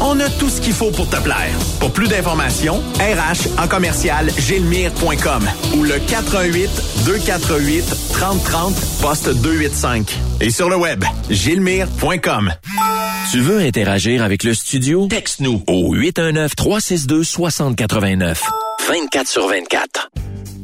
On a tout ce qu'il faut pour te plaire. Pour plus d'informations, RH en commercial gilmire.com ou le 418 248 3030 poste 285. Et sur le web, gilmire.com. Tu veux interagir avec le studio? Texte-nous au 819-362-6089. 24 sur 24.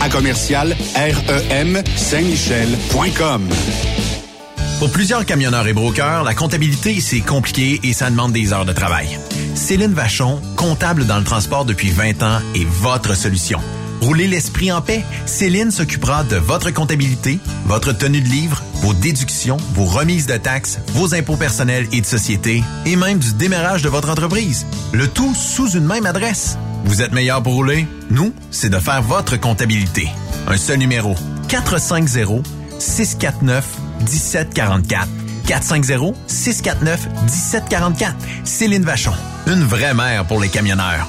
à commercial REM Saint-Michel.com. Pour plusieurs camionneurs et brokers, la comptabilité, c'est compliqué et ça demande des heures de travail. Céline Vachon, comptable dans le transport depuis 20 ans, est votre solution. Roulez l'esprit en paix. Céline s'occupera de votre comptabilité, votre tenue de livre, vos déductions, vos remises de taxes, vos impôts personnels et de société, et même du démarrage de votre entreprise. Le tout sous une même adresse. Vous êtes meilleur pour rouler? Nous, c'est de faire votre comptabilité. Un seul numéro. 450 649 1744. 450-649-1744. Céline Vachon. Une vraie mère pour les camionneurs.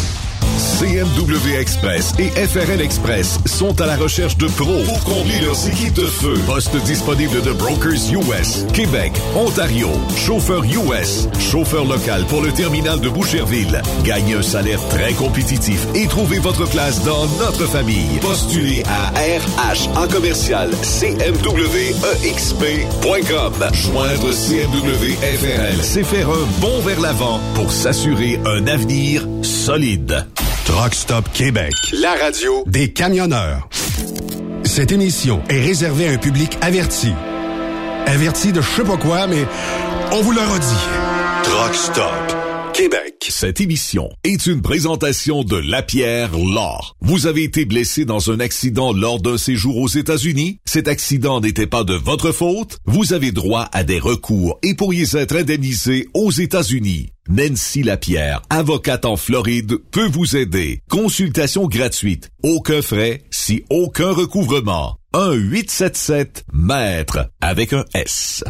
CMW Express et FRL Express sont à la recherche de pros pour combler leurs équipes de feu. Poste disponible de Brokers US, Québec, Ontario, chauffeur US, chauffeur local pour le terminal de Boucherville. Gagnez un salaire très compétitif et trouvez votre place dans notre famille. Postulez à RH en commercial CMWEXP.com. Joindre CMW FRL, c'est faire un bond vers l'avant pour s'assurer un avenir solide. Truck Stop Québec, la radio des camionneurs. Cette émission est réservée à un public averti. Averti de je sais pas quoi, mais on vous le redit. Truck Stop Québec. Cette émission est une présentation de Lapierre Law. Vous avez été blessé dans un accident lors d'un séjour aux États-Unis? Cet accident n'était pas de votre faute? Vous avez droit à des recours et pourriez être indemnisé aux États-Unis. Nancy Lapierre, avocate en Floride, peut vous aider. Consultation gratuite. Aucun frais, si aucun recouvrement. 1-877-MAître avec un S.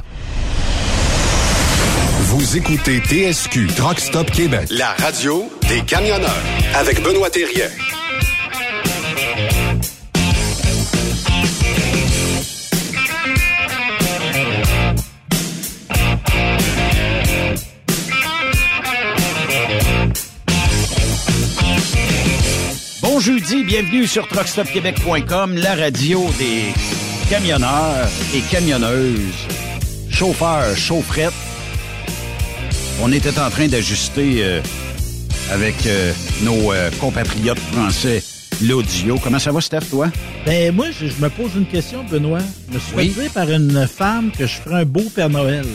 Vous écoutez TSQ Truck Stop Québec, la radio des camionneurs avec Benoît Thérien. Bon jeudi, bienvenue sur truckstopquebec.com, la radio des camionneurs et camionneuses, chauffeurs, chaufferettes. On était en train d'ajuster euh, avec euh, nos euh, compatriotes français l'audio. Comment ça va, Steph, toi? Ben, moi, je, je me pose une question, Benoît. Je me suis Oui. fait dire par une femme que je ferais un beau Père Noël.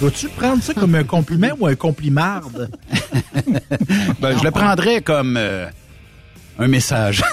Dois-tu prendre ça comme un compliment ou un complimarde? Ben, je le prendrais comme euh, un message.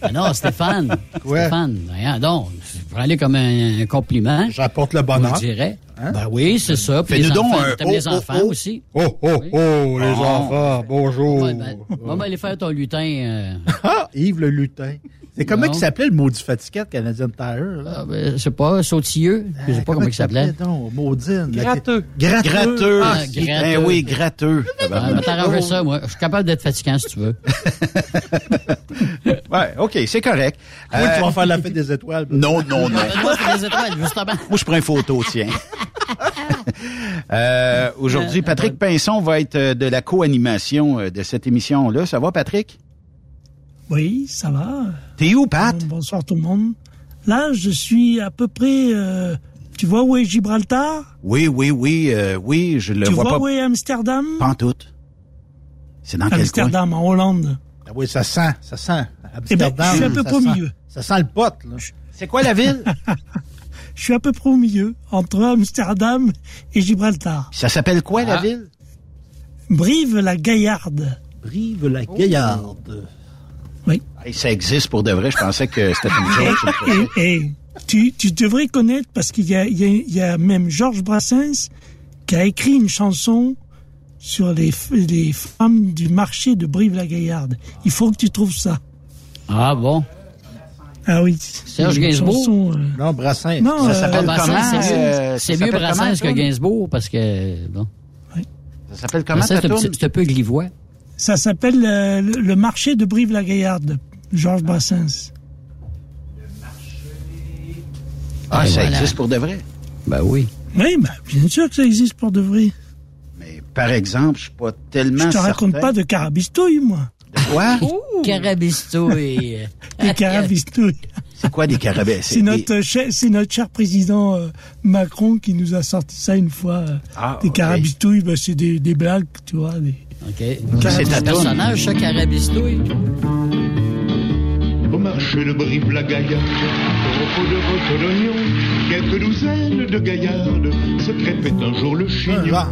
Ah non, Stéphane. Quoi? Stéphane, voyons donc. Prends-le comme un, un compliment. J'apporte le Je bonheur. dirais. Hein? Ben oui, c'est ça. Puis les enfants, un t'aimes oh, les oh, enfants oh. aussi. Oh, oh, oh, les enfants, bonjour. Ouais, ben, on va aller faire ton lutin. euh, Ah, Yves le lutin. C'est comment il s'appelait le maudit fatiquette Canadian Tire? Là? ah, ben, je sais pas, sautilleux. Je sais pas comment il s'appelait. Non, maudine. Gratteux. Gratteux. Gratteux. Ah, Ben gratteux. oui, gratteux. Ah, va t'arranger ça, moi. Je suis capable d'être fatigant, si tu veux. Ouais, OK, c'est correct. Euh, tu vas faire la fête des étoiles. non, non, non. Moi, c'est des étoiles, justement. Moi, je prends une photo, tiens. Euh, Aujourd'hui, Patrick Pinson va être euh, de la co-animation euh, de cette émission-là. Ça va, Patrick? Oui, ça va. T'es où, Pat? Bon- Bonsoir tout le monde. Là, je suis à peu près. euh, tu vois où est Gibraltar? Oui, oui, oui, euh, oui, je le Tu vois vois pas où est Amsterdam? pantoute. C'est dans quel coin? Amsterdam, en Hollande. Ah oui, ça sent, ça sent. Eh ben, Amsterdam, je suis à peu ça près au milieu. Ça sent le pote, là. C'est quoi la ville? Je suis à peu près au milieu, entre Amsterdam et Gibraltar. Ça s'appelle quoi, la Ah. ville? Brive-la-Gaillarde. Brive-la-Gaillarde. Hey, ça existe pour de vrai. Je pensais que c'était une joke. Et, et tu, tu devrais connaître, parce qu'il y a, il y, a, il y a même Georges Brassens qui a écrit une chanson sur les, les femmes du marché de Brive-la-Gaillarde. Il faut que tu trouves ça. Ah bon? Ah oui. Serge Gainsbourg? chanson, euh, Non, Brassin. Non, Ça euh, s'appelle Brassens, comment? c'est mieux, euh, c'est ça mieux s'appelle Brassens comment, que? Gainsbourg parce que, bon. Ça s'appelle comment, Brassens, ta c'est un, un peu glivois. Ça s'appelle euh, le, le marché de Brive-la-Gaillarde, Georges Brassens. Ah, Et ça voilà. existe pour de vrai? Ben oui. Oui, ben, bien sûr que ça existe pour de vrai. Mais par exemple, je suis pas tellement Je te raconte pas de carabistouille, moi. De quoi? Carabistouille. Des carabistouilles. C'est quoi des carabins? C'est notre, cher- c'est notre cher président euh, Macron qui nous a sorti ça une fois. euh, Ah, des carabistouilles, ben, c'est des, des blagues, tu vois. Des... OK. C'est un personnage, ça, Carabistouille. Au marché de Brive-la-Gaillarde, au pot de bottes d'oignons, quelques douzaines de gaillardes se crêpaient un jour le chignon. Ah,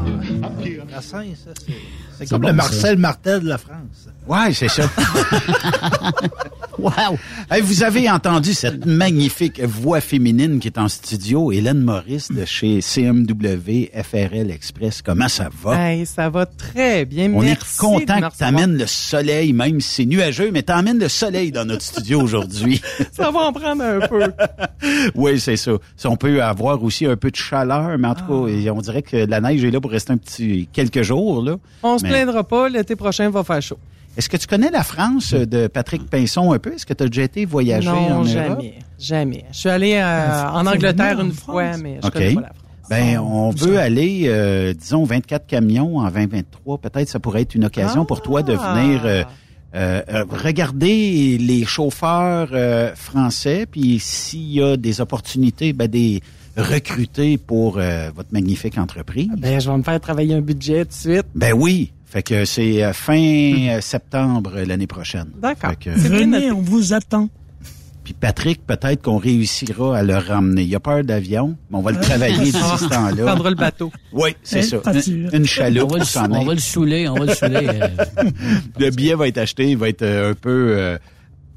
Brassin, ça, c'est... Comme bon, le ça. Marcel Martel de la France. Ouais, c'est ça. Wow! Hey, vous avez entendu cette magnifique voix féminine qui est en studio, Hélène Maurice de chez CMW FRL Express. Comment ça va? Hey, ça va très bien. On Merci est content que tu amènes le soleil, même si c'est nuageux, mais tu amènes le soleil dans notre studio aujourd'hui. Ça va en prendre un peu. oui, c'est ça. On peut avoir aussi un peu de chaleur, mais en tout Ah. cas, on dirait que la neige est là pour rester un petit quelques jours. Là. On se plaindra pas, l'été prochain va faire chaud. Est-ce que tu connais la France euh, de Patrick Pinson un peu? Est-ce que tu as déjà été voyager non, en Europe? jamais. Jamais. Je suis allé euh, en c'est Angleterre en une fois, mais je connais pas la France. Ben, on veut aller, euh, disons, 24 camions en 2023. Peut-être ça pourrait être une occasion pour toi de venir euh, euh, euh, regarder les chauffeurs euh, français, puis s'il y a des opportunités, ben, des recruter pour euh, votre magnifique entreprise. Ben, je vais me faire travailler un budget tout de suite. Ben oui. Fait que c'est euh, fin euh, septembre euh, l'année prochaine. D'accord. Venez, on vous attend. Puis Patrick, peut-être qu'on réussira à le ramener. Il a peur d'avion, mais on va le travailler d'ici ce On temps-là. prendra le bateau. Oui, c'est ça. Une, sûr. une On chaloupe va, le, on va le saouler, on va le saouler. euh. Le billet va être acheté, il va être un peu euh,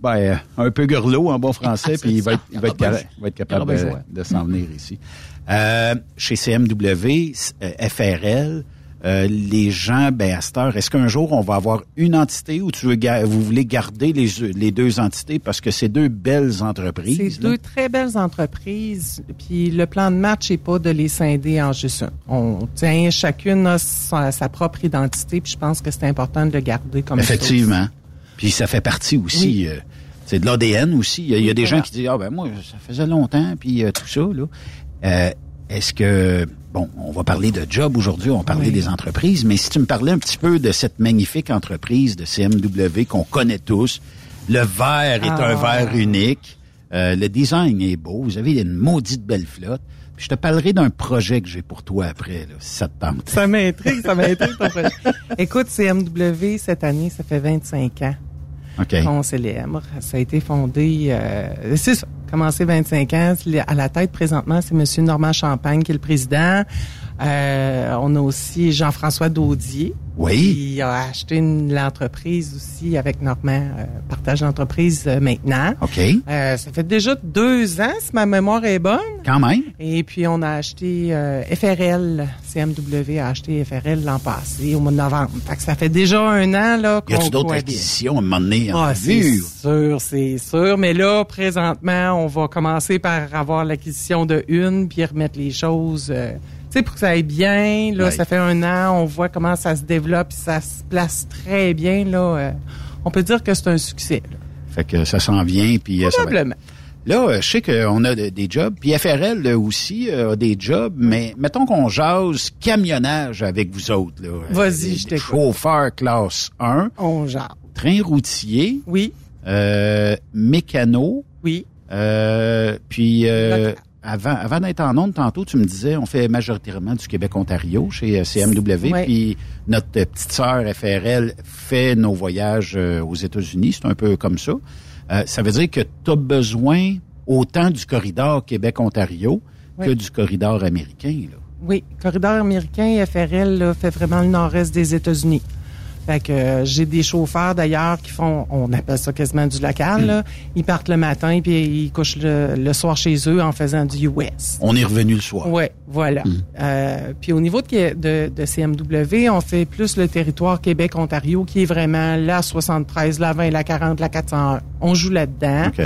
ben, un peu gurlot en bon français, puis il va être, il va être, Il va capable de, s'en venir ici. Euh, chez CMW, euh, FRL, euh, les gens, ben, à cette heure, est-ce qu'un jour on va avoir une entité ou tu veux vous voulez garder les, les deux entités parce que c'est deux belles entreprises? C'est deux très belles entreprises. Puis le plan de match n'est pas de les scinder en juste un. On tient chacune a sa, sa propre identité. Puis je pense que c'est important de le garder comme ça Effectivement. Puis ça fait partie aussi. euh, c'est de l'ADN aussi. Il y a, il y a des Voilà. gens qui disent Ah ben moi, ça faisait longtemps, puis euh, tout ça, là. Euh, Est-ce que bon, on va parler de job aujourd'hui, on va parler Oui. des entreprises, mais si tu me parlais un petit peu de cette magnifique entreprise de CMW qu'on connaît tous, le verre est un Ah. verre unique, euh, le design est beau, vous avez une maudite belle flotte. Puis je te parlerai d'un projet que j'ai pour toi après, là, si ça te tente. Ça m'intrigue, ça m'intrigue ton projet. Écoute, CMW, cette année, ça fait 25 ans OK. qu'on célèbre. Ça a été fondé, euh, c'est ça, commencé 25 ans. À la tête, présentement, c'est Monsieur Normand Champagne qui est le président. Euh, on a aussi Jean-François Daudier. Oui. Qui a acheté une- l'entreprise aussi avec Normand, euh, partage d'entreprise euh, maintenant. OK. Euh, ça fait déjà deux ans, si ma mémoire est bonne. Quand même. Et puis, on a acheté euh, FRL. CMW a acheté FRL l'an passé, au mois de novembre. Fait que ça fait déjà un an là, Y a-tu qu'on d'autres acquisitions à un moment donné en Ah, c'est sûr, c'est sûr. Mais là, présentement, on va commencer par avoir l'acquisition de une, puis remettre les choses, euh, sais, pour que ça aille bien. Là, Ouais. ça fait un an, on voit comment ça se développe, ça se place très bien. Là, euh, on peut dire que c'est un succès. Là. Fait que ça s'en vient, puis euh, ça va être- Probablement. Là, euh, je sais qu'on a de- des jobs, puis FRL là, aussi euh, a des jobs, mais mettons qu'on jase camionnage avec vous autres. là. Vas-y, je t'écoute. Chauffeur classe 1, On genre. train routier, Oui, euh, mécano, oui. euh, puis euh. Avant, avant d'être en onde, tantôt, tu me disais, on fait majoritairement du Québec-Ontario chez euh, CMW, Ouais. puis notre euh, petite sœur FRL fait nos voyages euh, aux États-Unis, c'est un peu comme ça. Euh, ça veut dire que tu as besoin autant du corridor Québec-Ontario que du corridor américain. Là. Oui, corridor américain FRL là, fait vraiment le nord-est des États-Unis. Fait que euh, j'ai des chauffeurs d'ailleurs qui font, on appelle ça quasiment du local. là. Ils partent le matin puis ils couchent le, le soir chez eux en faisant du US. On est revenu le soir. Ouais, voilà. Euh, puis au niveau de, de, de CMW, on fait plus le territoire Québec-Ontario qui est vraiment la 73, la 20, la 40, la 401. On joue là-dedans. OK.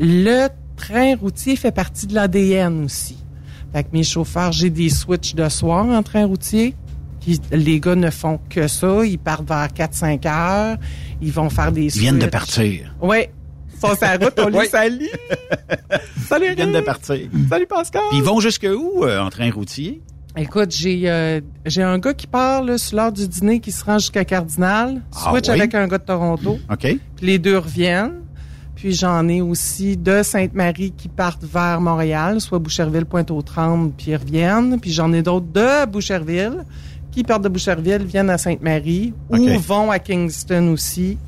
Le train routier fait partie de l'ADN aussi. Fait que mes chauffeurs, j'ai des switches de soir en train routier. Les gars ne font que ça. Ils partent vers 4-5 heures. Ils vont faire des Ils viennent de partir. Oui. Ils sont sur la route, on les salue. Salut, Ils viennent de partir. Salut, Pascal. Puis ils vont jusque où euh, en train routier? Écoute, j'ai euh, j'ai un gars qui part là, sur l'heure du dîner qui se rend jusqu'à Cardinal, Ah switch oui? avec un gars de Toronto, OK? puis les deux reviennent. Puis j'en ai aussi de Sainte-Marie qui partent vers Montréal, soit Boucherville, Pointe-aux-Trembles, puis ils reviennent. Puis j'en ai d'autres de Boucherville qui partent de Boucherville, viennent à Sainte-Marie OK. ou vont à Kingston aussi.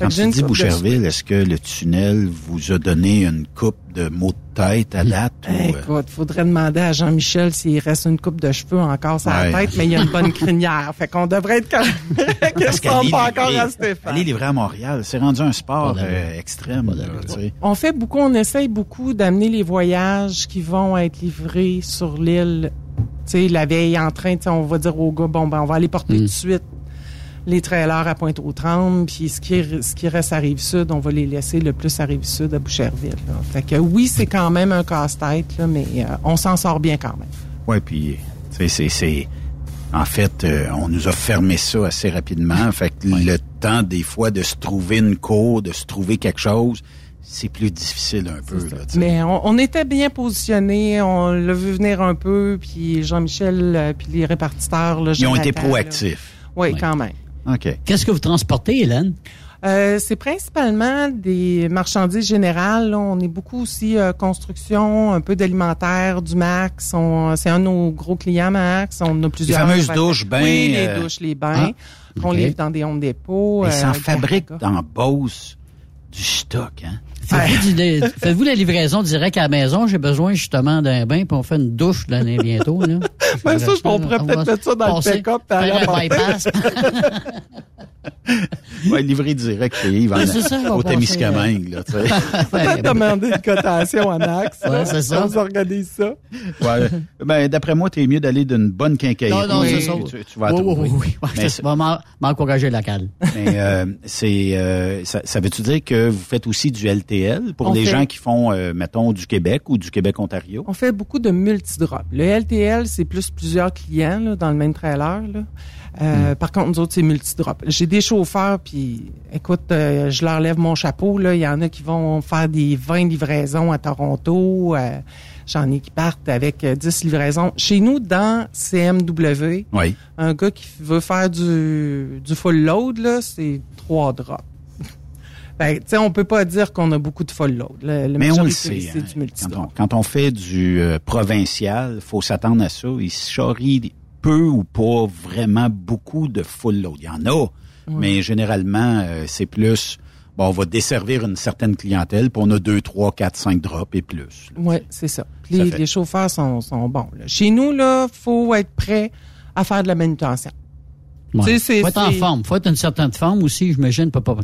Quand tu dis Boucherville, est-ce que le tunnel vous a donné une coupe de mots de tête à date? ou, euh, Écoute, faudrait demander à Jean-Michel s'il reste une coupe de cheveux encore sur Ouais. la tête, mais il y a une bonne crinière. Fait qu'on devrait être correct. qu'aller ressemble pas encore livrer- à Stéphane? aller livrer à Montréal, c'est rendu un sport euh, extrême. là. On fait beaucoup, on essaye beaucoup d'amener les voyages qui vont être livrés sur l'île. Sais, la veille en train, on va dire aux gars, bon, ben, on va aller porter tout de suite les trailers à Pointe-aux-Trembles, puis ce qui, ce qui reste à Rive-Sud, on va les laisser le plus à Rive-Sud, à Boucherville. là. Fait que oui, c'est quand même un casse-tête, là, mais euh, on s'en sort bien quand même. Ouais, puis tu sais, c'est c'est en fait, euh, on nous a fermé ça assez rapidement. Fait que le temps des fois de se trouver une cour, de se trouver quelque chose, c'est plus difficile un peu. Là, tu sais. Mais on, on était bien positionnés, on l'a vu venir un peu, puis Jean-Michel, euh, puis les répartiteurs... Là, Ils ont été proactifs. Oui, Ouais. quand même. OK. Qu'est-ce que vous transportez, Hélène? Euh, c'est principalement des marchandises générales. là. On est beaucoup aussi euh, construction, un peu d'alimentaire, du Max. On- C'est un de nos gros clients, Max. On a plusieurs. fameuses Fait- douches, bains, Oui, les euh, douches, les bains. ah, qu'on ok. livre dans des Home. Ils s'en euh, fabriquent Garaga. dans Beauce du stock, hein? Faites-vous la livraison direct à la maison? J'ai besoin justement d'un bain, puis on fait une douche l'année bientôt. Là. Ben, ça, je pourrais peut-être mettre ça dans le Passer- pick-up. puis aller faire un bypass. Ouais, livré direct chez Yves en- ça, au Témiscamingue, là, tu sais. Peut-être demander une cotation à Max. Ouais, c'est ça. On s'organise ça. Ouais. Ben, d'après moi, t'es mieux d'aller d'une bonne quincaillerie. Non, non, c'est ça. Tu, tu vas Oui, oui, trouver. oui, oui. Mais ça va m'en- m'encourager local. Mais euh, c'est euh, ça, ça veut-tu dire que vous faites aussi du LTL pour On les fait- gens qui font, euh, mettons, du Québec ou du Québec-Ontario? On fait beaucoup de multidrops. Le LTL, c'est plus plusieurs clients là, dans le même trailer. Là. Euh, Par contre, nous autres, c'est multidrop. J'ai des chauffeurs, puis écoute, euh, je leur lève mon chapeau. Là. Il y en a qui vont faire des 20 livraisons à Toronto. euh, J'en ai qui partent avec euh, 10 livraisons. Chez nous, dans CMW, Oui. un gars qui veut faire du, du full load, là, c'est trois drops. Ben, tu sais, on peut pas dire qu'on a beaucoup de full load. Le, le Mais on le sait. C'est hein. du multidrop. quand, on, quand on fait du euh, provincial, faut s'attendre à ça. Il se charrie peu ou pas vraiment beaucoup de full load. Il y en a, mais généralement, euh, c'est plus... Bon, on va desservir une certaine clientèle, puis on a deux, trois, quatre, cinq drops et plus. Oui, c'est ça. Les, les chauffeurs sont, sont bons. là. Chez nous, là, faut être prêt à faire de la manutention. Ouais. C'est- faut être en forme. faut être une certaine forme aussi, j'imagine. Pas, pas,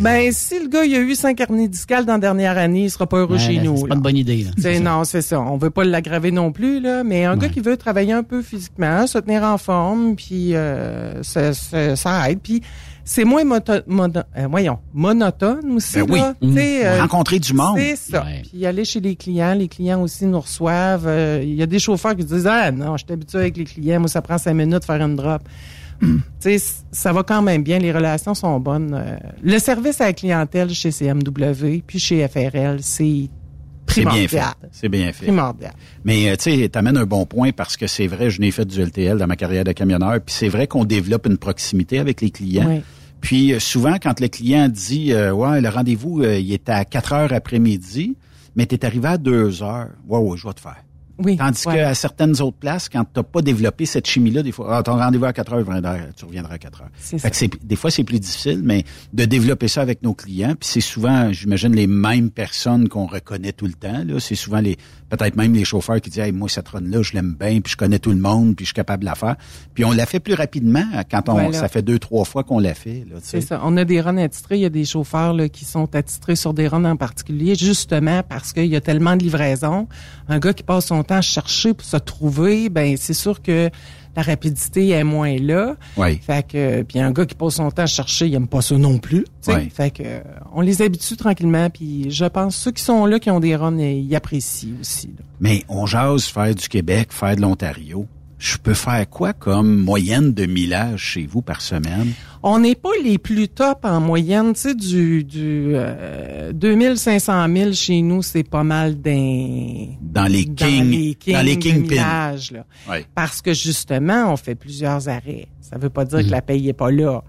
Ben, si le gars il a eu cinq hernies discales dans la dernière année, il sera pas heureux Ouais, chez nous. C'est pas une bonne idée. Là. C'est- non, c'est ça. On veut pas l'aggraver non plus, là. Mais un gars qui veut travailler un peu physiquement, se tenir en forme, puis euh, ça, ça, ça aide. Puis c'est moins moto, mono- euh, voyons, monotone aussi. Ben oui. là. Mm. Euh, Rencontrer du monde. C'est ça. Puis aller chez les clients, les clients aussi nous reçoivent. Euh, Il y a des chauffeurs qui disent Ah non, je suis habitué avec les clients, moi ça prend cinq minutes de faire une drop. Ça va quand même bien, les relations sont bonnes. Euh, le service à la clientèle chez CMW puis chez FRL, c'est C'est bien fait. primordial. C'est bien fait. Primordial. Mais euh, tu sais, t'amènes un bon point parce que c'est vrai, je n'ai fait du LTL dans ma carrière de camionneur, puis c'est vrai qu'on développe une proximité avec les clients. Oui. Puis euh, souvent, quand le client dit euh, Ouais, le rendez-vous, euh, il est à 4 heures après-midi, mais tu es arrivé à 2 heures. Ouais, ouais, je vais te faire. Oui. Tandis ouais. qu'à certaines autres places, quand tu n'as pas développé cette chimie-là, des fois, ah, ton rendez-vous à 4 heures, tu reviendras à 4 heures. C'est Fait que c'est- des fois, c'est plus difficile, mais de développer ça avec nos clients, puis c'est souvent, j'imagine, les mêmes personnes qu'on reconnaît tout le temps. Là, c'est souvent les, peut-être même les chauffeurs qui disent, hey, moi cette run-là, je l'aime bien, puis je connais tout le monde, puis je suis capable de la faire. Puis on la fait plus rapidement quand on, Voilà. ça fait deux, trois fois qu'on l'a fait. Là, tu sais. C'est ça. On a des runs attitrés. Il y a des chauffeurs là, qui sont attitrés sur des runs en particulier, justement parce qu'il y a tellement de livraisons. Un gars qui passe son temps à chercher pour se trouver, ben c'est sûr que la rapidité est moins là. Oui. Fait que puis un gars qui passe son temps à chercher, il aime pas ça non plus. Oui. Fait que on les habitue tranquillement. Puis je pense ceux qui sont là, qui ont des runs, ils apprécient aussi. là. Mais on jase faire du Québec, faire de l'Ontario. Je peux faire quoi comme moyenne de millage chez vous par semaine? On n'est pas les plus top en moyenne, tu sais, du, du euh, 2500 000 chez nous, c'est pas mal d'un... Dans les dans kings, les kings, dans les millage, là. Ouais. Parce que justement, on fait plusieurs arrêts. Ça veut pas dire Mhm. que la paye est pas là.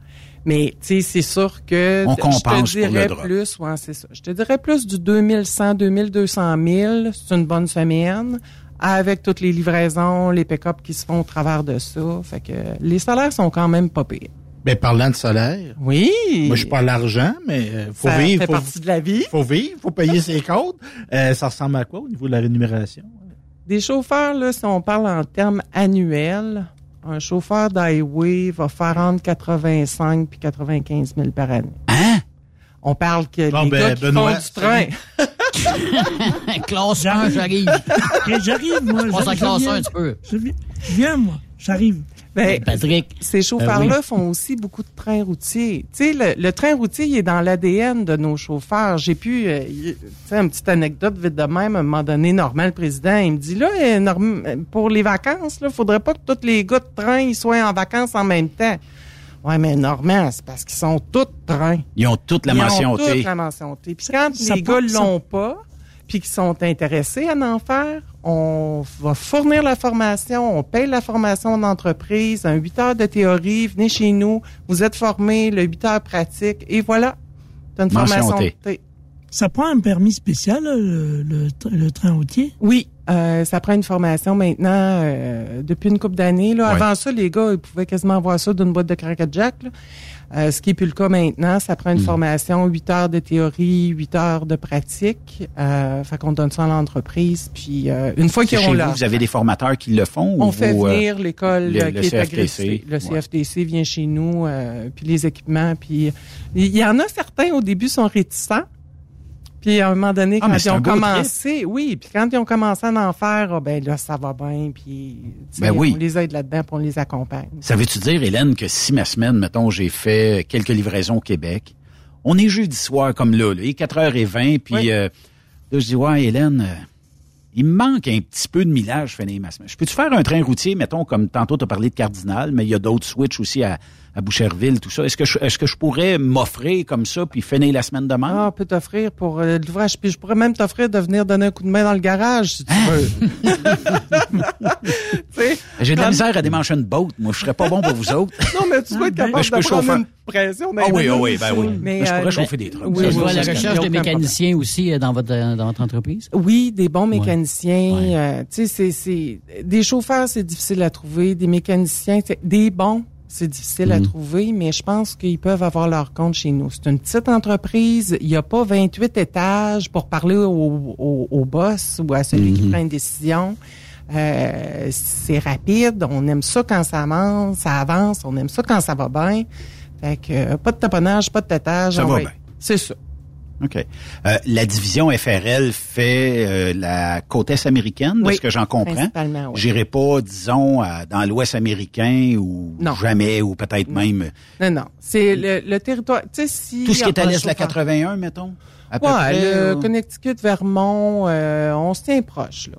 Mais tu sais, c'est sûr que On je compense te pour le dirais plus, ouais, c'est ça. Je te dirais plus du 2100, 2200 000, c'est une bonne semaine, avec toutes les livraisons, les pick-up qui se font au travers de ça. Fait que les salaires sont quand même pas pires. Ben, parlant de salaire. Oui. Moi, je suis pas l'argent, mais euh, faut Ça vivre. fait faut, partie de la vie. faut vivre, faut payer ses comptes. Euh, ça ressemble à quoi au niveau de la rémunération? Des chauffeurs, là, si on parle en termes annuels, un chauffeur d'highway va faire entre 85 puis 95 000 par année. Hein? On parle que Bon, les ben, gars qui Benoît, font du train. classe 1, j'arrive. J'arrive, moi. S'en je- je classe viens. un petit peu. Je viens, je viens, moi. J'arrive. Ben, Patrick. ces chauffeurs-là Ben oui. font aussi beaucoup de trains routiers. Tu sais, le, le train routier, il est dans l'ADN de nos chauffeurs. J'ai pu, euh, tu sais, une petite anecdote vite de même. À un moment donné, Normand, le président, il me dit, là, euh, Norm- euh, pour les vacances, là, faudrait pas que tous les gars de train ils soient en vacances en même temps. Ouais, mais Normand, c'est parce qu'ils sont tous trains. Ils ont toute la Ils mention ont T. toute la mention T. Puis quand ça les gars ça- l'ont pas, puis qu'ils sont intéressés à en faire, on va fournir la formation, on paye la formation d'entreprise, un 8 heures de théorie, venez chez nous, vous êtes formés, le 8 heures pratique, et voilà. T'as une Mention formation T. T. Ça prend un permis spécial, là, le, le, le train routier? Oui, euh, ça prend une formation maintenant euh, depuis une couple d'années. Là. Ouais. Avant ça, les gars, ils pouvaient quasiment avoir ça d'une boîte de cracket jack. Là. Euh, ce qui est plus le cas maintenant, ça prend une Hmm. formation, 8 heures de théorie, 8 heures de pratique. Euh, fait qu'on donne ça à l'entreprise. Puis euh, une fois C'est qu'ils chez ont vous, leur... vous avez des formateurs qui le font? On ou fait vous, euh, venir l'école le- euh, le qui est CFTC, agrégée. Le ouais. CFTC vient chez nous, euh, puis les équipements. Puis il y en a certains au début sont réticents. Puis à un moment donné, Ah, quand ils ont commencé, oui, puis quand ils ont commencé à en faire, ah, ben là ça va bien, puis Ben oui. on les aide là-dedans, puis on les accompagne. Ça veut-tu dire, Hélène, que si ma semaine, mettons, j'ai fait quelques livraisons au Québec, on est jeudi soir comme là, là il est 4h20, puis Oui. euh, là, je dis, ouais, Hélène, euh, il me manque un petit peu de millage, finir ma semaine. Je peux-tu faire un train routier, mettons, comme tantôt tu as parlé de Cardinal, mais il y a d'autres switches aussi à, à Boucherville, tout ça. Est-ce que je, est-ce que je pourrais m'offrir comme ça, puis finir la semaine demain? Ah, on peut t'offrir pour euh, l'ouvrage, puis je pourrais même t'offrir de venir donner un coup de main dans le garage, si tu Hein? veux. Tu sais, J'ai de la comme- misère à démancher une boat. Moi, je serais pas bon pour vous autres. Non, mais tu être Ben, capable je peux de prendre chauffer. une pression. Ah les oui, ah oui, ben oui. Mais, Mais je pourrais euh, chauffer des trucs. oui, Ça, Je vois ça, la recherche de mécaniciens aussi euh, dans votre, euh, dans votre entreprise? Oui, des bons mécaniciens. Ouais. euh, tu sais, c'est, c'est des chauffeurs, c'est difficile à trouver. Des mécaniciens, des bons, c'est difficile à Mhm. trouver, mais je pense qu'ils peuvent avoir leur compte chez nous. C'est une petite entreprise. Il n'y a pas 28 étages pour parler au, au, au boss ou à celui qui Mhm. prend une décision. Euh, c'est rapide. On aime ça quand ça avance, ça avance. On aime ça quand ça va bien. Fait que euh, pas de taponnage, pas de tâtage. Ça va- bien. C'est ça. OK. Euh, la division FRL fait euh, la côte est américaine, de Oui, ce que j'en comprends. oui. J'irai pas, disons, à- dans l'ouest américain ou Non. jamais, ou peut-être même Non, non. C'est le, le territoire. Tu sais, si. tout ce qui est à l'est de la chauffeur- 81, mettons. À peu Ouais, près, le ou- Connecticut, Vermont, euh, on se tient proche, là.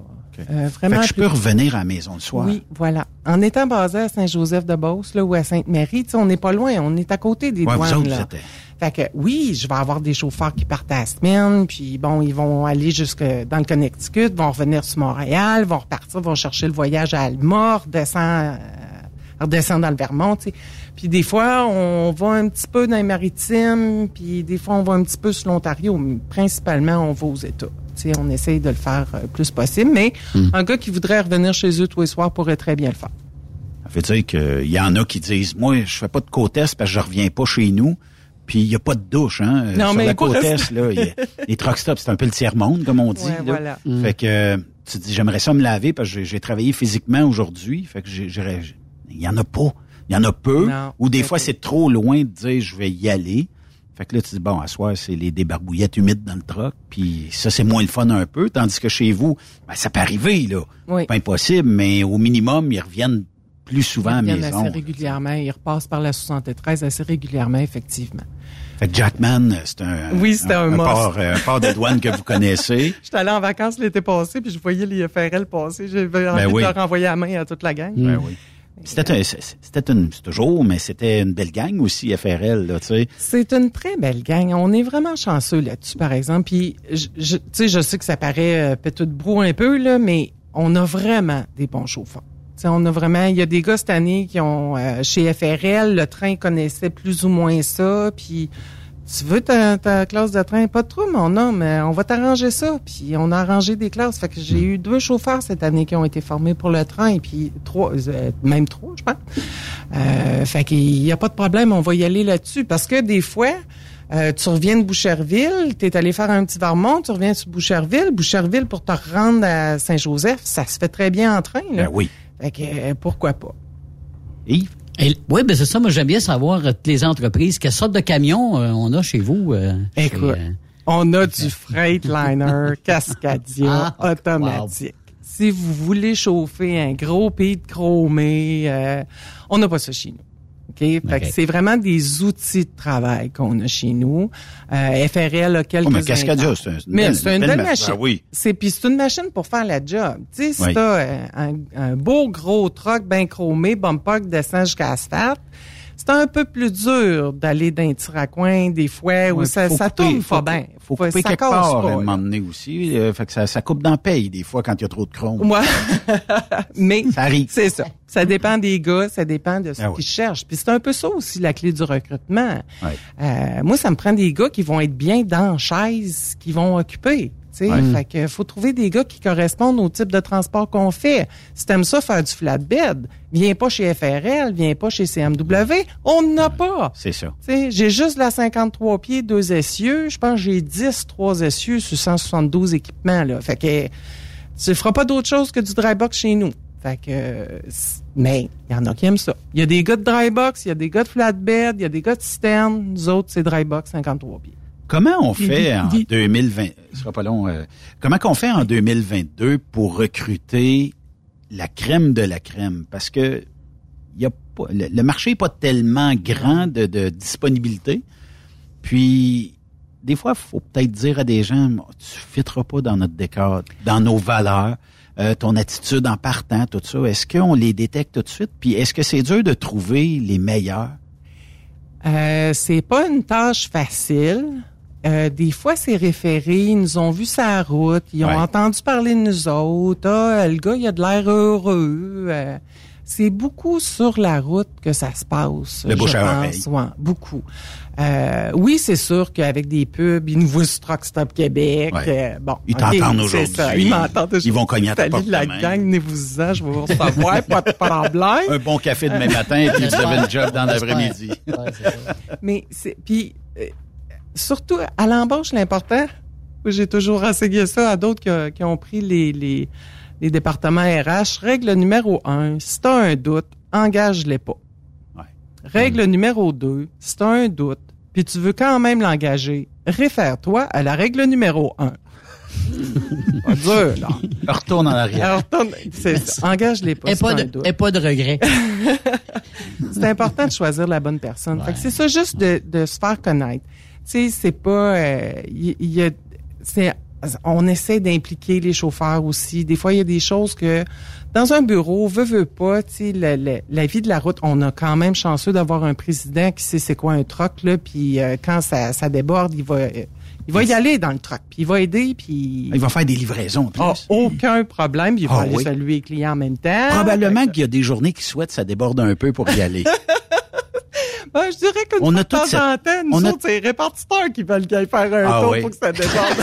Euh, Fait que je peux revenir à la maison le soir. Oui, voilà. En étant basé à Saint-Joseph-de-Beauce, là, ou à Sainte-Marie, tu sais, on n'est pas loin, on est à côté des Ouais, vous douanes, autres, là. vous êtes- Fait que oui, je vais avoir des chauffeurs qui partent à la semaine, puis bon, ils vont aller jusque dans le Connecticut, vont revenir sur Montréal, vont repartir, vont chercher le voyage à Alma, redescend, euh, redescend dans le Vermont, tu sais. Puis des fois, on va un petit peu dans les maritimes, puis des fois, on va un petit peu sur l'Ontario, mais principalement, on va aux États. On essaye de le faire euh, plus possible, mais Hmm. un gars qui voudrait revenir chez eux tous les soirs pourrait très bien le faire. Ça veut dire qu'il y en a qui disent, moi, je fais pas de côte est parce que je reviens pas chez nous. Puis il y a pas de douche, hein. euh, Non, Sur mais la côte rester- est, là, il y a- les truck stops, c'est un peu le tiers-monde, comme on dit. Ouais, là. voilà. Mm. Fait que euh, tu te dis, j'aimerais ça me laver parce que j'ai- travaillé physiquement aujourd'hui. Fait que il y en a pas. Il y en a peu. Non, ou des fois, c'est trop loin de dire, je vais y aller. Fait que là, tu dis, bon, à soir, c'est les débarbouillettes humides dans le truck. Puis ça, c'est moins le fun un peu. Tandis que chez vous, ben, ça peut arriver, là. Oui. Pas impossible, mais au minimum, ils reviennent plus souvent à Ils viennent maison. assez régulièrement. Ils repassent par la 73 assez régulièrement, effectivement. Fait que Jackman, c'est un, Oui, c'était un must. port, un port de douane que vous connaissez. J'étais allé en vacances l'été passé, puis je voyais les FRL passer. J'avais envie oui. de leur envoyer la main à toute la gang. Ben oui. C'était un- c'est- c'était une, c'est toujours, mais c'était une belle gang aussi, FRL, là, tu sais. C'est une très belle gang. On est vraiment chanceux là-dessus, par exemple. Puis, je, je- tu sais, je sais que ça paraît euh, péteux de brou un peu, là, mais on a vraiment des bons chauffeurs. Tu sais, on a vraiment, il y a des gars cette année qui ont, euh, chez FRL, le train connaissait plus ou moins ça, puis tu veux ta, ta classe de train? Pas de trouble, mon homme, mais on va t'arranger ça. Puis on a arrangé des classes. Fait que j'ai eu deux chauffeurs cette année qui ont été formés pour le train, puis trois, euh, même trois, je pense. Euh, fait qu'il y a pas de problème, on va y aller là-dessus. Parce que des fois, euh, tu reviens de Boucherville, tu es allé faire un petit Vermont, tu reviens sur Boucherville. Boucherville, pour te rendre à Saint-Joseph, ça se fait très bien en train. Là. Ben oui. Fait que euh, pourquoi pas? Yves? Et- oui, ben c'est ça. Moi, j'aime bien savoir euh, toutes les entreprises. Quelle sorte de camions euh, on a chez vous? euh, Écoute, chez, on a du Freightliner Cascadia Ah, automatique. Si vous voulez chauffer un gros pays de chromé, euh, on n'a pas ça chez nous. OK? Fait OK. que c'est vraiment des outils de travail qu'on a chez nous. Euh, FRL a quelques Oh, mais Cascadia, c'est un- une Mais c'est une belle belle ma- machine. Ah oui. C'est puis c'est une machine pour faire la job. Tu sais, si Oui. t'as euh, un, un beau gros truck bien chromé, bumper qui descend jusqu'à l'asphalte, c'est un peu plus dur d'aller d'un tir à coin des fois où Ouais, ça, ça couper- tourne faut- pas bien. Faut Faut- couper ça quelque casse part pas, à un moment donné aussi. euh, fait que ça, ça coupe dans le paye des fois quand il y a trop de chrome. Ouais. Mais Ça arrive. c'est ça. Ça dépend des gars, ça dépend de ce Ah qu'ils cherchent. Puis c'est un peu ça aussi la clé du recrutement. Ouais. Euh, moi, ça me prend des gars qui vont être bien dans la chaise, qui vont occuper. Tu sais, Ouais. fait que faut trouver des gars qui correspondent au type de transport qu'on fait. Si t'aimes ça faire du flatbed, viens pas chez FRL, viens pas chez CMW, on n'en a pas. C'est ça. J'ai juste la 53 pieds, deux essieux. Je pense que j'ai 10, trois essieux sur 172 équipements. Là. Fait que tu feras pas d'autre chose que du dry box chez nous. Fait que, mais il y en a qui aiment ça. Il y a des gars de dry box, il y a des gars de flatbed, il y a des gars de cisterne. Nous autres, c'est dry box 53 pieds. Comment on fait en dis- 2020, ce sera pas long, euh, comment qu'on fait en 2022 pour recruter la crème de la crème? Parce que il y a pas, le, le marché est pas tellement grand de, de disponibilité. Puis, des fois, faut peut-être dire à des gens, tu fitteras pas dans notre décor, dans nos valeurs, euh, ton attitude en partant, tout ça. Est-ce qu'on les détecte tout de suite? Puis, est-ce que c'est dur de trouver les meilleurs? Euh, c'est pas une tâche facile. Euh, des fois, c'est référé, ils nous ont vu sa route, ils ont Ouais. entendu parler de nous autres. Ah, le gars, il a de l'air heureux. Euh, c'est beaucoup sur la route que ça se passe. Le bouche je à pense. Ouais, beaucoup. Euh, oui, c'est sûr qu'avec des pubs, ils nous voient sur Truck Stop Québec. Ouais. euh, bon, Ils ok, t'entendent aujourd'hui. Ils m'entendent aujourd'hui. Ils vont cogner à ta porte la demain. gang, venez-vous-en, je vais vous recevoir, pas de problème. Un bon café demain matin, et puis vous avez une job dans l'après-midi. Ouais. Mais c'est puis euh, surtout à l'embauche l'important. J'ai toujours enseigné ça à d'autres qui, ont- qui ont pris les, les, les départements RH. Règle numéro un, si t'as un doute, engage-les pas. Ouais. Règle numéro deux, si t'as un doute, puis tu veux quand même l'engager, réfère-toi à la règle numéro un. Pas dur, là. Retourne en arrière. Retourne- c'est ça. engage-les pas. Et pas, de, doute et pas de regret. c'est important de choisir la bonne personne. Fait que c'est ça juste de, de se faire connaître. Tu sais, c'est pas, euh, il il y, a, c'est, on essaie d'impliquer les chauffeurs aussi. Des fois, il y a des choses que dans un bureau, veut veut pas, tu le- le- la vie de la route, on a quand même chanceux d'avoir un président qui sait c'est quoi un troc là, puis euh, quand ça, ça déborde, il va, euh, il va y aller dans le troc, puis il va aider, puis Il va faire des livraisons. en plus. Ah, aucun problème, puis il va Ah aller oui. saluer les clients en même temps. Probablement qu'il y a des journées qui souhaitent ça déborde un peu pour y aller. Ben, je dirais qu'une On a toute cette- nous on a- c'est les répartiteurs qui veulent qu'il faire un Ah tour oui. pour que ça déborde.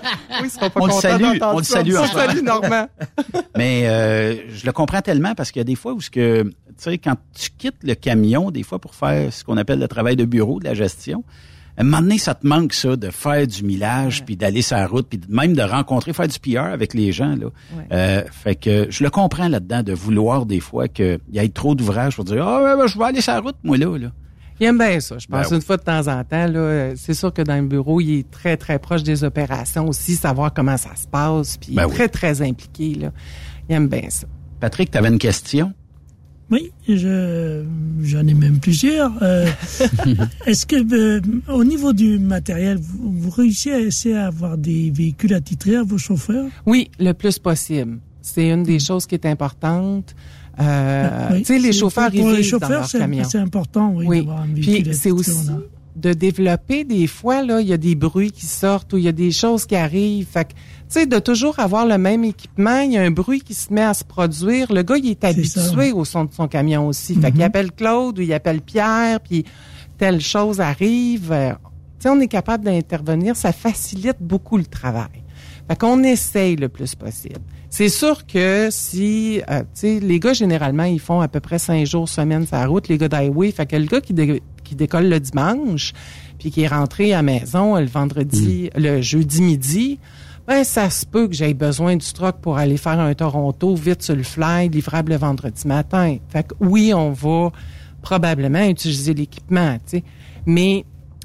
oui, ils seront pas On le contents salue, on le salue On le salue. Normand. Mais euh, je le comprends tellement parce qu'il y a des fois où ce que tu sais quand tu quittes le camion des fois pour faire ce qu'on appelle le travail de bureau, de la gestion, un moment donné, ça te manque ça de faire du millage puis d'aller sur la route puis même de rencontrer faire du PR avec les gens là. Ouais. Euh, fait que je le comprends là-dedans de vouloir des fois qu'il y ait trop d'ouvrages pour dire ah ouais, je vais aller sur la route moi là là. Il aime bien ça, je pense. Ben oui. Une fois de temps en temps, là, euh, c'est sûr que dans le bureau, il est très, très proche des opérations aussi, savoir comment ça se passe, puis il Ben est oui. très, très impliqué. Là. Il aime bien ça. Patrick, tu avais une question? Oui, je, j'en ai même plusieurs. Euh, est-ce que, euh, au niveau du matériel, vous, vous réussissez à avoir des véhicules attitrés à vos chauffeurs? Oui, le plus possible. C'est une des choses qui est importante. Euh, Oui, tu sais, les chauffeurs, pour ils les vivent dans chauffeurs, leur c'est, camion. c'est important, oui, Oui. d'avoir un véhicule Puis c'est aussi de développer des fois là, il y a des bruits qui sortent ou il y a des choses qui arrivent. Fait que tu sais de toujours avoir le même équipement, il y a un bruit qui se met à se produire. Le gars, il est habitué au son de son camion aussi. Fait Mhm. qu'il appelle Claude ou il appelle Pierre puis telle chose arrive. Euh, sais, on est capable d'intervenir, ça facilite beaucoup le travail. Fait qu'on essaye le plus possible. C'est sûr que si, euh, tu sais, les gars, généralement, ils font à peu près cinq jours semaine sur la route, les gars d'highway. Fait que le gars qui, dé- qui décolle le dimanche, puis qui est rentré à la maison le vendredi, le jeudi midi, ben, ça se peut que j'aie besoin du truck pour aller faire un Toronto vite sur le fly, livrable le vendredi matin. Fait que oui, on va probablement utiliser l'équipement, tu sais. Mais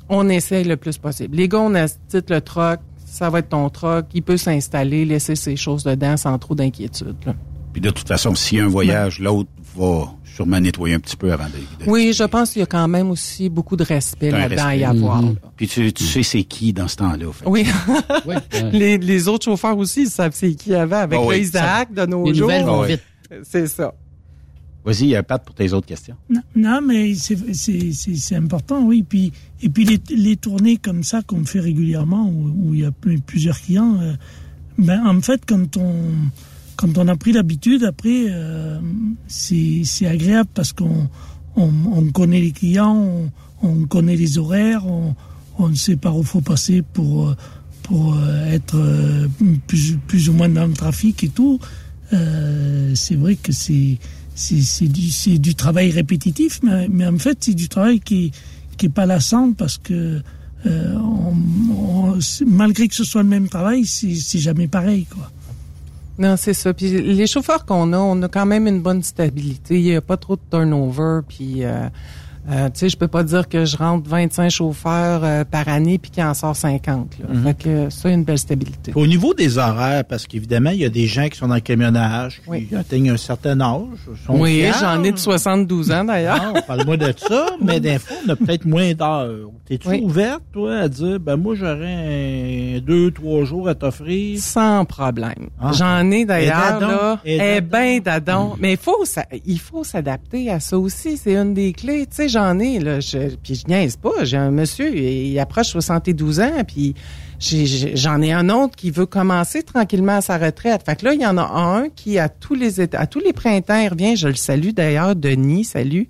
on essaye le plus possible. Les gars, on a le truck, ça va être ton truck, il peut s'installer, laisser ses choses dedans sans trop d'inquiétude. Puis de toute façon, s'il y a un voyage, l'autre va sûrement nettoyer un petit peu avant de... de- Oui, je pense qu'il y a quand même aussi beaucoup de respect là-dedans à y avoir. Mhm. Puis tu, tu sais c'est qui dans ce temps-là. Oui. euh, les, les autres chauffeurs aussi, ils savent c'est qui avant. Avec oui, Isaac de nos Les jours. nouvelles vont oui. vite. C'est ça. Vas-y, euh, Pat, pour tes autres questions. Non, non, mais c'est- important, oui. Puis, et puis les, les tournées comme ça qu'on fait régulièrement, où, où il y a plus- plusieurs clients, euh, ben, en fait, quand on, quand on a pris l'habitude, après, euh, c'est agréable parce qu'on on, on connaît les clients, on, on connaît les horaires, on, on sait par où faut passer pour, euh, pour euh, être plus, plus ou moins dans le trafic et tout. C'est vrai que c'est du du travail répétitif, mais, mais en fait c'est du travail qui qui est pas lassant parce que malgré que ce soit le même travail, c'est jamais pareil quoi. Non, c'est ça. Puis les chauffeurs qu'on a, on a quand même une bonne stabilité. Il n'y a pas trop de turnover. Puis, euh, euh, tu sais, je peux pas dire que je rentre 25 chauffeurs euh, par année puis qu'il en sort 50. Là. Mhm. Fait que ça, une belle stabilité. Au niveau des horaires, parce qu'évidemment, il y a des gens qui sont dans le camionnage, qui atteignent un certain âge. sont Oui, j'en ai de 72 ans d'ailleurs. Non, parle-moi de ça, mais des fois, on a peut-être moins d'heures. T'es-tu Oui. ouverte, toi, à dire, ben moi, j'aurais deux, trois jours à t'offrir? Sans problème. Ah. J'en ai d'ailleurs, là. Eh dadon. ben, dadon. Mais il faut, ça- il faut s'adapter à ça aussi. C'est une des clés. Tu sais, j'en ai, là. Je, puis je niaise pas. J'ai un monsieur, il approche 72 ans, puis j'en ai un autre qui veut commencer tranquillement à sa retraite. Fait que là, il y en a un qui, à tous les à tous les printemps, il revient. Je le salue d'ailleurs, Denis, salut.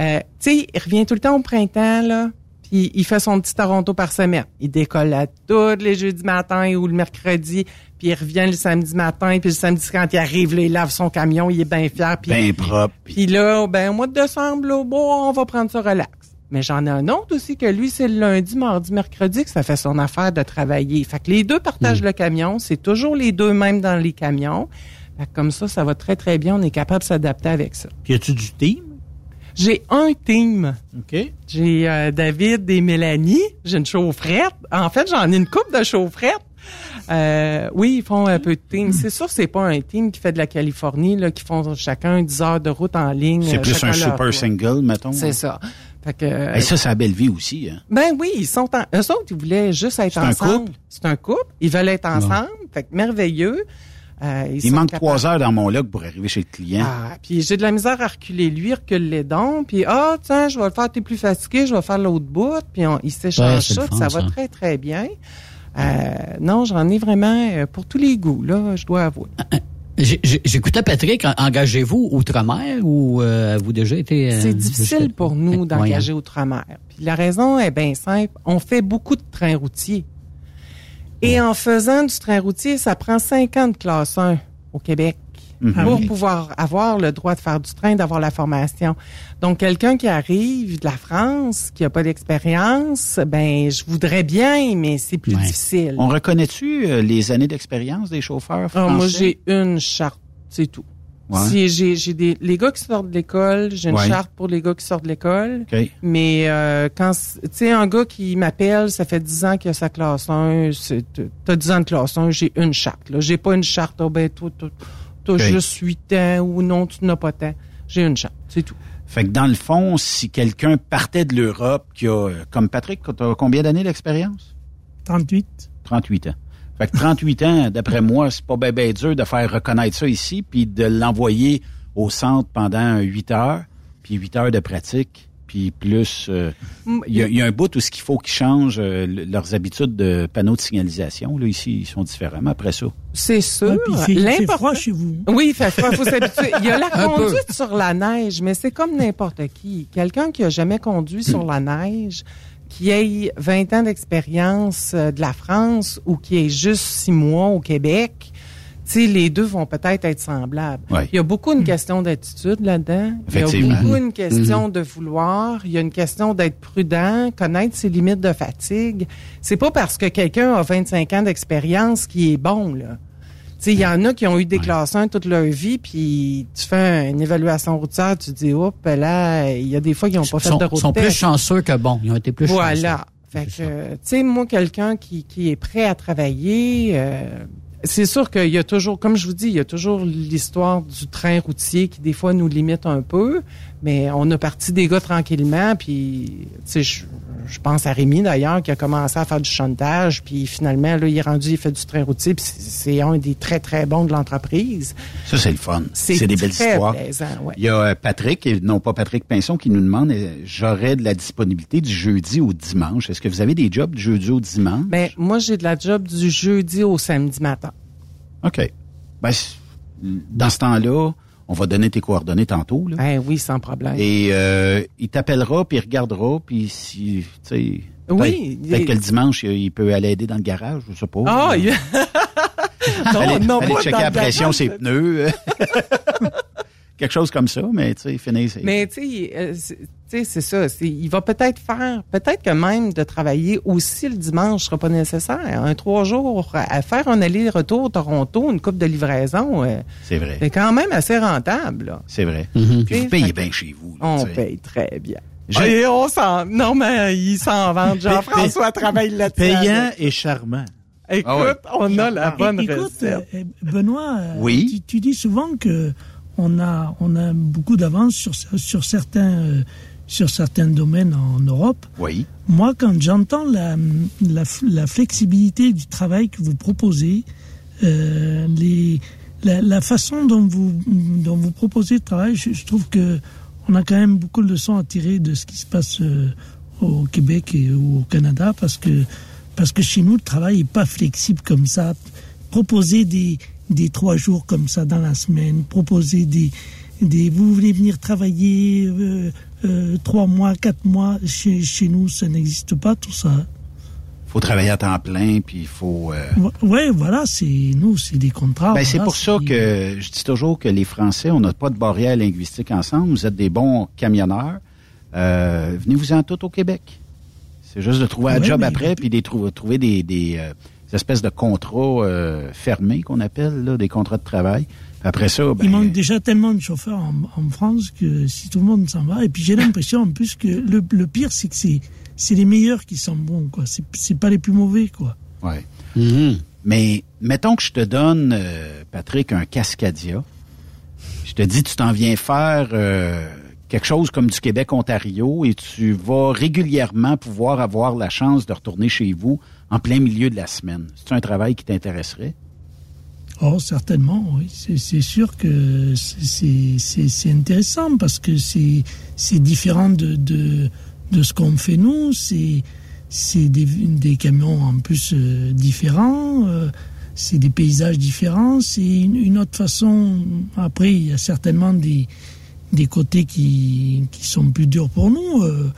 Euh, tu sais, il revient tout le temps au printemps, là. Puis il fait son petit Toronto par semaine. Il décolle à tous les jeudis matin ou le mercredi, puis il revient le samedi matin, puis le samedi quand il arrive, là, il lave son camion, il est bien fier. Puis, Bien propre. puis là, ben au mois de décembre, là, bon, on va prendre ça relax. Mais j'en ai un autre aussi que lui, c'est le lundi, mardi, mercredi que ça fait son affaire de travailler. Fait que les deux partagent le camion, c'est toujours les deux mêmes dans les camions. Fait que comme ça, ça va très très bien, on est capable de s'adapter avec ça. Puis, as-tu du team? J'ai un team. OK. J'ai euh, David et Mélanie. J'ai une chaufferette. En fait, j'en ai une coupe de chaufferettes. Euh, oui, ils font un peu de team. C'est sûr, c'est pas un team qui fait de la Californie, là, qui font chacun 10 heures de route en ligne. C'est euh, plus un super tour. single, mettons. C'est ça. Fait que, Et ça, c'est la belle vie aussi. Hein. ben oui, ils sont en, eux autres, ils voulaient juste être C'est un ensemble. couple? C'est un couple. Ils veulent être ensemble. Fait que merveilleux. Euh, Il manque capables- trois heures dans mon log pour arriver chez le client. Ah, puis j'ai de la misère à reculer lui, recule les dons, puis ah tiens, je vais le faire, t'es plus fatigué, je vais faire l'autre bout, puis on, ils s'échangent Ouais, ça, fun, ça va très très bien. Euh, non, j'en ai vraiment euh, pour tous les goûts là, je dois avouer. J'ai- j'ai- J'écoutais Patrick, en- engagez-vous outre-mer ou euh, avez-vous déjà été... euh, C'est difficile pour nous d'engager hein. outre-mer. Puis la raison est bien simple, on fait beaucoup de trains routiers. Et en faisant du train routier, ça prend 50 classe 1 au Québec Mhm. Ah pour oui. pouvoir avoir le droit de faire du train, d'avoir la formation. Donc, quelqu'un qui arrive de la France, qui a pas d'expérience, ben, je voudrais bien, mais c'est plus Ouais. difficile. On reconnaît-tu euh, les années d'expérience des chauffeurs Ah, français? moi, j'ai une charte, c'est tout. Ouais. Si j'ai, j'ai des, les gars qui sortent de l'école, j'ai une Ouais. charte pour les gars qui sortent de l'école. OK. Mais euh, quand tu sais un gars qui m'appelle, ça fait 10 ans qu'il a sa classe 1, c'est- t'as 10 ans de classe 1, j'ai une charte. Là, j'ai pas une charte. Oh, ben toi, toi, t'as juste 8 ans ou non, tu n'as pas tant. J'ai une charte, c'est tout. Fait que dans le fond, si quelqu'un partait de l'Europe, qui a, comme Patrick, t'as combien d'années d'expérience? 38. 38 ans. Fait que 38 ans, d'après moi, c'est pas bien ben dur de faire reconnaître ça ici, puis de l'envoyer au centre pendant 8 heures, puis 8 heures de pratique, puis plus... euh, Mm, Il y, a- il y a un bout où ce qu'il faut qu'ils changent euh, le- leurs habitudes de panneaux de signalisation. Là, ici, ils sont différemment après ça. C'est sûr. Ouais, L'important- froid chez vous. Oui, il fait froid, il faut s'habituer. Il y a la conduite sur la neige, mais c'est comme n'importe qui. Quelqu'un qui a jamais conduit sur la neige, qu'il ait 20 ans d'expérience euh, de la France ou qu'il ait juste six mois au Québec, tu sais, les deux vont peut-être être semblables. Ouais. Il y a beaucoup une question d'attitude là-dedans. Il y a beaucoup une Mhm. question de vouloir. Il y a une question d'être prudent, connaître ses limites de fatigue. C'est pas parce que quelqu'un a 25 ans d'expérience qui est bon, là. Il y en a qui ont eu des classes 1 toute leur vie, puis tu fais une évaluation routière, tu dis, hop, là, il y a des fois qui n'ont pas fait sont, de route sont plus chanceux que bons. Ils ont été plus chanceux. Voilà. Fait que, tu sais, moi, quelqu'un qui, qui est prêt à travailler, euh, c'est sûr qu'il y a toujours, comme je vous dis, il y a toujours l'histoire du train routier qui, des fois, nous limite un peu, mais on a parti des gars tranquillement, puis, tu sais, je, pense à Rémi, d'ailleurs, qui a commencé à faire du chantage, puis finalement, là, il est rendu, il fait du train routier, puis c'est- un des très, très bons de l'entreprise. Ça, c'est le fun. C'est C'est des belles histoires. plaisant, ouais. Il y a euh, Patrick, et non pas Patrick Pinson, qui nous demande euh, j'aurais de la disponibilité du jeudi au dimanche. Est-ce que vous avez des jobs du jeudi au dimanche? Ben, moi, j'ai de la job du jeudi au samedi matin. OK. Ben, dans ce temps-là, on va donner tes coordonnées tantôt. Là. Ben oui, sans problème. Et euh, il t'appellera, puis il regardera, puis si, tu sais... Oui, Peut-être il- que le dimanche, il peut aller aider dans le garage, je sais pas. Ah, il- non, Fallait- non, fallait pas checker la pression ses pneus. Quelque chose comme ça, mais tu sais, finir, c'est... Mais tu sais, euh, c'est- tu sais, c'est ça. Il va peut-être faire, peut-être que même de travailler aussi le dimanche sera pas nécessaire. Un trois jours à faire un aller-retour Toronto, une coupe de livraison, euh, C'est vrai. c'est quand même assez rentable. là. C'est vrai. Mhm. Puis vous payez bien chez vous. là, On paye très bien. Et on s'en, non mais il s'en vend. Jean-François travaille là-dessus. Payant et charmant. Écoute, Ah ouais. on a la bonne Écoute, recette. euh, Benoît, Oui. tu, tu dis souvent que on a, on a beaucoup d'avance sur, sur, certains, euh, sur certains domaines en Europe. Oui. Moi, quand j'entends la, la, la flexibilité du travail que vous proposez, euh, les, la, la façon dont vous, dont vous proposez le travail, je, je trouve que on a quand même beaucoup de leçons à tirer de ce qui se passe euh, au Québec et ou au Canada parce que parce que chez nous le travail est pas flexible comme ça. Proposer des des trois jours comme ça dans la semaine, proposer des des vous voulez venir travailler euh, euh, trois mois, quatre mois chez chez nous, ça n'existe pas tout ça. faut travailler à temps plein, puis il faut... euh, Ouais, voilà, c'est nous, c'est des contrats. Ben, c'est pour ça que je dis toujours que les Français, on n'a pas de barrière linguistique ensemble. Vous êtes des bons camionneurs. Euh, Venez-vous-en tout au Québec. C'est juste de trouver un Ouais, job mais- après, puis de trouver, trouver des, des, des espèces de contrats euh, fermés qu'on appelle, là, des contrats de travail. Après ça, ben, Il manque déjà tellement de chauffeurs en, en France que si tout le monde s'en va. Et puis j'ai l'impression en plus que le, le pire, c'est que c'est c'est les meilleurs qui sont bons, quoi. C'est c'est pas les plus mauvais, quoi. Ouais. Mais mettons que je te donne, euh, Patrick, un Cascadia. Je te dis, tu t'en viens faire euh, quelque chose comme du Québec-Ontario et tu vas régulièrement pouvoir avoir la chance de retourner chez vous en plein milieu de la semaine. C'est un travail qui t'intéresserait? Oh, certainement, oui. C'est sûr que c'est- intéressant parce que c'est différent de, de, de ce qu'on fait nous. C'est des, des camions en plus euh, différents. euh, c'est des paysages différents. C'est une, une autre façon. Après, il y a certainement des, des côtés qui, qui sont plus durs pour nous. euh,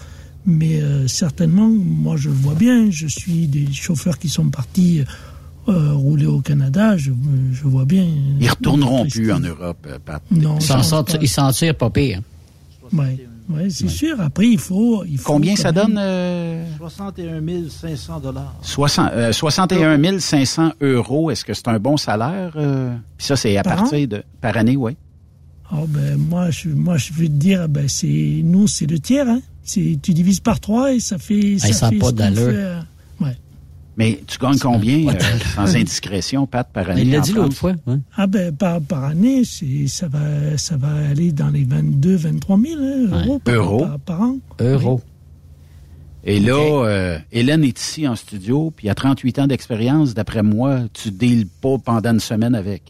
mais euh, certainement, moi, je le vois bien. Je suis des chauffeurs qui sont partis euh, rouler au Canada. Je, je vois bien. Ils retourneront plus en Europe, euh, Pat. Non, Ils s'en sortent- pas. ils s'en tirent pas pire. Ouais, ouais, c'est sûr. Après, il faut. Il faut Combien ça même- donne? euh, 61 500 dollars. 60, euh, 61 500 euros. Est-ce que c'est un bon salaire? euh? Puis ça, c'est à Par partir de... Par année, oui. Oh, ben, moi, je, moi, je vais te dire, ben, c'est, nous, c'est le tiers, hein. Tu divises par trois et ça fait, ça ça a fait pas d'allure. euh, ouais. Mais tu gagnes combien, euh, sans indiscrétion, Pat, par année? Il l'a dit l'autre fois. ouais. Ah, ben, par, par année, c'est, ça va, ça va aller dans les 22, 23 000 hein, euros par, Euros. par, par an. Euro. Et là, euh, Hélène est ici en studio, puis à 38 ans d'expérience, d'après moi, tu deals pas pendant une semaine avec.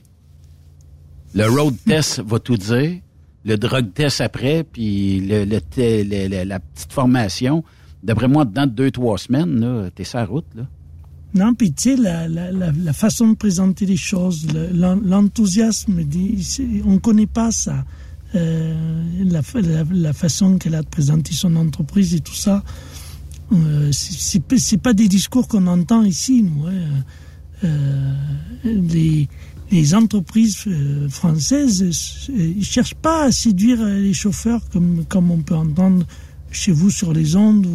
Le road test va tout dire, le drug test après, puis le, la petite formation. D'après moi, dans deux, trois semaines, t'es sur la route, là. Non, puis tu sais, la, la, la, façon de présenter les choses, le- l'en- l'enthousiasme, on ne connaît pas ça. Euh, la, la, façon qu'elle a de présenter son entreprise et tout ça. euh, c'est pas des discours qu'on entend ici, nous. hein. Euh, les, les entreprises euh, françaises, euh, ils cherchent pas à séduire euh, les chauffeurs comme, comme on peut entendre chez vous sur les ondes.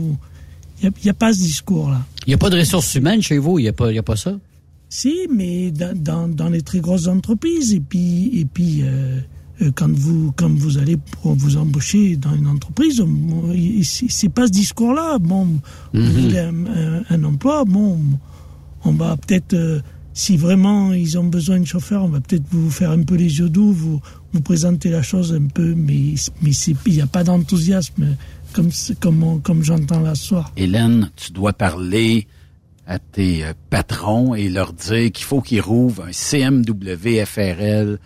Il n'y a, pas ce discours-là. Il n'y a pas de ressources humaines chez vous, il n'y a, pas- y a pas ça? Si, mais dans, dans, dans les très grosses entreprises. Et puis, et puis euh, euh, quand, vous, quand vous allez pour vous embaucher dans une entreprise, c'est pas ce discours-là. Bon, vous Mhm. voulez un, un- un emploi, bon, on va peut-être, euh, si vraiment ils ont besoin de chauffeurs, on va peut-être vous faire un peu les yeux doux, vous, présenter la chose un peu, mais, mais il n'y a pas d'enthousiasme comme, comme, comme j'entends ce soir. Hélène, tu dois parler à tes euh, patrons et leur dire qu'il faut qu'ils rouvrent un CMW FRL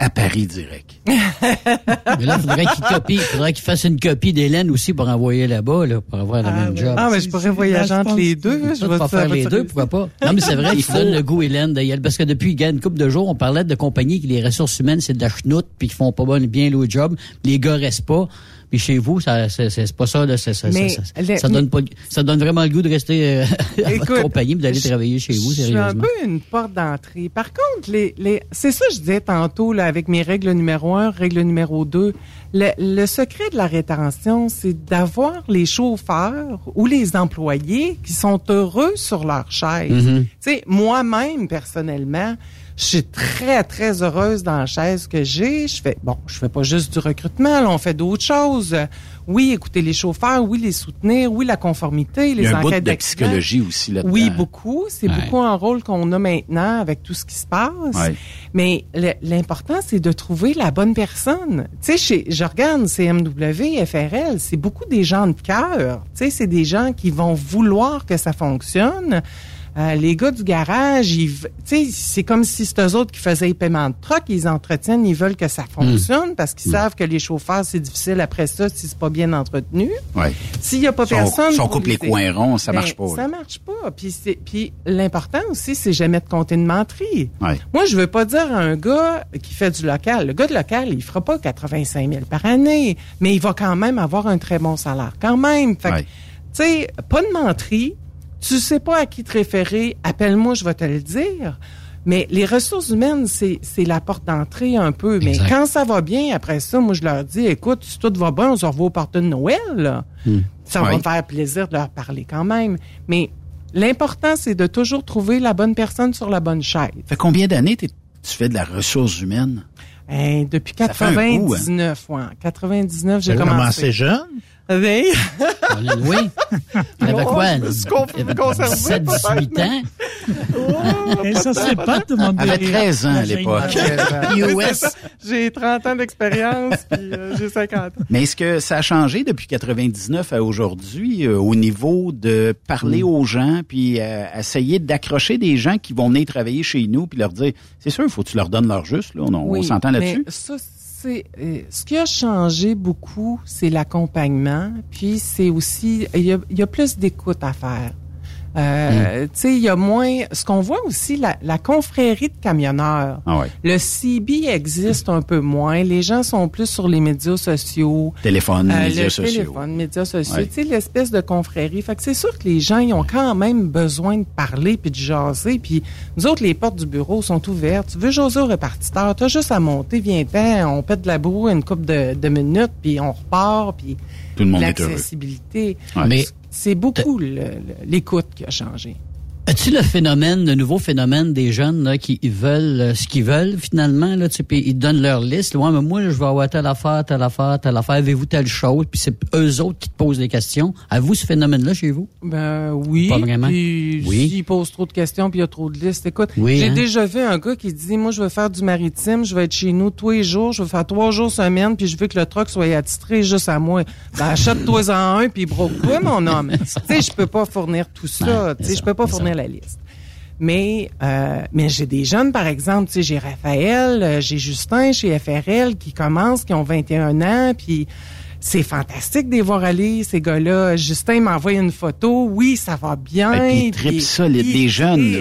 à Paris direct. Mais là, il faudrait qu'il copie, il faudrait qu'il fasse une copie d'Hélène aussi pour envoyer là-bas, là, pour avoir le même job. Ah, mais je pourrais voyager entre les deux. Je Ça, vais faire vais les deux, pourquoi pas? Non, mais c'est vrai Il qu'il donne faut- le goût, Hélène, d'ailleurs, parce que depuis il y a une couple de jours, on parlait de compagnies qui les ressources humaines, c'est de la chenoute, puis qui font pas bon- bien le job. Les gars restent pas. Puis chez vous, ça, c'est, c'est pas ça, là, c'est- ça, ça, le- ça donne pas, ça donne vraiment le goût de rester euh, à votre Écoute, compagnie, puis d'aller travailler chez vous, Je suis un sérieusement. peu une porte d'entrée. Par contre, les, les, c'est ça que je disais tantôt là, avec mes règles numéro un, règle numéro deux. Le, le secret de la rétention, c'est d'avoir les chauffeurs ou les employés qui sont heureux sur leur chaise. Mhm. Tu sais, moi-même, personnellement, je suis très, très heureuse dans la chaise que j'ai. Je fais, bon, je fais pas juste du recrutement, là, on fait d'autres choses. Oui, écouter les chauffeurs, oui, les soutenir, oui, la conformité, les Il y a un bout enquêtes de psychologie aussi là-dedans. Oui, beaucoup. C'est Ouais. beaucoup un rôle qu'on a maintenant avec tout ce qui se passe. Ouais. Mais l'important, c'est de trouver la bonne personne. Tu sais, chez, je regarde CMW, FRL, c'est beaucoup des gens de cœur. Tu sais, c'est des gens qui vont vouloir que ça fonctionne. Euh, les gars du garage, ils, c'est comme si c'était eux autres qui faisaient les paiements de troc, ils entretiennent, ils veulent que ça fonctionne parce qu'ils savent que les chauffeurs, c'est difficile après ça si c'est pas bien entretenu. Ouais. S'il y a pas Si on- personne. si on coupe les coins ronds, ça ben, marche pas, Ça marche pas. Puis, c'est- puis l'important aussi, c'est jamais de compter de menterie. Ouais. Moi, je veux pas dire à un gars qui fait du local. Le gars de local, il fera pas 85 000 par année, mais il va quand même avoir un très bon salaire quand même. Fait que, Ouais. tu sais, pas de menterie. Tu sais pas à qui te référer, appelle-moi, je vais te le dire. Mais les ressources humaines, c'est c'est la porte d'entrée un peu. Mais Exact. quand ça va bien, après ça, moi, je leur dis, écoute, si tout va bien, on se revoit au porte de Noël. là. Ça va me faire plaisir de leur parler quand même. Mais l'important, c'est de toujours trouver la bonne personne sur la bonne chaise. Fait combien d'années tu fais de la ressource humaine? Hein, depuis Ça fait un coup, hein. 99, ouais. 99, j'ai commencé. commencé jeune? Oui. Oui. Il avait Oh, quoi? Il avait conservé, 17, 18 peut-être, ans? Et ça, c'est pas de demander. Elle avait 13 ans à l'époque. US. J'ai 30 ans d'expérience, puis euh, j'ai 50 ans. Mais est-ce que ça a changé depuis 99 à aujourd'hui euh, au niveau de parler aux gens puis euh, essayer d'accrocher des gens qui vont venir travailler chez nous puis leur dire c'est sûr il faut que tu leur donnes leur juste là on, on Oui, s'entend là-dessus? C'est euh, ce qui a changé beaucoup, c'est l'accompagnement. Puis c'est aussi, il y a, il y a plus d'écoute à faire. Euh, Tu sais, il y a moins. Ce qu'on voit aussi, la, la confrérie de camionneurs. Ah ouais. Le CB existe un peu moins. Les gens sont plus sur les médias sociaux. Téléphone, Euh, médias le sociaux. téléphone, médias sociaux. Ouais. Tu sais, l'espèce de confrérie. Fait que c'est sûr que les gens, ils ont quand même besoin de parler puis de jaser. Puis nous autres, les portes du bureau sont ouvertes. Tu veux jaser au répartiteur, t'as juste à monter, viens-t'en, on pète de la boue une couple de, de minutes, puis on repart, puis Tout le monde est heureux. l'accessibilité. Mais C'est beaucoup l'écoute qui a changé. As-tu le phénomène, le nouveau phénomène des jeunes là, qui veulent euh, ce qu'ils veulent finalement, là, tu ils donnent leur liste. Ouais, mais moi, je vais avoir telle affaire, telle affaire, telle affaire, avez-vous telle chose, puis c'est eux autres qui te posent les questions. Avez-vous ce phénomène-là chez vous? Ben oui. Pas vraiment? Puis Oui. s'il pose trop de questions puis il y a trop de listes, écoute, Oui, j'ai hein? déjà vu un gars qui dit moi je veux faire du maritime, je vais être chez nous tous les jours, je veux faire trois jours semaine puis je veux que le truck soit attitré juste à moi. Ben achète-toi en un puis broque-toi mon homme. tu sais, je peux pas fournir tout ça, tu sais, je peux pas fournir la liste. Mais euh, mais j'ai des jeunes par exemple, tu sais, j'ai Raphaël, euh, j'ai Justin chez FRL qui commencent, qui ont 21 ans puis c'est fantastique de les voir aller, ces gars-là. Justin m'a envoyé une photo. Oui, ça va bien. Ben, puis ils trippent des jeunes, là.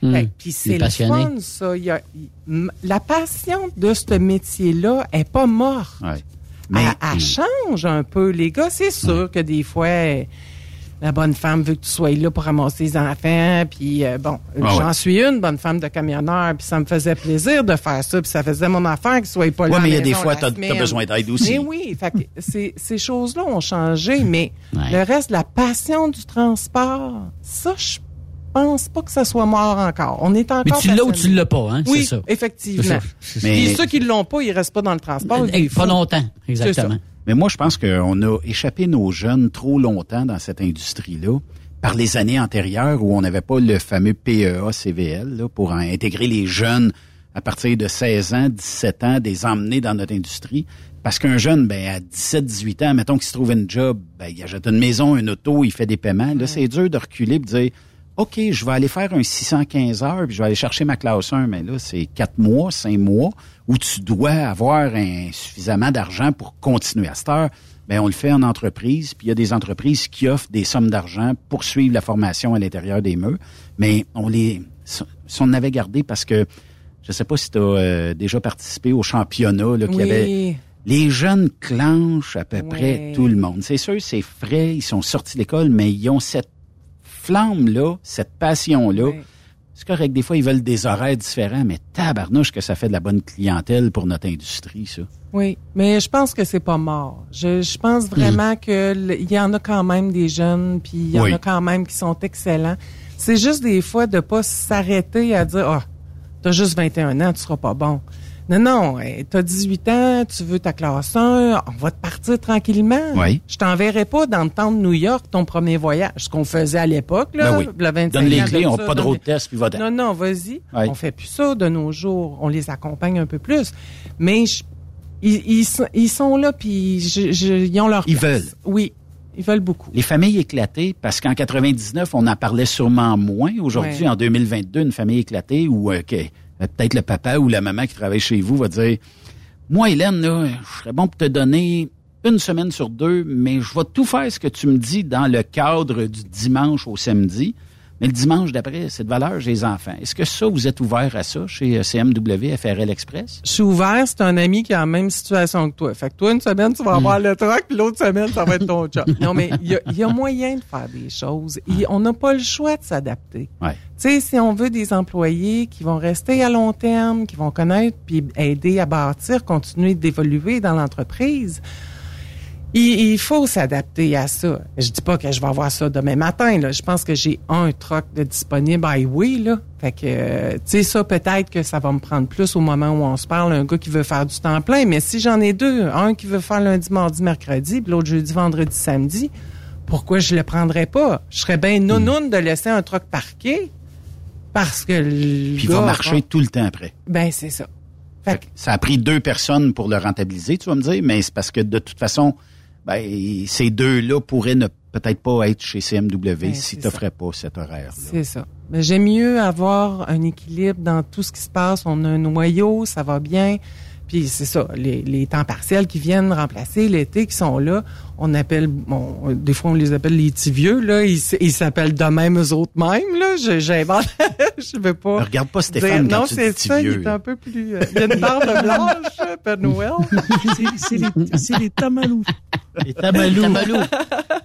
Ben, puis c'est le fun, ça. Il y a- il- m- la passion de ce métier-là est pas morte. Ouais. Mais Elle, elle change un peu. Les gars, c'est sûr que des fois, la bonne femme veut que tu sois là pour ramasser les enfants. Puis euh, bon, Ah j'en ouais. suis une bonne femme de camionneur. Puis ça me faisait plaisir de faire ça. Puis ça faisait mon affaire qu'il soit pas là. Ouais, à mais il y a des fois, t'as semaine. besoin d'aide aussi. Mais oui, fait que ces, choses-là ont changé. Mais Ouais. le reste, la passion du transport, ça, je pense pas que ça soit mort encore. On est encore. Mais tu l'as ou tu l'as pas, hein? Oui, ça. effectivement. Ça. Mais- Puis ceux qui l'ont pas, ils restent pas dans le transport. Eh, ils Pas font. longtemps, exactement. Mais moi, je pense qu'on a échappé nos jeunes trop longtemps dans cette industrie-là par les années antérieures où on n'avait pas le fameux PEA-CVL là, pour intégrer les jeunes à partir de 16 ans, 17 ans, des emmener dans notre industrie. Parce qu'un jeune, ben, à 17, 18 ans, mettons qu'il se trouve une job, ben, il achète une maison, une auto, il fait des paiements. Là, c'est dur de reculer et de dire, OK, je vais aller faire un 615 heures, puis je vais aller chercher ma classe 1, mais là, c'est 4 mois, 5 mois, où tu dois avoir un, suffisamment d'argent pour continuer à cette heure. Ben, on le fait en entreprise, puis il y a des entreprises qui offrent des sommes d'argent pour suivre la formation à l'intérieur des murs. Mais on les, si on avait gardé parce que, je sais pas si tu as déjà participé au championnat, là, qu'il y avait les jeunes clenchent à peu près tout le monde. C'est sûr, c'est frais, ils sont sortis de l'école, mais ils ont cette flamme-là, cette passion-là. C'est correct, des fois, ils veulent des horaires différents, mais tabarnouche que ça fait de la bonne clientèle pour notre industrie, ça. Oui, mais je pense que c'est pas mort. Je, je pense vraiment que le- il y en a quand même des jeunes, puis il y en a quand même qui sont excellents. C'est juste des fois de pas s'arrêter à dire ah, t'as juste 21 ans, tu seras pas bon. Non, non, hey, t'as 18 ans, tu veux ta classe 1, on va te partir tranquillement. Oui. Je t'enverrai pas dans le temps de New York ton premier voyage, ce qu'on faisait à l'époque, là, Ben oui. le 25 Donne les clés, on ça, pas de road test, puis va Non, non, vas-y. Oui. On fait plus ça de nos jours. On les accompagne un peu plus. Mais je- ils, ils sont- ils sont là, puis je- je- ils ont leur Ils place. veulent. Oui, ils veulent beaucoup. Les familles éclatées, parce qu'en 99, on en parlait sûrement moins. Aujourd'hui, Ouais. en 2022, une famille éclatée euh, que, euh, peut-être le papa ou la maman qui travaille chez vous va dire Moi, Hélène, là, je serais bon pour te donner une semaine sur deux, mais je vais tout faire ce que tu me dis dans le cadre du dimanche au samedi. Mais le dimanche d'après, c'est de valeur, j'ai les enfants. Est-ce que ça, vous êtes ouvert à ça chez euh, CMW, FRL Express? Je suis ouvert, c'est un ami qui a la même situation que toi. Fait que toi, une semaine, tu vas avoir le truck, puis l'autre semaine, ça va être ton job. Non, mais il y a, il y a moyen de faire des choses. On n'a pas le choix de s'adapter. Ouais. Tu sais, si on veut des employés qui vont rester à long terme, qui vont connaître puis aider à bâtir, continuer d'évoluer dans l'entreprise, il, il faut s'adapter à ça. Je dis pas que je vais avoir ça demain matin. Là. Je pense que j'ai un truck de disponible highway. Là. Fait que, euh, tu sais, ça, peut-être que ça va me prendre plus au moment où on se parle, un gars qui veut faire du temps plein. Mais si j'en ai deux, un qui veut faire lundi, mardi, mercredi, puis l'autre jeudi, vendredi, samedi, pourquoi je le prendrais pas? Je serais bien nounoune de laisser un truck parqué parce que le Puis il va marcher tout le temps après. Ben, c'est ça. Fait que, Ça a pris deux personnes pour le rentabiliser, tu vas me dire, mais c'est parce que de toute façon, ben, ces deux-là pourraient ne peut-être pas être chez CMW Ben, si tu n'offrais pas cet horaire. C'est ça. Mais j'aime mieux avoir un équilibre dans tout ce qui se passe. On a un noyau, ça va bien. Puis c'est ça, les, les temps partiels qui viennent remplacer l'été, qui sont là, on appelle, bon, des fois on les appelle les petits vieux, là, ils, s'appellent de même eux autres mêmes, là, Je- j'invente, je veux pas. Regarde pas Stéphane dire- quand Non, c'est ça, vieux, il est un peu plus, euh, il y a une barbe blanche, euh, Père Noël. C'est- C'est les, c'est les tamalous. Les tamalous.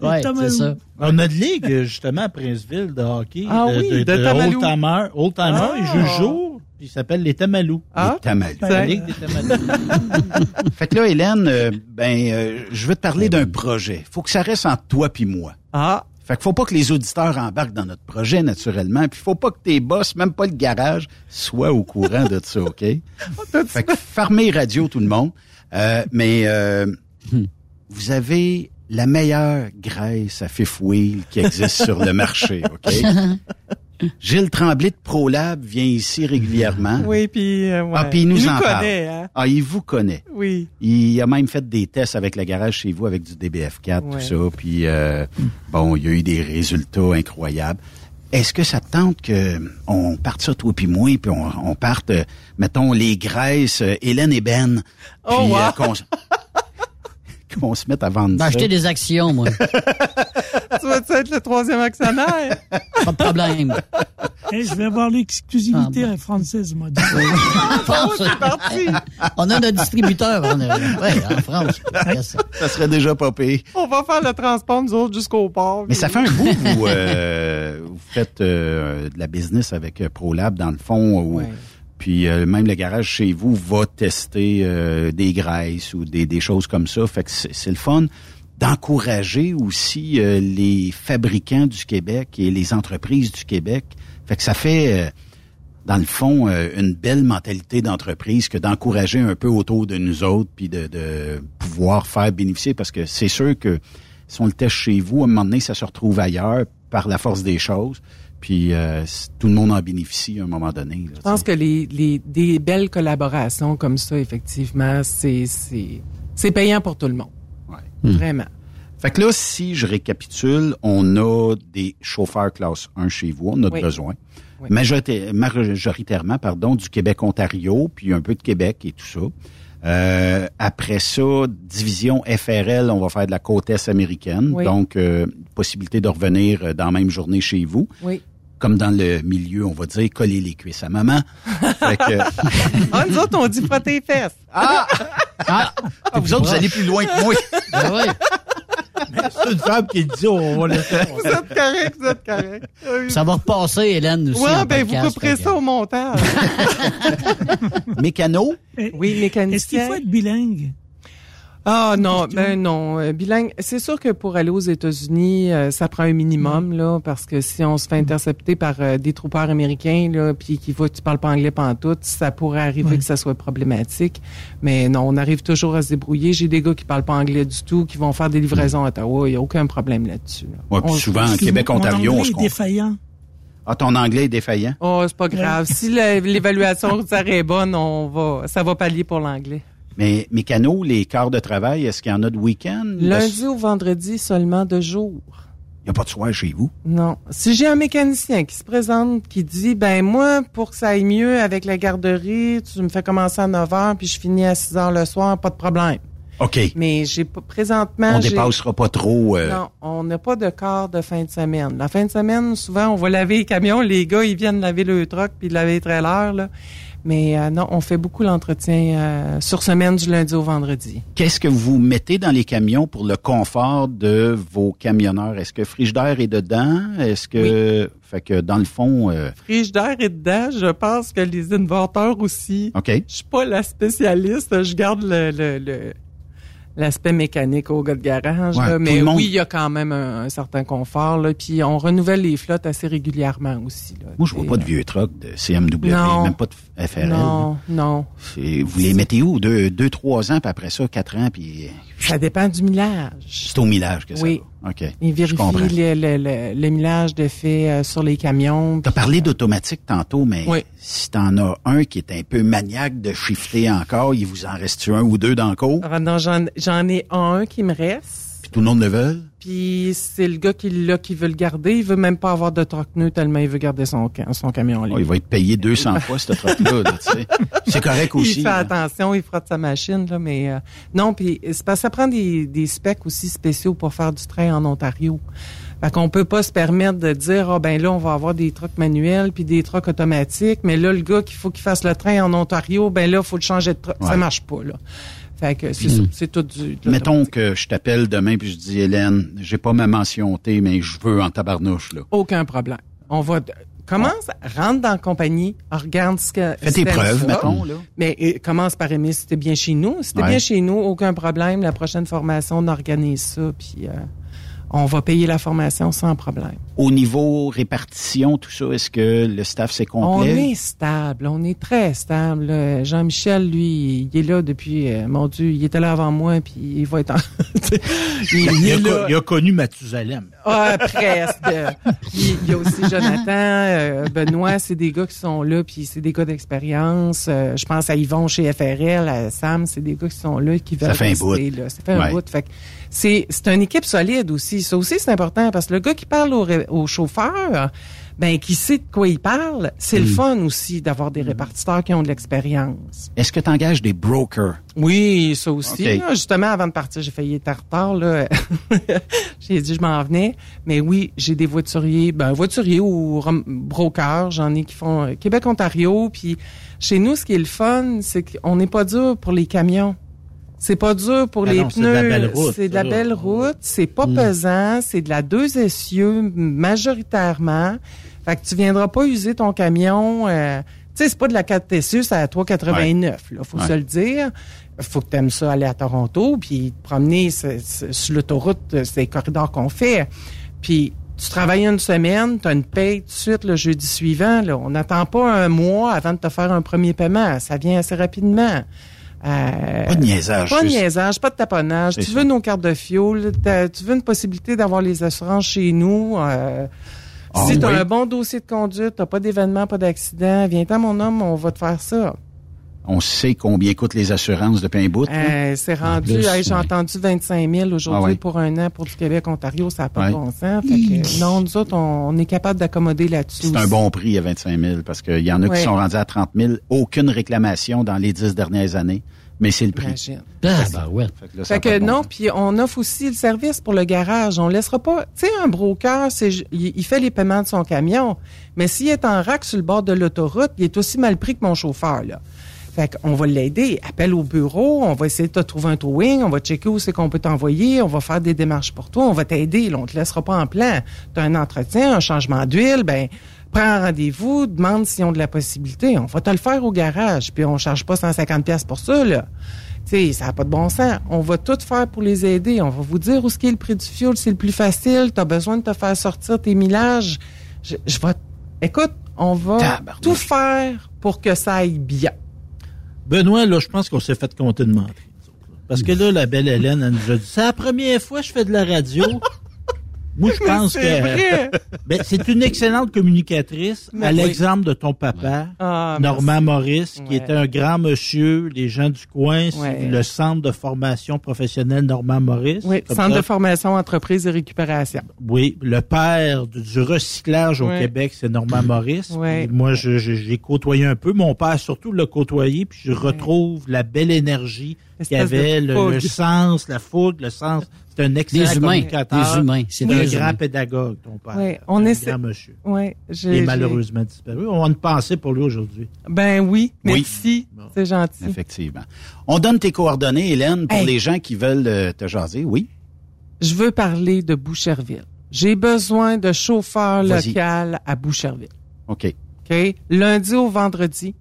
Ouais, c'est ça. On a de ligue, justement, à Princeville, de hockey. Ah de, oui, de, de de tamalous. Old-Timer. Old-Timer, Ah. ils jouent jour, puis ils s'appellent les tamalous. Ah, Les tamalous. La ligue des tamalous. Fait que là, Hélène, euh, ben, euh, je veux te parler d'un projet. Faut que ça reste entre toi puis moi. ah, Fait qu'il faut pas que les auditeurs embarquent dans notre projet, naturellement. Puis faut pas que tes boss, même pas le garage, soient au courant de ça, OK? fait que fermez radio, tout le monde. Euh, mais euh, vous avez la meilleure graisse à fifth wheel qui existe sur le marché, OK? Gilles Tremblay de ProLab vient ici régulièrement. oui, puis, euh, ouais. Ah, puis il nous en parle. connaît, hein? Ah, il vous connaît. Oui. Il a même fait des tests avec le garage chez vous, avec du DBF4, Ouais. tout ça. Puis, euh, bon, il y a eu des résultats incroyables. Est-ce que ça te tente que on parte ça, toi puis moi, puis on, on parte, euh, mettons, les graisses, euh, Hélène et Ben, puis Oh, wow. qu'on se mette à vendre Ben, ça. acheter des actions, moi. tu vas être le troisième actionnaire? Pas de problème. Je vais avoir l'exclusivité Ah, française, moi. France, c'est parti. On a notre distributeur en, ouais, en France. Yes. Ça serait déjà pas pire. On va faire le transport, nous autres, jusqu'au port. Mais ça fait un bout que vous, euh, vous faites euh, de la business avec euh, ProLab, dans le fond. où- Puis euh, même le garage chez vous va tester euh, des graisses ou des, des choses comme ça. Fait que c'est le fun d'encourager aussi euh, les fabricants du Québec et les entreprises du Québec. Fait que ça fait, dans le fond, une belle mentalité d'entreprise que d'encourager un peu autour de nous autres puis de, de pouvoir faire bénéficier parce que c'est sûr que si on le teste chez vous, à un moment donné, ça se retrouve ailleurs par la force des choses. Puis euh, tout le monde en bénéficie à un moment donné. là. Je pense que les, les, des belles collaborations comme ça, effectivement, c'est, c'est, c'est payant pour tout le monde. Vraiment. Fait que là, si je récapitule, on a des chauffeurs classe 1 chez vous, on a Oui. besoin. Oui. Majorité- majoritairement, pardon, du Québec-Ontario, puis un peu de Québec et tout ça. Euh, après ça, division FRL, on va faire de la côte est américaine. Oui. Donc, euh, possibilité de revenir euh, dans la même journée chez vous. Oui. Comme dans le milieu, on va dire, coller les cuisses à maman. fait que, Ah, nous autres, on dit frotter les fesses. Ah! Ah! vous autres, vous allez plus loin que moi. Ah ouais. C'est une femme qui dit, on va le faire. Vous êtes correct, vous êtes correct. Oui. Ça va repasser, Hélène, aussi. Ouais, en ben, vous couperez ça au montage. Mécano? Oui, mécanicien. Est-ce qu'il faut être bilingue? Ah non, ben non, euh, bilingue. C'est sûr que pour aller aux États-Unis, euh, ça prend un minimum là, parce que si on se fait intercepter par euh, des troupeurs américains là, puis qu'il voient que tu parles pas anglais pantoute, ça pourrait arriver Ouais. que ça soit problématique. Mais non, on arrive toujours à se débrouiller. J'ai des gars qui parlent pas anglais du tout, qui vont faire des livraisons à Ottawa. Il y a aucun problème là-dessus. là. Ouais, On- souvent, Québec-Ontario, mon on se comprend. défaillant. Ah, ton anglais est défaillant? Oh, c'est pas grave. si l'évaluation routière est bonne, on va, ça va pallier pour l'anglais. Mais mécano, les quarts de travail, est-ce qu'il y en a de week-end? Lundi au vendredi seulement deux jours. Il n'y a pas de soir chez vous? Non. Si j'ai un mécanicien qui se présente, qui dit, ben moi, pour que ça aille mieux avec la garderie, tu me fais commencer à 9 heures, puis je finis à 6 heures le soir, pas de problème. OK. Mais j'ai pas, présentement, on dépassera pas trop. euh, Non, on n'a pas de quart de fin de semaine. La fin de semaine, souvent, on va laver les camions. Les gars, ils viennent laver le truck puis laver les trailers, là. Mais euh, non, on fait beaucoup l'entretien euh, sur semaine du lundi au vendredi. Qu'est-ce que vous mettez dans les camions pour le confort de vos camionneurs? Est-ce que frigidaire est dedans? Est-ce que... Fait que dans le fond... euh, Frigidaire est dedans. Je pense que les inverteurs aussi. OK. Je suis pas la spécialiste. Je garde le, le- le- l'aspect mécanique au gars de garage. Ouais, là. mais monde- oui, il y a quand même un, un certain confort. Là. Puis on renouvelle les flottes assez régulièrement aussi. Là. Moi, je vois pas de euh, vieux truck de CMW, Non. même pas de FRL. Non, non. Vous les mettez où? Deux, deux, trois ans, puis après ça, quatre ans, puis Ça dépend du millage. c'est au millage que ça Oui. va. OK. Ils vérifient le, le, le, le millage de fait euh, sur les camions. T'as parlé d'automatique tantôt, mais Oui. si t'en as un qui est un peu maniaque de shifter encore, il vous en reste un ou deux dans le cours? Ah, non, j'en, j'en ai un qui me reste. Puis tout le monde le veut? Puis c'est le gars qui l'a qui veut le garder. Il veut même pas avoir de troc neuf tellement il veut garder son, ca- son camion Oh, libre. il va être payé 200 fois, ce truc-là. là, tu sais. C'est correct aussi. Il fait là. attention, il frotte sa machine, là, mais euh, non, puis c'est parce que ça prend des, des specs aussi spéciaux pour faire du train en Ontario. Fait qu'on peut pas se permettre de dire ah ben là on va avoir des trucks manuels puis des trucks automatiques, mais là le gars qu'il faut qu'il fasse le train en Ontario, ben là faut le changer de truck. Ouais. Ça marche pas là. Fait que c'est Mm. ça, c'est tout du. Mettons que je t'appelle demain puis je dis Hélène, j'ai pas ma mention T, mais je veux en tabarnouche là. Aucun problème. On va commence, rentre dans la compagnie, regarde ce que Fais tes preuves, mettons, là. Mais commence par aimer si c'était bien chez nous. Si c'était Ouais. bien chez nous, aucun problème. La prochaine formation, on organise ça, puis euh, on va payer la formation sans problème. Au niveau répartition, tout ça, est-ce que le staff c'est On complet? est stable, on est très stable. Jean-Michel, lui, il est là depuis, euh, mon Dieu, il était là avant moi, puis il va être en... il, il Il est a, là. co- il a connu Mathusalem. Ah, presque. Il y a aussi Jonathan, euh, Benoît, c'est des gars qui sont là, puis c'est des gars d'expérience. Euh, je pense à Yvon chez FRL, à Sam, c'est des gars qui sont là, qui veulent Ça fait un rester, bout. Là. Ça fait un Ouais. bout. Fait que c'est, c'est une équipe solide aussi. Ça aussi, c'est important, parce que le gars qui parle au, au chauffeur, ben qui sait de quoi il parle. C'est le Mm. fun aussi d'avoir des répartiteurs qui ont de l'expérience. Est-ce que tu engages des brokers? Oui, ça aussi. Là. justement, avant de partir, j'ai failli être en retard. Là. j'ai dit je m'en venais. Mais oui, j'ai des voituriers, ben voituriers ou brokers, j'en ai qui font euh, Québec-Ontario. Puis chez nous, ce qui est le fun, c'est qu'on n'est pas dur pour les camions. C'est pas dur pour Ah les non, c'est de la pneus. belle route, C'est de la belle route. C'est pas Mm. pesant. C'est de la deux essieux majoritairement. Fait que tu viendras pas user ton camion. euh, tu sais, c'est pas de la 4 essieux, c'est à 3,89. Là, faut Ouais. se le dire. Faut que tu aimes ça aller à Toronto, puis te promener sur l'autoroute, euh, c'est les corridors qu'on fait. Puis tu travailles une semaine, tu as une paye tout de suite le jeudi suivant. Là. On n'attend pas un mois avant de te faire un premier paiement. Ça vient assez rapidement. Euh, Pas de niaisage, Pas de niaisage, pas de taponnage. Tu ça. veux nos cartes de fioul, tu veux une possibilité d'avoir les assurances chez nous. euh, Ah si tu as oui? un bon dossier de conduite, t'as pas d'événement, pas d'accident, viens-t'en mon homme, on va te faire ça. On sait combien coûtent les assurances depuis un bout. là. Euh, c'est rendu, hey, j'ai ouais. entendu 25 000 aujourd'hui Ah ouais. pour un an pour du Québec-Ontario, ça n'a pas Ouais. de bon sens. Fait que, non, nous autres, on, on est capable d'accommoder là-dessus. C'est un bon prix à 25 000 parce qu'il y en a Ouais. qui sont rendus à 30 000. Aucune réclamation dans les dix dernières années, mais c'est le prix. Ah, ben ouais. Fait que là, ça Fait a pas que de bon non, puis on offre aussi le service pour le garage. On laissera pas. Tu sais, un broker, c'est ju- il, il fait les paiements de son camion, mais s'il est en rack sur le bord de l'autoroute, il est aussi mal pris que mon chauffeur là. Fait qu'on va l'aider. Appelle au bureau, on va essayer de te trouver un towing, on va checker où c'est qu'on peut t'envoyer, on va faire des démarches pour toi, on va t'aider. là, On te laissera pas en plan. Tu as un entretien, un changement d'huile, ben prends un rendez-vous, demande s'ils ont de la possibilité. On va te le faire au garage, puis on charge pas 150 pièces pour ça là. Tu sais, ça n'a pas de bon sens. On va tout faire pour les aider. On va vous dire où ce qui est le prix du fioul, c'est le plus facile. Tu as besoin de te faire sortir tes millages. Je, je vais... Écoute, on va tout faire pour que ça aille bien. Benoît, là, je pense qu'on s'est fait compter de mentir. Parce que là, la belle Hélène, elle nous a dit, c'est la première fois que je fais de la radio. Moi, je pense que ben, c'est une excellente communicatrice, Mais à oui. l'exemple de ton papa, Ah, Normand Maurice, qui Ouais. était un grand monsieur, les gens du coin, c'est Ouais. le centre de formation professionnelle Normand Maurice. Oui, Centre ça. de formation, entreprise et récupération. Oui, le père du, du recyclage au Ouais. Québec, c'est Normand Maurice. Puis Moi, je, je- j'ai côtoyé un peu. Mon père, surtout, l'a côtoyé. Puis je retrouve la belle énergie Espèce de avait, le, sens, la fougue, le sens. C'est un excellent Des humains, communicateur. des humains, c'est un grand pédagogue, ton père. Oui, on un essaie- grand monsieur. Oui, Il j'ai- est malheureusement disparu. On a une pensée pour lui aujourd'hui. Ben oui, Oui. merci. C'est gentil. Effectivement. On donne tes coordonnées, Hélène, pour Hey. les gens qui veulent euh, te jaser. Oui. Je veux parler de Boucherville. J'ai besoin de chauffeurs local à Boucherville. OK. OK? Lundi au vendredi.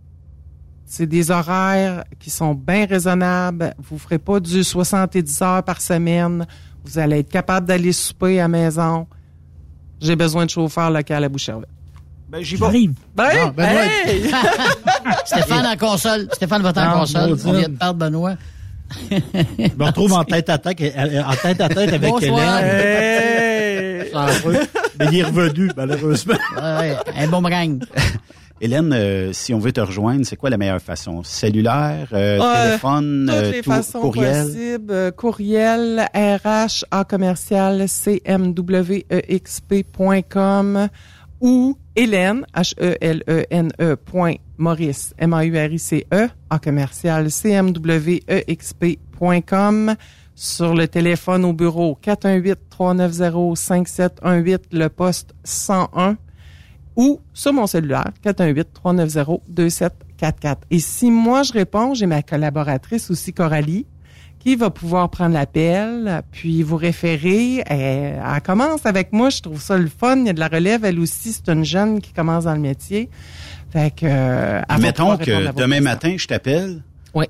C'est des horaires qui sont bien raisonnables. Vous ferez pas du 70 heures par semaine. Vous allez être capable d'aller souper à la maison. J'ai besoin de chauffeurs local à Boucherville. Ben, j'y J'arrive. Ben, Non, Benoît, hey! Stéphane en console. Stéphane va en console. On vient de perdre Benoît. Je me retrouve en tête à tête, euh, en tête à tête avec Bonsoir. Hélène. Hey! Mais il est revenu, malheureusement. Ouais, un bon boomerang. Hélène, euh, si on veut te rejoindre, c'est quoi la meilleure façon? Cellulaire, euh, Euh, téléphone, Toutes euh, les tout- façons courriel? possibles. Euh, Courriel, RH, A commercial, cmwexp.com ou Hélène, H-E-L-E-N-E, point Maurice, M-A-U-R-I-C-E, A commercial, cmwexp.com sur le téléphone au bureau 418-390-5718, le poste 101 ou sur mon cellulaire 418-390-2744. Et si moi je réponds, j'ai ma collaboratrice aussi, Coralie, qui va pouvoir prendre l'appel, puis vous référer. Elle, elle commence avec moi, je trouve ça le fun. Il y a de la relève. Elle aussi, c'est une jeune qui commence dans le métier. Fait que, euh, Mettons que demain matin, je t'appelle. Oui.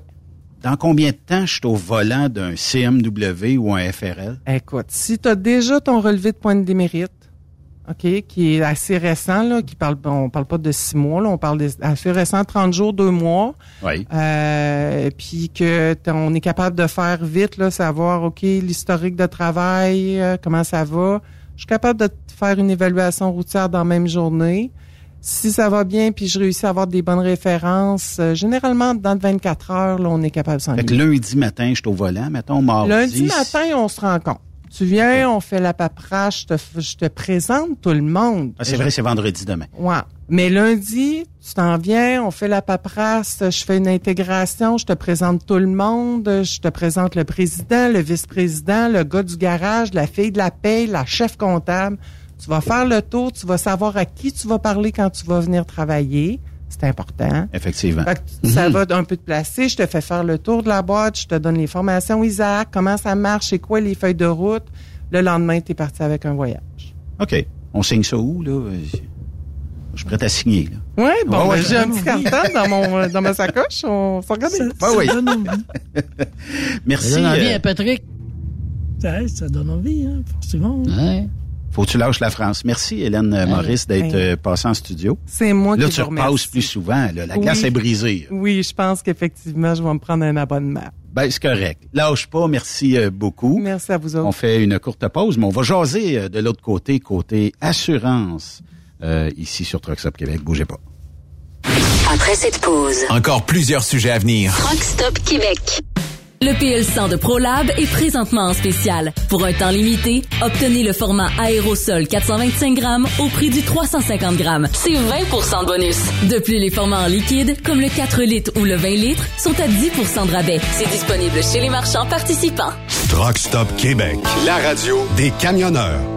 Dans combien de temps je suis au volant d'un CMW ou un FRL? Écoute, si tu as déjà ton relevé de points de démérite, OK, qui est assez récent, là, qui parle, on parle pas de six mois, là, on parle des assez récent, 30 jours, deux mois, Oui. euh, puis que on est capable de faire vite, là, savoir, OK, l'historique de travail, euh, comment ça va. Je suis capable de faire une évaluation routière dans la même journée. Si ça va bien, puis je réussis à avoir des bonnes références, euh, généralement, dans 24 heures, là, on est capable de s'en Fait que lundi matin, je suis au volant. Mettons mardi. Lundi matin, on se rencontre. Tu viens, on fait la paperasse, je te, je te présente tout le monde. Ah, c'est vrai, c'est vendredi demain. Ouais. Mais lundi, tu t'en viens, on fait la paperasse, je fais une intégration, je te présente tout le monde, je te présente le président, le vice-président, le gars du garage, la fille de la paye, la chef comptable. Tu vas faire le tour, tu vas savoir à qui tu vas parler quand tu vas venir travailler. C'est important. Effectivement. Fait que ça va un peu te placer. Je te fais faire le tour de la boîte. Je te donne les formations Isaac, comment ça marche, c'est quoi les feuilles de route? Le lendemain, tu es parti avec un voyage. OK. On signe ça où, là? Je suis prêt à signer, là. Ouais, bon, Ouais, ouais. ben, j'ai un petit carton dans, mon, dans ma sacoche. On s'organise. Ah oui. Merci. Ça donne envie euh, à Patrick? Ouais, ça donne envie, hein, forcément. Ouais. Faut que tu lâches la France. Merci, Hélène Maurice, d'être Ouais. euh, passée en studio. C'est moi Là, qui tu vous remercie. repasses plus souvent. là. La glace Oui. est brisée. Oui, je pense qu'effectivement, je vais me prendre un abonnement. Ben, c'est correct. Lâche pas. Merci euh, beaucoup. Merci à vous autres. On fait une courte pause, mais on va jaser euh, de l'autre côté, côté assurance, euh, ici sur Trucks Up Québec. Bougez pas. Après cette pause, Encore plusieurs sujets à venir. Truck Stop Québec. Le PL100 de ProLab est présentement en spécial. Pour un temps limité, obtenez le format aérosol 425 grammes au prix du 350 grammes. C'est 20% de bonus. De plus, les formats en liquide, comme le 4 litres ou le 20 litres, sont à 10% de rabais. C'est disponible chez les marchands participants. Truck Stop Québec, la radio des camionneurs.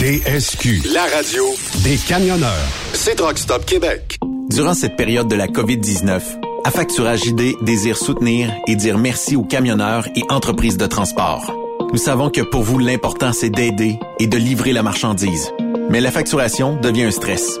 TSQ, la radio des camionneurs. C'est Truck Stop Québec. Durant cette période de la COVID-19, Affacturage ID désire soutenir et dire merci aux camionneurs et entreprises de transport. Nous savons que pour vous, l'important, c'est d'aider et de livrer la marchandise. Mais la facturation devient un stress.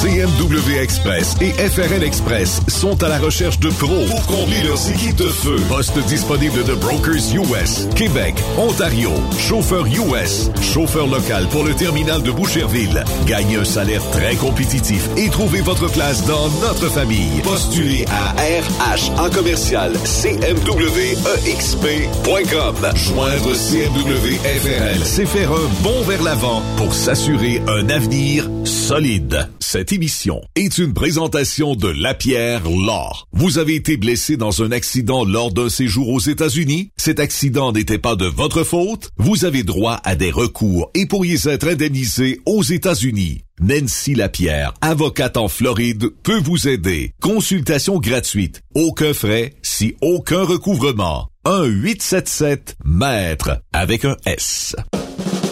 CMW Express et FRL Express sont à la recherche de pros pour combler leurs équipes de feu. Poste disponible de Brokers US, Québec, Ontario, chauffeur US, chauffeur local pour le terminal de Boucherville. Gagnez un salaire très compétitif et trouvez votre place dans notre famille. Postulez à RH en commercial CMWEXP.com. Joindre CMW FRL, c'est faire un bond vers l'avant pour s'assurer un avenir solide. Est une présentation de Lapierre Law. Vous avez été blessé dans un accident lors d'un séjour aux États-Unis? Cet accident n'était pas de votre faute? Vous avez droit à des recours et pourriez être indemnisé aux États-Unis. Nancy Lapierre, avocate en Floride, peut vous aider. Consultation gratuite. Aucun frais, si aucun recouvrement. 1-877-MAître avec un S.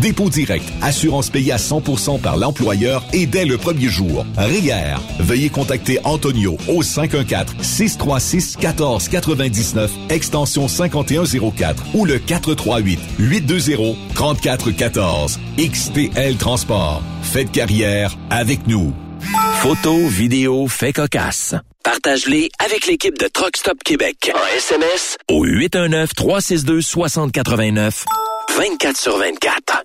dépôt direct, assurance payée à 100% par l'employeur et dès le premier jour. RIER. Veuillez contacter Antonio au 514-636-1499, extension 5104 ou le 438-820-3414. XTL Transport. Faites carrière avec nous. Photos, vidéos, faits cocasse. Partage-les avec l'équipe de Truck Stop Québec. En SMS au 819-362-6089. 24 sur 24.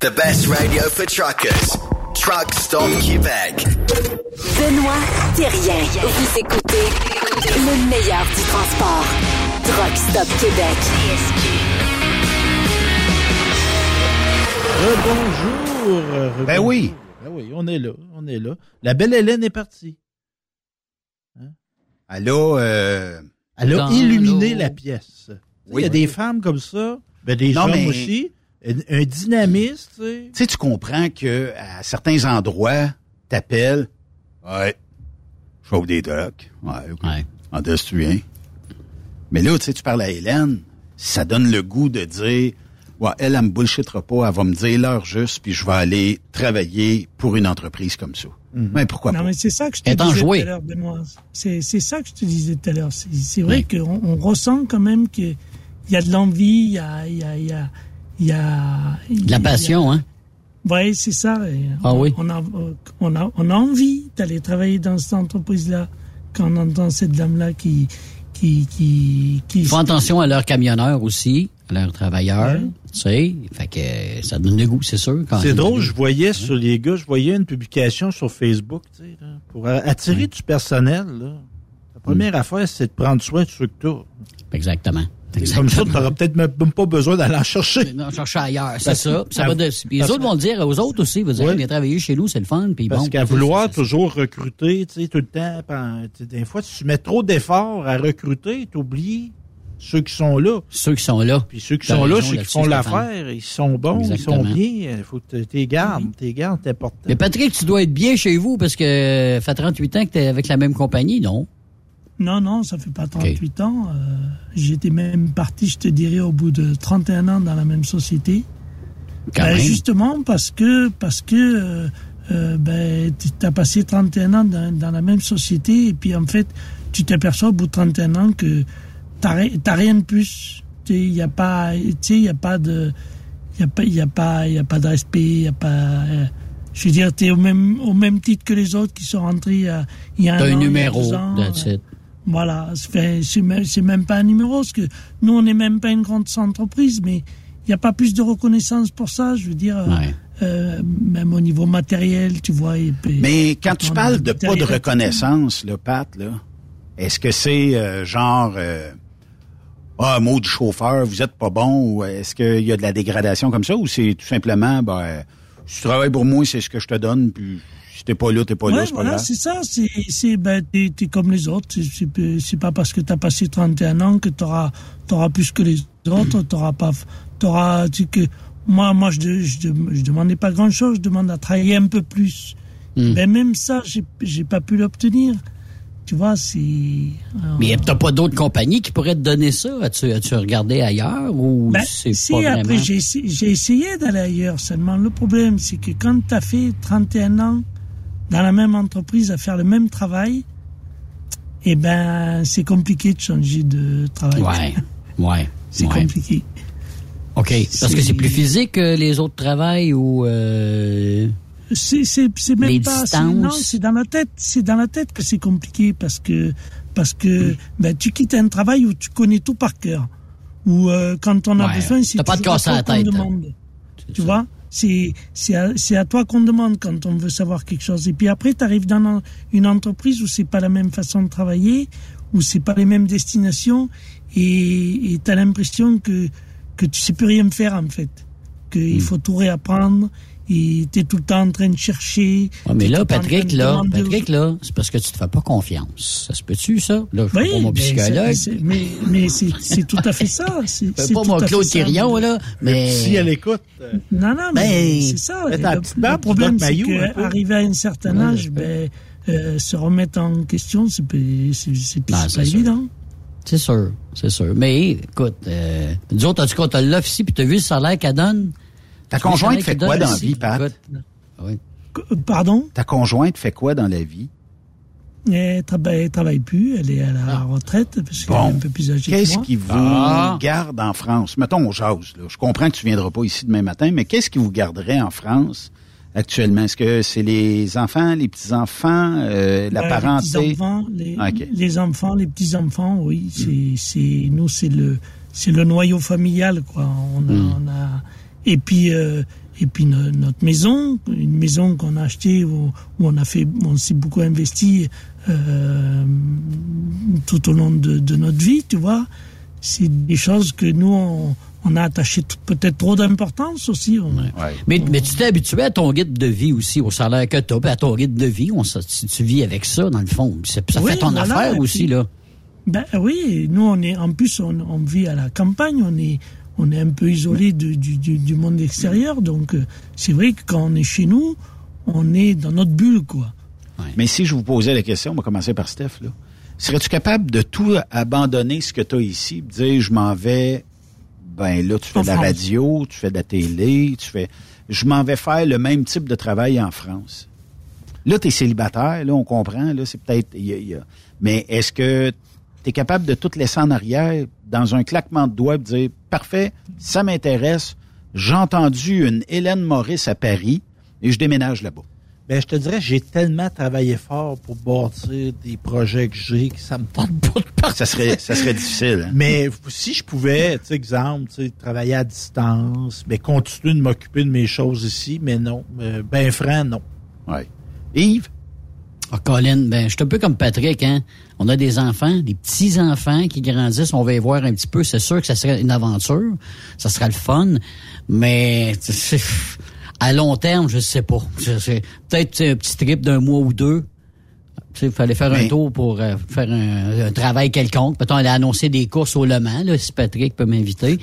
The best radio for truckers. Truck Stop Québec. Benoît Thérien. Vous écoutez le meilleur du transport. Truck Stop Québec. bonjour. Ben oui. Ben oui, on est là, on est là. La belle Hélène est partie. Allô, euh... Elle a illuminé la pièce. Oui, Il y a des femmes comme ça, ben des Non, hommes mais- aussi. Un, dynamisme, tu sais. Tu sais, tu comprends que à certains endroits, t'appelles. Ouais. Je chauffe des trucks. Ouais, OK. En tu viens. Mais là, tu sais, tu parles à Hélène, ça donne le goût de dire, ouais, elle, elle me bullshittera pas, elle va me dire l'heure juste, puis je vais aller travailler pour une entreprise comme ça. Mais pourquoi non, pas? mais c'est ça que je te disais joué. tout à l'heure, Benoît. C'est, c'est ça que je te disais tout à l'heure. C'est, c'est vrai qu'on on ressent quand même qu'il y a de l'envie, il y a, il y a, il y a, il y a- De la passion, hein? Oui, c'est ça. Ah on, oui. On a, on a, on a envie d'aller travailler dans cette entreprise-là quand on entend cette dame-là qui, qui, qui, qui. Ils font attention à leurs camionneurs aussi, à leurs travailleurs. Tu sais, fait que ça donne le goût, c'est sûr. quand C'est drôle, je voyais sur les gars, je voyais une publication sur Facebook, tu sais, là, pour attirer du personnel, là. La première affaire, c'est de prendre soin de ceux que t'as. Exactement. Comme ça, tu n'auras peut-être même pas besoin d'aller en chercher. Non, chercher ailleurs, c'est ça. ça va de, puis les autres vont le dire aux autres aussi. Ils vont dire, Ouais. viens travailler chez nous, c'est le fun. Puis Parce bon, qu'à tu vouloir toujours recruter, tu sais, tout le temps, tu sais, des fois, si tu mets trop d'efforts à recruter, t'oublies ceux qui sont là. Ceux qui sont là. Puis ceux qui sont là, ceux qui font l'affaire, ils sont bons, ils sont bien. Il faut que tu les gardes. Tes gardes, c'est important. Mais Patrick, tu dois être bien chez vous parce que ça fait 38 ans que tu es avec la même compagnie, non? Non, non, ça fait pas 38 ans. Euh, J'étais même parti, je te dirais, au bout de 31 ans dans la même société. Ben, justement parce que parce que euh, euh, ben, tu as passé 31 ans dans, dans la même société et puis en fait tu t'aperçois au bout de 31 ans que t'as ri- t'as rien de plus. Il n'y a pas, tu y a pas de, il y a pas, il y a pas, y a pas de respect, il y a pas. euh, je veux dire, tu es au même au même titre que les autres qui sont rentrés il y a, y a un an, il y a numéro, deux ans. that's it. Voilà, c'est même, pas un numéro, parce que nous, on n'est même pas une grande entreprise, mais il n'y a pas plus de reconnaissance pour ça, je veux dire, euh, euh, même au niveau matériel, tu vois. et Mais quand tu parles de pas de reconnaissance, là, Pat, là, est-ce que c'est euh, genre euh, Ah, mot du chauffeur, vous êtes pas bon, ou est-ce qu'il y a de la dégradation comme ça, ou c'est tout simplement ben si tu travailles pour moi, c'est ce que je te donne, puis si t'es pas là, t'es pas là, Ouais, c'est pas voilà, grave. c'est ça. C'est, c'est, ben, t'es, t'es comme les autres. C'est, c'est, pas- c'est pas parce que t'as passé 31 ans que t'auras, t'auras plus que les autres. T'auras pas, t'auras, tu, que, moi, moi, je, je, je demandais pas grand chose. Je demande à travailler un peu plus. Hmm. Ben, même ça, j'ai, j'ai pas pu l'obtenir. Tu vois, c'est, Mais t'as pas d'autres compagnies qui pourraient te donner ça? As-tu, as-tu regardé ailleurs ou Ben, c'est si, pas après, vraiment? j'ai, essayé- j'ai essayé d'aller ailleurs. Seulement, le problème, c'est que quand tu as fait 31 ans dans la même entreprise à faire le même travail, eh ben, c'est compliqué de changer de travail. Ouais, ouais. C'est ouais. compliqué. OK. Parce que c'est plus physique que les autres travails ou... Euh... C'est, c'est, c'est même Les pas. Non, c'est dans la tête. C'est dans la tête que c'est compliqué parce que parce que ben, tu quittes un travail où tu connais tout par cœur. Où euh, quand on a Ouais, besoin, c'est pas de toujours à la tête. demande. Tu vois? C'est c'est à, c'est à toi qu'on demande quand on veut savoir quelque chose. Et puis après, tu arrives dans un- une entreprise où c'est pas la même façon de travailler, où c'est pas les mêmes destinations, et tu as l'impression que que tu sais plus rien faire en fait. qu'il faut tout réapprendre. Et t'es tout le temps en train de chercher. Ouais, mais là, Patrick, là, Patrick, là, c'est parce que tu te fais pas confiance. Ça se peut-tu, ça? Là, je suis Oui, pas mon psychologue. mais, mais c'est c'est tout à fait ça. C'est pas mon Claude ça. Quirion, là, mais... Si elle écoute, euh, Non, non, mais Ben, c'est ça. Le, le problème, c'est qu'arriver à un certain Ouais, âge, ben, euh, se remettre en question, c'est pas, c'est, c'est Non, c'est c'est pas sûr. évident. C'est sûr, c'est sûr. Mais, écoute, euh, nous autres, en tout cas, t'as l'offre ici, puis t'as vu le salaire qu'elle donne? Ta conjointe fait quoi dans la vie, Pat? Oui. Euh, Pardon? Ta conjointe fait quoi dans la vie? Elle travaille, travaille plus, elle est à la retraite, parce qu'elle est un peu plus âgée que Qu'est-ce qui vous Ah. garde en France? Mettons, on jase, là. Je comprends que tu viendras pas ici demain matin, mais qu'est-ce qui vous garderait en France actuellement? Est-ce que c'est les enfants, les petits-enfants, euh, la Ben, parenté? Les enfants, les, Ok. les enfants, les petits-enfants, oui. C'est, c'est, nous, c'est le, c'est le noyau familial, quoi. On a, Hmm. on a- et puis, euh, et puis no- notre maison, une maison qu'on a achetée où, où on a fait, on s'est beaucoup investi euh, tout au long de, de notre vie, tu vois. C'est des choses que nous, on, on a attaché peut-être trop d'importance aussi. On- Mais, mais tu t'es habitué à ton guide de vie aussi, au salaire que tu as, à ton guide de vie. On, si tu vis avec ça, dans le fond, ça, ça Oui, fait ton voilà, affaire aussi, là. Ben oui, nous on est en plus on, on vit à la campagne, on est on est un peu isolé du, du, du monde extérieur, donc euh, c'est vrai que quand on est chez nous, on est dans notre bulle quoi. Mais si je vous posais la question, on va commencer par Steph, là. Serais-tu capable de tout abandonner ce que tu as ici, de dire je m'en vais, ben là, tu fais En de la France. radio, tu fais de la télé, tu fais. Je m'en vais faire le même type de travail en France? Là, tu es célibataire, là, on comprend, là, c'est peut-être. Mais est-ce que tu es capable de tout laisser en arrière dans un claquement de doigts dire Parfait, ça m'intéresse, j'ai entendu une Hélène Maurice à Paris et je déménage là-bas. Ben, je te dirais, j'ai tellement travaillé fort pour bâtir des projets que j'ai que ça me tente pas de partir. Ça serait, ça serait difficile. hein? Mais si je pouvais, tu sais, exemple, tu sais, travailler à distance, mais continuer de m'occuper de mes choses ici, mais non. Euh, ben franc, non. Ouais. Yves? Ah, Colin, ben, je suis un peu comme Patrick, hein. On a des enfants, des petits-enfants qui grandissent, on va y voir un petit peu. C'est sûr que ça serait une aventure, ça serait le fun, mais à long terme, je sais pas. Peut-être un petit trip d'un mois ou deux. Il fallait faire un tour pour euh, faire un, un travail quelconque. Peut-être aller annoncer des courses au Le Mans, là, si Patrick peut m'inviter.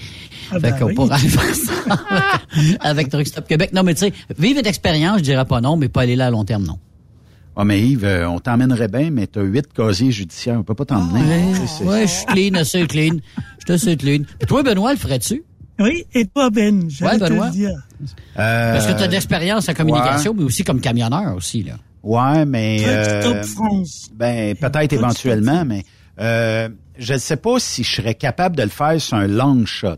Ah fait ben qu'on oui. pourrait faire ça avec, avec Truck Stop Québec. Non, mais tu sais, vivre une expérience, je dirais pas non, mais pas aller là à long terme, non. Ah, mais Yves, euh, on t'emmènerait bien, mais t'as huit casiers judiciaires. On peut pas t'emmener. Ah, Ouais, je suis clean, assez clean. Je suis assez clean. Puis toi, Benoît, le ferais-tu? Oui, et toi Ben, Ouais, te Benoît. le dire. Parce que tu as de Euh, l'expérience en communication, mais aussi comme camionneur aussi, là. Ouais, mais... Euh, France. Ben, peut-être éventuellement, mais euh, je ne sais pas si je serais capable de le faire sur un long shot.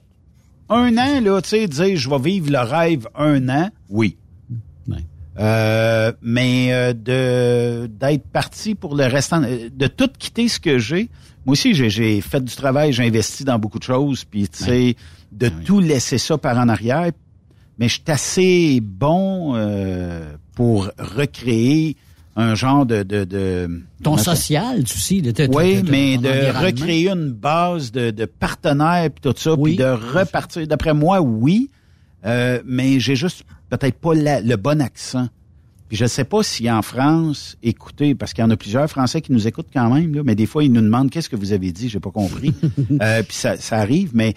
Un an, là, tu sais, dire je vais vivre le rêve un an, oui. Euh, mais euh, de d'être parti pour le restant, euh, de tout quitter ce que j'ai. Moi aussi, j'ai- fait du travail, j'ai investi dans beaucoup de choses, puis tu sais, de tout laisser ça par en arrière. Mais je suis assez bon euh, pour recréer un genre de... de, de Ton social, tu aussi. là, t'as- oui, mais de recréer une base de, de partenaires puis tout ça, Oui. puis de repartir. D'après moi, oui, euh, mais j'ai juste peut-être pas la- le bon accent. Puis je sais pas si en France, écoutez, parce qu'il y en a plusieurs Français qui nous écoutent quand même, là, mais des fois ils nous demandent qu'est-ce que vous avez dit, j'ai pas compris. euh, puis ça, ça arrive, mais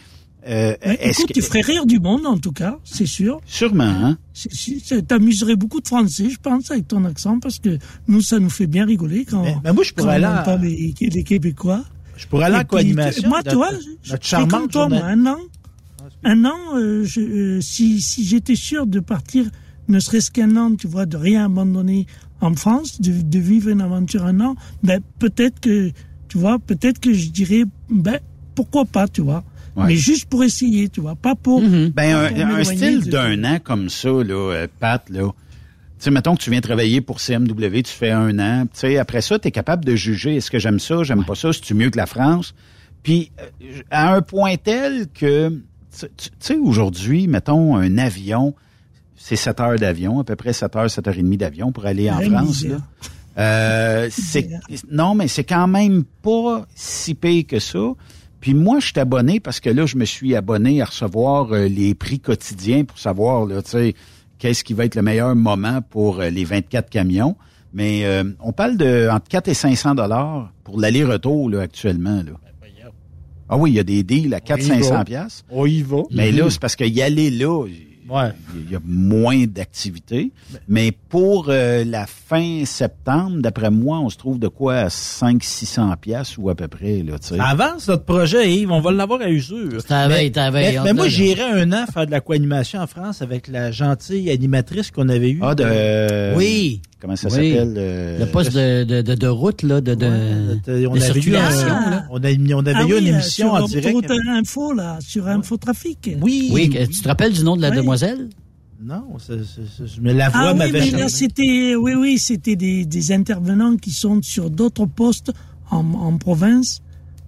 euh, est-ce écoute, que tu ferais rire du monde en tout cas, c'est sûr. sûrement, hein? T'amuserais beaucoup de Français, je pense, avec ton accent, parce que nous, ça nous fait bien rigoler quand, Mais- mais moi, je pourrais aller à- les, les Québécois. Je pourrais aller en co-animation. Moi, de tu vois, notre- je fais comme toi, moi, journaliste. un an. Un an, euh, je, euh, si, si j'étais sûr de partir, ne serait-ce qu'un an, tu vois, de rien abandonner en France, de, de vivre une aventure un an, ben, peut-être que, tu vois, peut-être que je dirais, ben, pourquoi pas, tu vois. Ouais. Mais juste pour essayer, tu vois, pas pour. Ben, pas un, pour un m'éloigner style de- d'un an comme ça, là, euh, Pat, là. Tu sais, mettons que tu viens travailler pour CMW, tu fais un an. Tu sais, après ça, tu es capable de juger est-ce que j'aime ça, j'aime pas ça, c'est-tu mieux que la France? Puis, euh, à un point tel que, tu sais, aujourd'hui, mettons, un avion, c'est 7 heures d'avion, à peu près 7 heures, 7 heures et demie d'avion pour aller en France, là. Euh, c'est non mais c'est quand même pas si pire que ça. Puis moi, je suis abonné parce que là, je me suis abonné à recevoir euh, les prix quotidiens pour savoir, là, tu sais, qu'est-ce qui va être le meilleur moment pour euh, les 24 camions. Mais euh, on parle de entre 4 et 500 dollars pour l'aller-retour là, actuellement. Là. Ah oui, il y a des deals à 4 On y 500 va. pièces. On y va. Mais là, c'est parce qu'il y aller là, Ouais. il y a moins d'activités. Mais pour euh, la fin septembre, d'après moi, on se trouve de quoi à 5 600 pièces ou à peu près là, tu sais. Ça avance notre projet, Yves. On va l'avoir à usure. c'est à veille, Mais, mais moi, j'irais un an faire de la co-animation en France avec la gentille animatrice qu'on avait eue. Ah, de. Oui. Comment ça Oui. s'appelle? euh, Le poste de, de, de, de route, là, de, de, on de avait eu là. on, a, on avait Ah eu oui, une euh, émission sur en direct. Autoroute Info, là, sur Infotrafic. Oui. Oui, tu te rappelles du nom de la Oui. demoiselle? Non, c'est- c'est- c'est- mais la voix Ah oui, m'avait là, c'était, oui, oui, c'était des, des intervenants qui sont sur d'autres postes en, en province,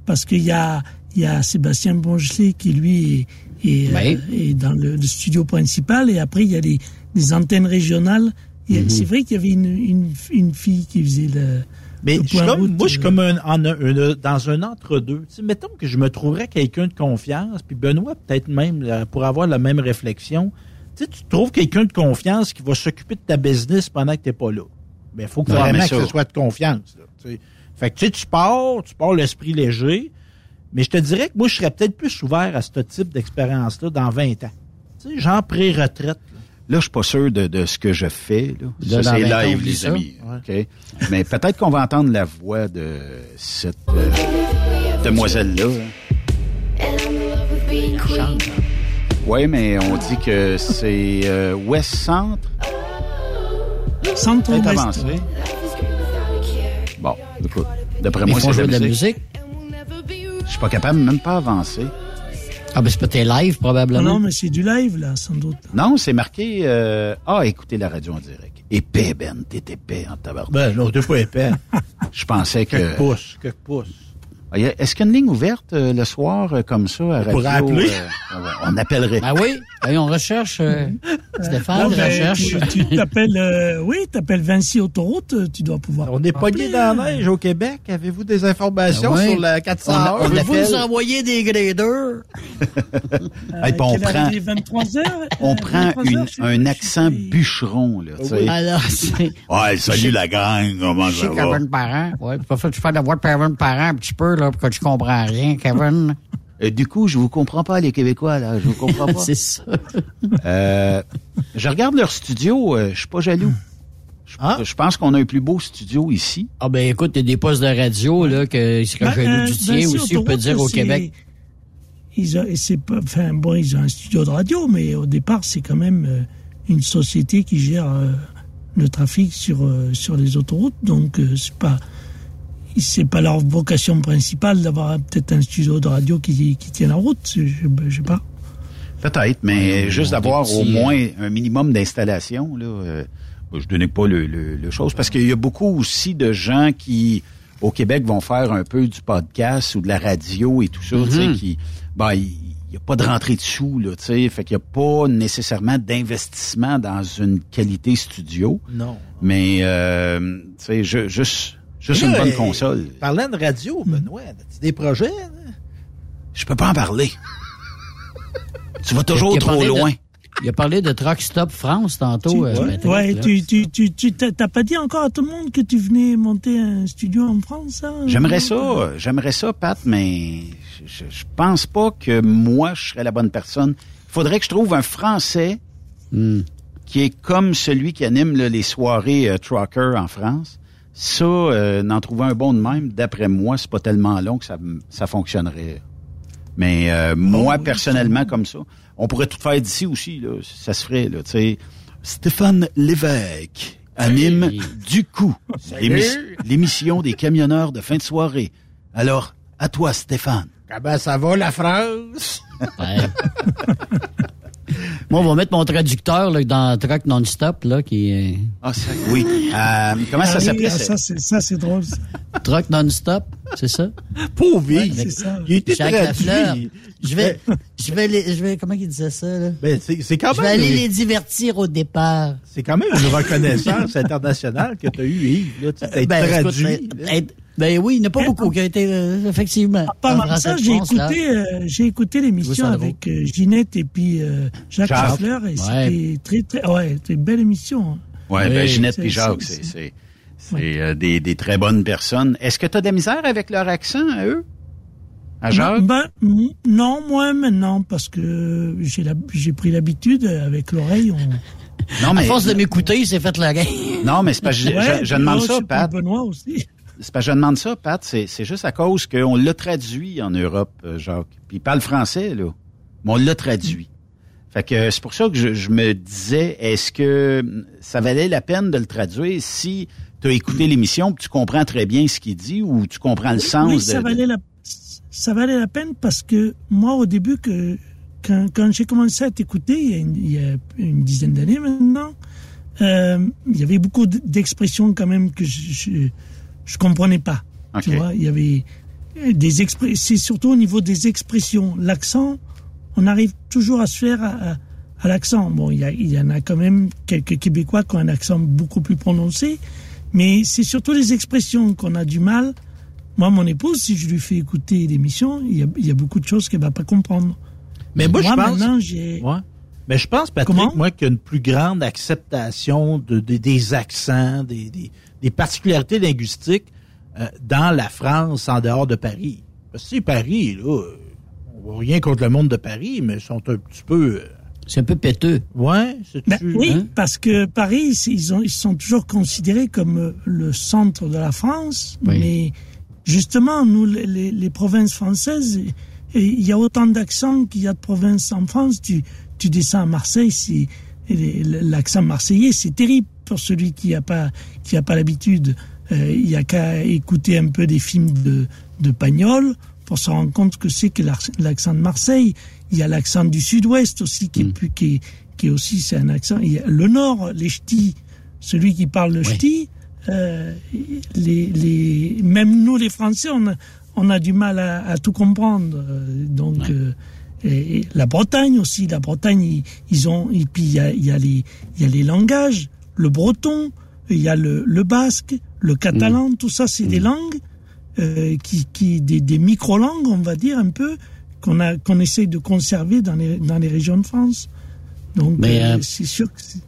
parce qu'il y a, il y a Sébastien Bongelet qui lui est, est, Oui. euh, est dans le, le studio principal, et après il y a les, les antennes régionales. Mhm. C'est vrai qu'il y avait une, une, une fille qui faisait le. Mais le je suis point comme, route, moi, je suis euh, comme un, en un- un- dans un entre-deux. Mettons que je me trouverais quelqu'un de confiance, puis Benoît, peut-être même, là, pour avoir la même réflexion. Tu trouves quelqu'un de confiance qui va s'occuper de ta business pendant que tu n'es pas là. Mais il faut que vraiment que ça- ce soit de confiance. là, fait que tu sais, tu pars, tu pars l'esprit léger, mais je te dirais que moi, je serais peut-être plus ouvert à ce type d'expérience-là dans 20 ans. Tu sais, genre pré-retraite. Là, je suis pas sûr de, de ce que je fais. Là. Ça, c'est 20 ans, live, les ça. amis. OK? Mais peut-être qu'on va entendre la voix de cette euh, demoiselle-là. Oui, mais on dit que c'est euh, West Centre. Centre Ouest. avancé. Bon, écoute, d'après moi, ils font c'est jouer de la musique. Je suis pas capable même pas avancer. Ah, ben c'est peut-être live, probablement. non, mais c'est du live, là, sans doute. Non, c'est marqué euh, Ah, écoutez la radio en direct. Épais, Ben, t'es épais en tabac. Ben non, t'es pas épais. Je pensais que. Quelques pouces, quelques pouces. Ah, Est-ce qu'il y a une ligne ouverte euh, le soir euh, comme ça à radio? pourrait appeler. euh, on, on appellerait. Ben oui, Ben, on recherche. euh, Stéphane Non, mais recherche. tu tu t'appelles, euh, oui, t'appelles Vinci Autoroute, tu dois pouvoir. On est pogné dans la neige au Québec. Avez-vous des informations Ben sur la 400 On, heures? on vous nous envoyer des graders. Hey, puis on prend, il est 23 heures? on Euh, prend 23 une- heures, je sais un accent bûcheron, là, tu sais. Alors, c'est. Ouais, salut la gang, comment Je ça va? Kevin Parent. Ouais, pas que tu fais la voix de Kevin Parent un petit peu, là, pour que tu comprends rien, Kevin? Euh, du coup, je vous comprends pas, les Québécois, là, je vous comprends pas. c'est ça. Euh, je regarde leur studio, euh, je suis pas jaloux. Je, Ah. je pense qu'on a un plus beau studio ici. Ah, ben, écoute, il y a des postes de radio, là, que c'est Ben, jaloux euh, du tien Vinci aussi, on peut Autoroute, dire au Québec. Ils ont, et c'est pas, enfin, bon, ils ont un studio de radio, mais au départ, c'est quand même euh, une société qui gère euh, le trafic sur, euh, sur les autoroutes. Donc, euh, c'est pas, c'est pas leur vocation principale d'avoir peut-être un studio de radio qui, qui tient la route. Je, je, je sais pas. Peut-être, mais Ouais, juste d'avoir au petits, moins un minimum d'installation, là, euh, je donnais pas le, le, le chose, parce qu'il y a beaucoup aussi de gens qui, au Québec, vont faire un peu du podcast ou de la radio et tout ça, tu sais, Mhm. qui, ben, il n'y a pas de rentrée de sous, là, tu sais, fait qu'il n'y a pas nécessairement d'investissement dans une qualité studio, Non. mais, euh, tu sais, ju- juste, juste une bonne euh, console. Parlant de radio, Benoît, as-tu des projets? là? Je peux pas en parler. tu vas toujours trop de- loin. Il a parlé de Truck Stop France tantôt. euh, Patrick, Ouais, là. tu, tu, tu, tu t'as pas dit encore à tout le monde que tu venais monter un studio en France, hein? J'aimerais ça, j'aimerais ça, Pat, mais je, je- pense pas que moi, je serais la bonne personne. Il faudrait que je trouve un Français Hmm. qui est comme celui qui anime là, les soirées euh, trucker en France. Ça, euh, n'en trouver un bon de même, d'après moi, c'est pas tellement long que ça, ça fonctionnerait. Mais euh, moi, personnellement, comme ça, on pourrait tout faire d'ici aussi, là. Ça se ferait, là, tu sais. Stéphane Lévesque anime Hey. du coup l'émission des camionneurs de fin de soirée. Alors, à toi, Stéphane. Comment ça va, la France? Ouais. Moi, on va mettre mon traducteur là, dans Truck Non-Stop, là, qui est Ah, ça, oui. Euh, comment ça Ah s'appelait? ça? ça, c'est, ça, c'est drôle. ça. Truck Non-Stop, c'est ça? Pauvre Ouais, Yves. c'est ça. Il était Jacques Lafleur. traduit. Je vais, je vais, les- je vais, comment il disait ça, là? Ben, c'est quand Je vais même, aller les divertir au départ. c'est quand même une reconnaissance internationale que tu as eue, Yves. Là, tu t'es Ben, écoute, traduit. mais- là. être- Ben oui, il n'y a pas beaucoup qui a été, euh, effectivement. Pas en mal français ça, de j'ai écouté, euh, j'ai écouté l'émission avec euh, Ginette et puis euh, Jacques. Schaeffler et Ouais. c'était très, très, ouais, c'était une belle émission. hein. Ouais, Oui. ben, Ginette C'est- et Jacques, c'est- c'est, euh, des, des très bonnes personnes. Est-ce que tu as de la misère avec leur accent à eux? À Jacques? Non, ben, non, moi maintenant, parce que j'ai la- j'ai pris l'habitude euh, avec l'oreille. On... Non, mais- À force de m'écouter, il s'est fait la gueule. Non, mais c'est parce que je, Ouais, je- je demande ça, Pat. Benoît aussi. C'est que je demande ça, Pat. C'est, juste à cause qu'on l'a traduit en Europe, euh, Jacques. Puis il parle français, là. Mais on l'a traduit. Fait que c'est pour ça que je, je me disais, est-ce que ça valait la peine de le traduire si tu as écouté l'émission tu comprends très bien ce qu'il dit ou tu comprends le sens oui, de... ça de- valait la ça valait la peine parce que moi au début que quand, quand j'ai commencé à t'écouter il, y a une- il y a une dizaine d'années maintenant euh, il y avait beaucoup d'expressions quand même que je je, je comprenais pas tu vois il y avait des expressions c'est surtout au niveau des expressions l'accent on arrive toujours à se faire à, l'accent bon il y, a- il y en a quand même quelques Québécois qui ont un accent beaucoup plus prononcé mais c'est surtout les expressions qu'on a du mal moi, mon épouse, si je lui fais écouter l'émission, il y a, il y a beaucoup de choses qu'elle va pas comprendre. Mais moi, je pense. maintenant, j'ai. Ouais. Mais je pense, Patrick, Comment? moi, qu'il y a une plus grande acceptation de, de- des accents, des, des, des particularités linguistiques euh, dans la France en dehors de Paris. Parce que Paris, là, on voit rien contre le monde de Paris, mais ils sont un petit peu. euh, C'est un peu péteux. Ouais, c'est Ben, oui, parce que Paris, ils, ont, ils sont toujours considérés comme euh, le centre de la France, Oui. mais justement, nous, les, les- les provinces françaises, il y a autant d'accents qu'il y a de provinces en France. Tu, tu descends à Marseille, l'accent marseillais, c'est terrible pour celui qui n'a pas qui a pas l'habitude. Euh, il y a qu'à écouter un peu des films de, de Pagnol pour se rendre compte que c'est que l'ac- l'accent de Marseille. Il y a l'accent du Sud-Ouest aussi qui est plus qui est, qui est aussi c'est un accent. Il y a le Nord, les ch'tis, celui qui parle le ch'ti. euh, les, les, même nous les Français, on a, on a du mal à, à tout comprendre. Euh, Donc euh, et, et la Bretagne aussi, la Bretagne, ils, ils ont et puis il y a, il y a les il y a les langages, le breton, il y a le, le basque, le catalan, tout ça c'est des langues euh, qui, qui des, des micro-langues, on va dire un peu qu'on a qu'on essaye de conserver dans les dans les régions de France. Donc Mais, euh, euh, c'est sûr que c'est-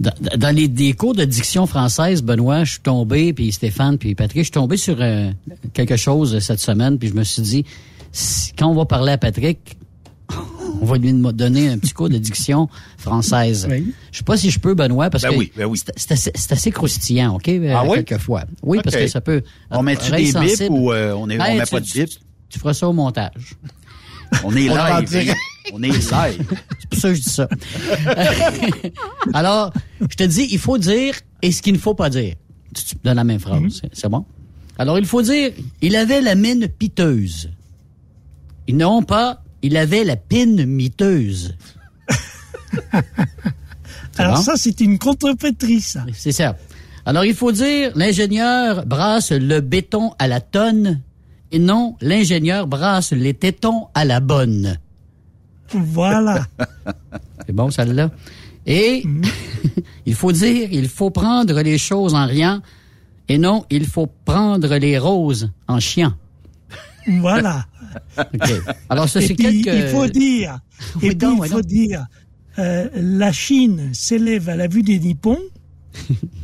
Dans, dans les des cours de diction française, Benoît, je suis tombé, puis Stéphane, puis Patrick, je suis tombé sur euh, quelque chose cette semaine, puis je me suis dit, si- quand on va parler à Patrick, on va lui donner un petit cours de diction française. Je sais pas si je peux, Benoît, parce Ben que oui, ben oui. c'est- assez, croustillant, OK? euh, Ah oui? Quelquefois. Oui, parce que ça peut... On met-tu des bips ou euh, on est- on Ben, met tu- pas de bips? Tu, tu feras ça au montage. On est live. On est live. C'est pour ça que je dis ça. Alors, je te dis, il faut dire et ce qu'il ne faut pas dire. Tu, tu me donnes la même phrase, c'est- c'est bon? Alors, il faut dire, il avait la mine piteuse. Et non pas, il avait la pine miteuse. Alors bon? ça, c'est une contrepétrie, ça. C'est ça. Alors, il faut dire, l'ingénieur brasse le béton à la tonne et non, l'ingénieur brasse les tétons à la bonne. Voilà. C'est bon, celle-là. Et il faut dire, il faut prendre les choses en riant et non, il faut prendre les roses en chiant. Voilà. OK. Alors, ça, Et c'est puis, quelques... Il faut dire, et puis, il faut dire, euh, la Chine s'élève à la vue des Nippons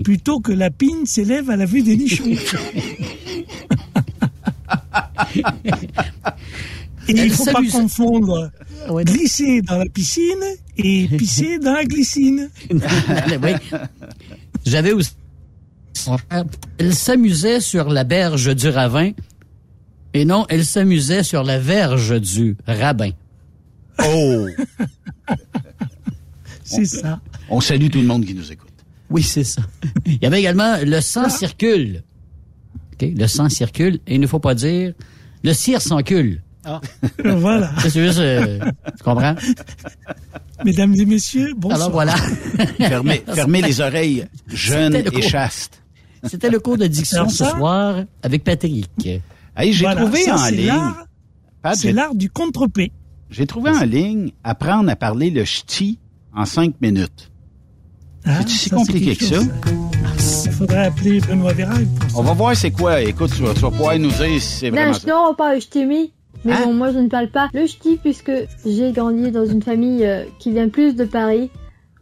plutôt que la pine s'élève à la vue des nichons. Et il Elle faut pas confondre glisser dans la piscine et pisser dans la glycine. oui. J'avais aussi... Elle s'amusait sur la berge du ravin et non, elle s'amusait sur la verge du rabbin. Oh! C'est ça. On salue tout le monde qui nous écoute. Oui, c'est ça. Il y avait également le sang circule. OK? Le sang circule et il ne faut pas dire le cire s'encule. Voilà. C'est juste, euh, tu comprends? Mesdames et messieurs, bonsoir. Alors voilà. Fermez, fermez les oreilles jeunes et chastes. C'était le cours de diction ce soir avec Patrick. Hey, j'ai Voilà, trouvé ça, en ligne. C'est l'art du contre-P. J'ai trouvé en ligne apprendre à parler le ch'ti en cinq minutes. Ah, C'est si compliqué que ça? chose. glace. Il faudrait appeler Benoît Véraille. On va voir c'est quoi. Écoute, tu vas, tu vas pouvoir nous dire si c'est Non, vraiment je ça. non, pas le ch'timi. Mais Hein? bon, moi je ne parle pas le ch'ti puisque j'ai grandi dans une famille euh, qui vient plus de Paris.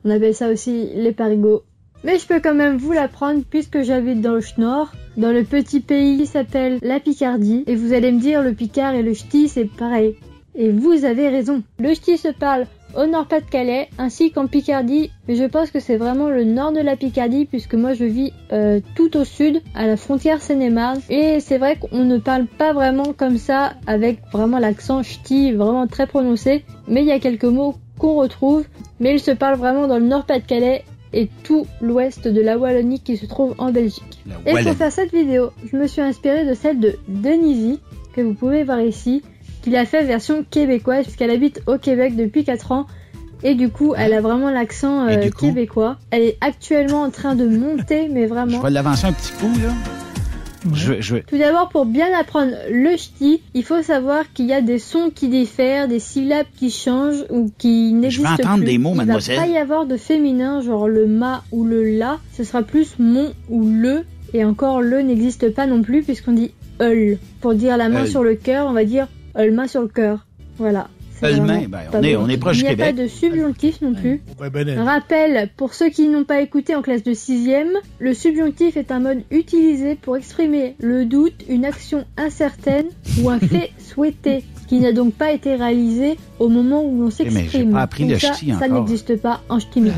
On appelle ça aussi les parigots. Mais je peux quand même vous l'apprendre puisque j'habite dans le Nord, dans le petit pays qui s'appelle la Picardie. Et vous allez me dire, le Picard et le ch'ti c'est pareil. Et vous avez raison. Le ch'ti se parle au Nord-Pas-de-Calais ainsi qu'en Picardie, mais je pense que c'est vraiment le nord de la Picardie puisque moi je vis euh, tout au sud, à la frontière Seine-et-Marne. Et c'est vrai qu'on ne parle pas vraiment comme ça avec vraiment l'accent ch'ti vraiment très prononcé, mais il y a quelques mots qu'on retrouve, mais il se parle vraiment dans le Nord-Pas-de-Calais et tout l'ouest de la Wallonie qui se trouve en Belgique. Et pour faire cette vidéo, je me suis inspirée de celle de Denise, que vous pouvez voir ici, qu'il a fait version québécoise puisqu'elle habite au Québec depuis 4 ans et du coup elle a vraiment l'accent euh, québécois. Elle est actuellement en train de monter mais Je vraiment. vais l'avancer un petit coup, là. Je, je, Tout d'abord pour bien apprendre le ch'ti, il faut savoir qu'il y a des sons qui diffèrent, des syllabes qui changent ou qui n'existent plus. entendre des mots, il mademoiselle. Il va pas y avoir de féminin genre le ma ou le la, ce sera plus mon ou le et encore le n'existe pas non plus puisqu'on dit eul. Pour dire la main Eul. sur le cœur, on va dire eul main sur le cœur. Voilà. Ben, on est- beau. on est proche Il du n'y a pas Québec. de subjonctif non plus. ben, Rappel, pour ceux qui n'ont pas écouté en classe de 6ème, le subjonctif est un mode utilisé pour exprimer le doute, une action incertaine ou un fait souhaité qui n'a donc pas été réalisé au moment où l'on Eh, mais j'ai s'exprime. pas appris Donc le ça, ch'ti ça encore. n'existe pas en ch'timi.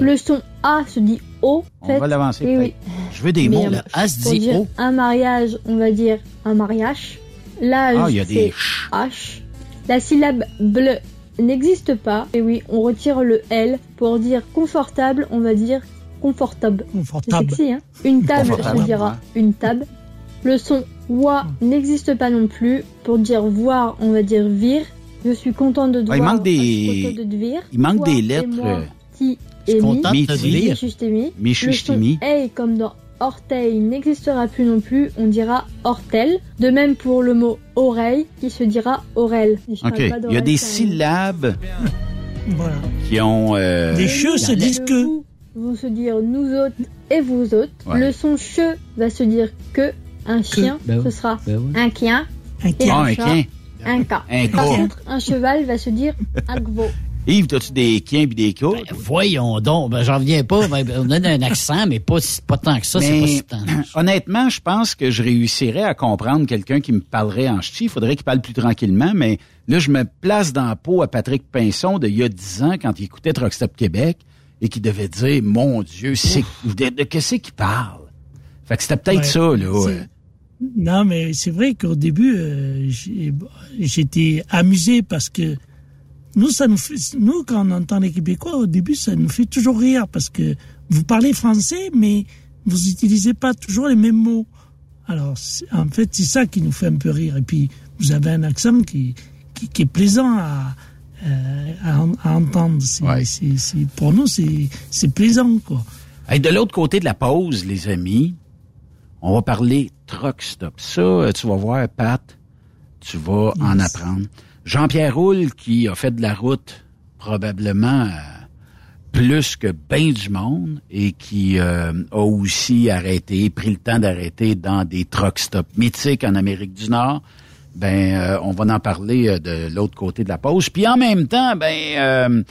Le son A se dit O. On fait. va l'avancer Eh oui. Je veux des Mais, mots. A se dit dire O. Un mariage, on va dire un mariage. L'âge, Ah, il y a des c'est H. La syllabe bleu n'existe pas. Et oui, on retire le L. Pour dire confortable, on va dire confortable. Confortable. Sexy, hein Une table Confortable. se dira une table. Le son wa n'existe pas non plus. Pour dire voir, on va dire vir. Je suis content de te Ah, il voir. manque des- Je suis content de te vir. il manque Toi des et lettres, je suis content de te Mi. Mi, son chustemi. hey comme dans orteil n'existera plus non plus. On dira ortel. De même pour le mot oreille qui se dira orel. OK. Il y a des hein. syllabes Voilà. qui ont... euh, Des cheux se disent que. vont se dire nous autres et vous autres. Ouais. Le son che va se dire que. Un chien, Ben oui. ce sera Ben oui. un quien. Un Et Ah, un un chat, quien. un cas. Un Par contre, un cheval va se dire agvo. Yves, as-tu des quiens et des cours? Voyons donc, ben, j'en reviens pas. Ben, on a un accent, mais pas, si- pas tant que ça, c'est pas si tant. honnêtement, je pense que je réussirais à comprendre quelqu'un qui me parlerait en ch'ti. Il faudrait qu'il parle plus tranquillement, mais là, je me place dans la peau à Patrick Pinson d'il y a 10 ans quand il écoutait Truck Stop Québec et qui devait dire, mon Dieu, c'est, de, de qu'est-ce qu'il parle? Fait que c'était peut-être Ouais, ça, là. ouais. Non, mais c'est vrai qu'au début, euh, j'ai- j'étais amusé parce que nous, ça nous fait, nous, quand on entend les Québécois, au début, ça nous fait toujours rire parce que vous parlez français, mais vous utilisez pas toujours les mêmes mots. Alors, en fait, c'est ça qui nous fait un peu rire. Et puis, vous avez un accent qui, qui, qui est plaisant à, euh, à, à entendre. C'est, c'est- c'est- pour nous, c'est, c'est plaisant, quoi. Hey, de l'autre côté de la pause, les amis, on va parler truck stop. Ça, euh, tu vas voir, Pat, tu vas en apprendre. Jean-Pierre Roule, qui a fait de la route probablement euh, plus que bien du monde et qui euh, a aussi arrêté, pris le temps d'arrêter dans des truck stops mythiques en Amérique du Nord. Ben, euh, on va en parler euh, de l'autre côté de la pause. Puis en même temps, ben,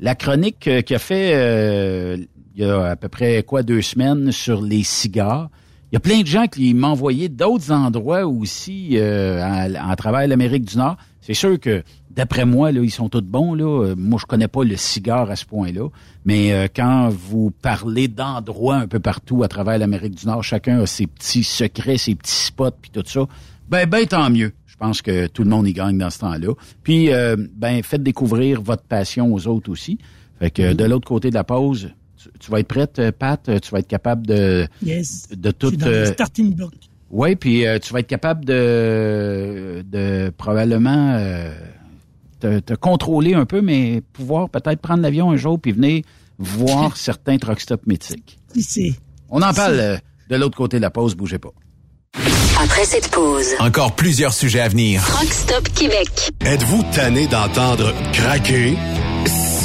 la chronique qu'il a fait il y a à peu près quoi deux semaines sur les cigares. Il y a plein de gens qui m'envoyaient d'autres endroits aussi euh, à, à travers l'Amérique du Nord. C'est sûr que d'après moi, là, ils sont tous bons. Là. Euh, Moi, je connais pas le cigare à ce point-là. Mais euh, quand vous parlez d'endroits un peu partout à travers l'Amérique du Nord, chacun a ses petits secrets, ses petits spots, puis tout ça. Ben, ben, tant mieux. Je pense que tout le monde y gagne dans ce temps-là. Puis, euh, ben, faites découvrir votre passion aux autres aussi. Fait que de l'autre côté de la pause, tu, tu vas être prête, euh, Pat? Tu vas être capable de, Yes. de Je tout... suis dans le euh, starting block. Oui, puis euh, tu vas être capable de, de probablement euh, te, te contrôler un peu, mais pouvoir peut-être prendre l'avion un jour puis venir voir certains truck stops mythiques. Sait? On en parle euh, de l'autre côté de la pause, bougez pas. Après cette pause, Encore plusieurs sujets à venir. Rock Stop Québec. Êtes-vous tanné d'entendre craquer,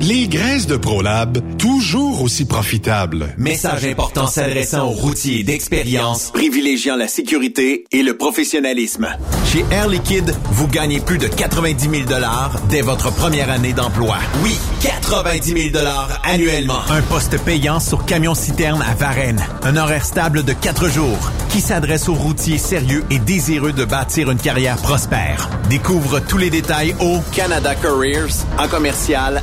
Les graisses de ProLab, toujours aussi profitables. Message important s'adressant aux routiers d'expérience, privilégiant la sécurité et le professionnalisme. Chez Air Liquide, vous gagnez plus de 90 000 dès votre première année d'emploi. Oui, 90 000 annuellement. Un poste payant sur camion-citerne à Varennes. Un horaire stable de 4 jours qui s'adresse aux routiers sérieux et désireux de bâtir une carrière prospère. Découvre tous les détails au Canada Careers en commercial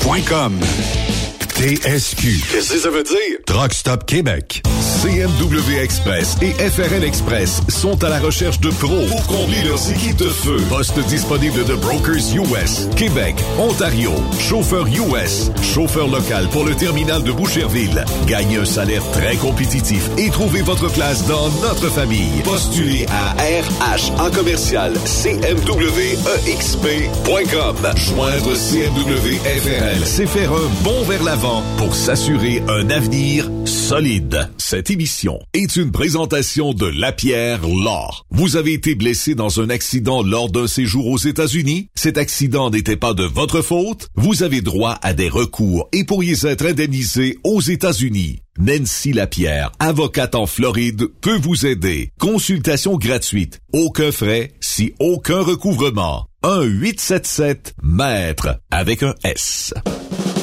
Radioscoop.com. TSQ. Qu'est-ce que ça veut dire? Truck Stop Québec. CMW Express et FRL Express sont à la recherche de pros pour combler leurs équipes de feu. Poste disponible de Brokers US, Québec, Ontario, chauffeur US, chauffeur local pour le terminal de Boucherville. Gagnez un salaire très compétitif et trouvez votre place dans notre famille. Postulez à RH en commercial CMWEXP.com. Joindre CMW FRL, c'est faire un bond vers l'avant pour s'assurer un avenir solide. Cette émission est une présentation de Lapierre Law. Vous avez été blessé dans un accident lors d'un séjour aux États-Unis? Cet accident n'était pas de votre faute? Vous avez droit à des recours et pourriez être indemnisé aux États-Unis. Nancy Lapierre, avocate en Floride, peut vous aider. Consultation gratuite. Aucun frais, si aucun recouvrement. 1-877 maître avec un S.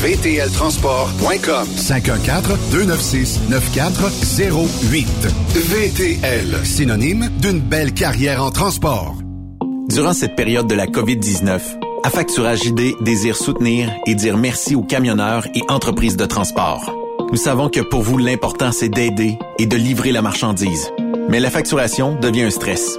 VTLtransport.com 514-296-9408. VTL, synonyme d'une belle carrière en transport. Durant cette période de la COVID-19, Affacturage JD désire soutenir et dire merci aux camionneurs et entreprises de transport. Nous savons que pour vous, l'important, c'est d'aider et de livrer la marchandise. Mais la facturation devient un stress.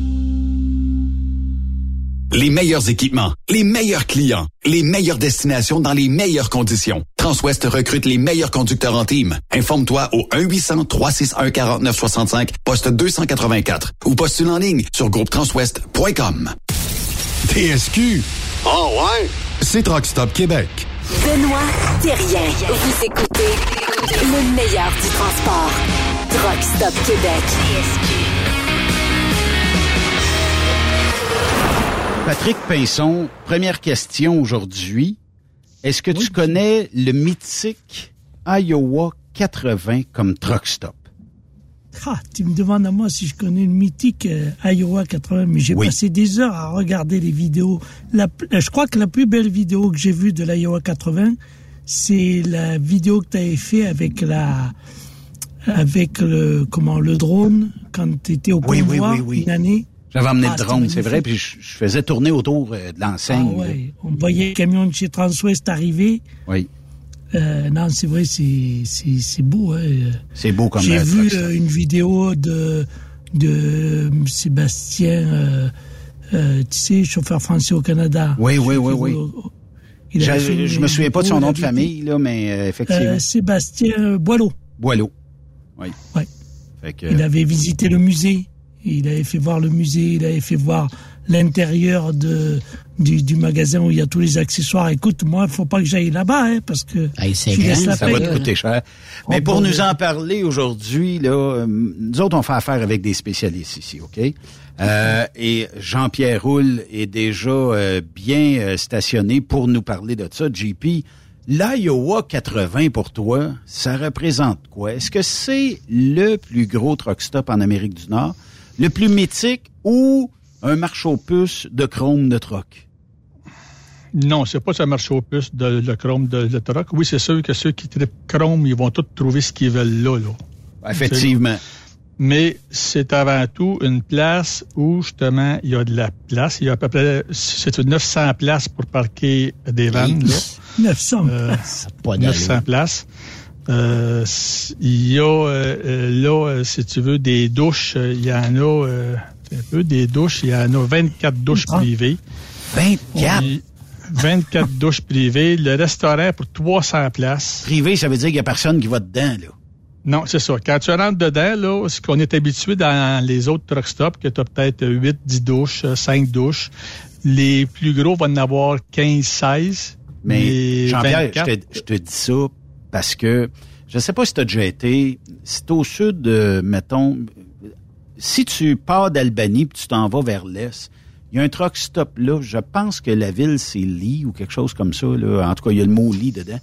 Les meilleurs équipements, les meilleurs clients, les meilleures destinations dans les meilleures conditions. Transwest recrute les meilleurs conducteurs en team. Informe-toi au 1-800-361-4965, poste 284 ou postule en ligne sur groupetranswest.com. TSQ. Oh ouais? C'est Truck Stop Québec. Benoît Thérien. Vous écoutez le meilleur du transport. Truck Stop Québec. Patrick Pinson, première question aujourd'hui. Est-ce que tu connais le mythique Iowa 80 comme truck stop? Ah, tu me demandes à moi si je connais le mythique euh, Iowa 80, mais j'ai passé des heures à regarder les vidéos. La, euh, je crois que la plus belle vidéo que j'ai vue de l'Iowa 80, c'est la vidéo que tu avais fait avec la avec le comment le drone quand tu étais au convoi oui, oui. une année. J'avais emmené Ah, le drone, c'était c'est vrai, puis je, je faisais tourner autour euh, de l'enseigne. Ah ouais. On voyait le camion de chez Transwest arriver. Oui, Euh, non, c'est vrai, c'est c'est c'est beau. Hein. c'est beau comme J'ai vu euh, une vidéo de de Sébastien, euh, tu sais, chauffeur français au Canada. Oui, oui, oui, oui. Il Je, je me souviens pas de son nom de famille, là, mais effectivement. Sébastien Boileau. Boileau. Oui. Ouais. Fait que, Il avait visité le musée. Il avait fait voir le musée. Il avait fait voir l'intérieur de du, du magasin où il y a tous les accessoires. Écoute, moi, il faut pas que j'aille là-bas, hein, parce que c'est tu la ça va te coûter cher. Mais Oh, pour bon, nous en parler aujourd'hui, là, euh, nous autres, on fait affaire avec des spécialistes ici, OK? Euh, et Jean-Pierre Roule est déjà euh, bien euh, stationné pour nous parler de ça. JP, l'Iowa 80 pour toi, ça représente quoi? Est-ce que c'est le plus gros truck stop en Amérique du Nord, le plus mythique ou un marche aux puces de chrome de truck? Non, c'est pas ça marche au plus de le chrome de, de truck. Oui, c'est sûr que ceux qui trippent chrome, ils vont tous trouver ce qu'ils veulent là. là. Effectivement. Mais c'est avant tout une place où, justement, il y a de la place. Il y a à peu près, c'est une 900 places pour parquer des vannes, là. 900 Euh, pas d'allure. 900 places. Euh, il y a euh, euh, là, euh, si tu veux, des douches. euh, Il y en a euh, un peu des douches. Il y en a 24 douches privées. 24? Puis, 24 douches privées. Le restaurant pour 300 places. Privé, ça veut dire qu'il y a personne qui va dedans, là. Non, c'est ça. Quand tu rentres dedans, là, ce qu'on est habitué dans les autres truck stops, que tu as peut-être 8, 10 douches, euh, 5 douches. Les plus gros vont en avoir 15, 16. Mais Jean-Pierre, je 24, te, je te dis ça parce que je sais pas si tu as déjà été, c'est au sud, de, mettons, si tu pars d'Albanie puis tu t'en vas vers l'est, il y a un truck stop là, je pense que la ville c'est Lee ou quelque chose comme ça, là. en tout cas il y a le mot Lee dedans.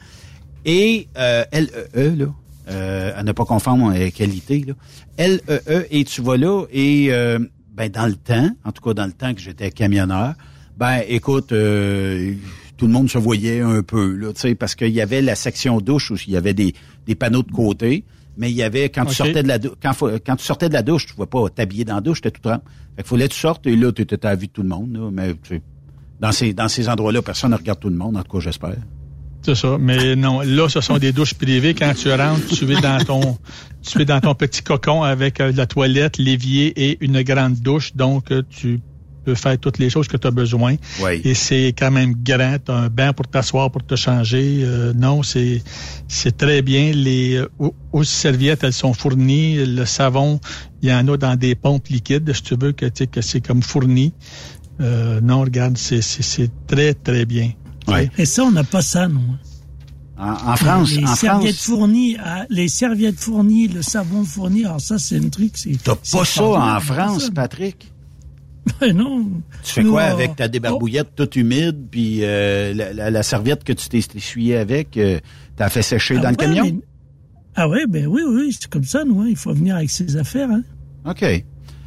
Et euh, L-E-E, là, euh, à ne pas confondre euh, qualité, là. L-E-E, et tu vas là, et euh, ben, dans le temps, en tout cas dans le temps que j'étais camionneur, ben écoute, euh, tout le monde se voyait un peu, là, parce qu'il y avait la section douche où il y avait des, des panneaux de côté, mais il y avait, quand tu sortais de la douche, quand, tu sortais de la douche, tu ne pouvais pas t'habiller dans la douche, t'étais tout trempe. Fait qu'il fallait que tu sortes, et là, tu étais à la vue de tout le monde, là, mais dans ces, dans ces endroits-là, personne ne regarde tout le monde, en tout cas, j'espère. C'est ça. Mais non, là, ce sont des douches privées. Quand tu rentres, tu es dans ton, tu es dans ton petit cocon avec euh, la toilette, l'évier et une grande douche. Donc, euh, tu peux faire toutes les choses que tu as besoin. Oui. Et c'est quand même grand. Tu as un bain pour t'asseoir, pour te changer. Euh, non, c'est c'est très bien. Les euh, serviettes, elles sont fournies. Le savon, il y en a dans des pompes liquides, si tu veux, que, tu sais, que c'est comme fourni. Euh, non, regarde, c'est c'est- c'est très, très bien. Et ça, on n'a pas ça, non. En, en France, les en serviettes France, fournies, ah, les serviettes fournies, le savon fourni, alors ça, c'est un truc, c'est. t'as pas ça en France, Patrick? Ben non. Tu fais quoi avec ta débarbouillette toute humide, puis euh, la, la- la serviette que tu t'es essuyée avec, euh, t'as fait sécher Ah dans le camion? mais- Ah ouais, ben oui, oui, c'est comme ça, nous, hein, il faut venir avec ses affaires. Hein. OK.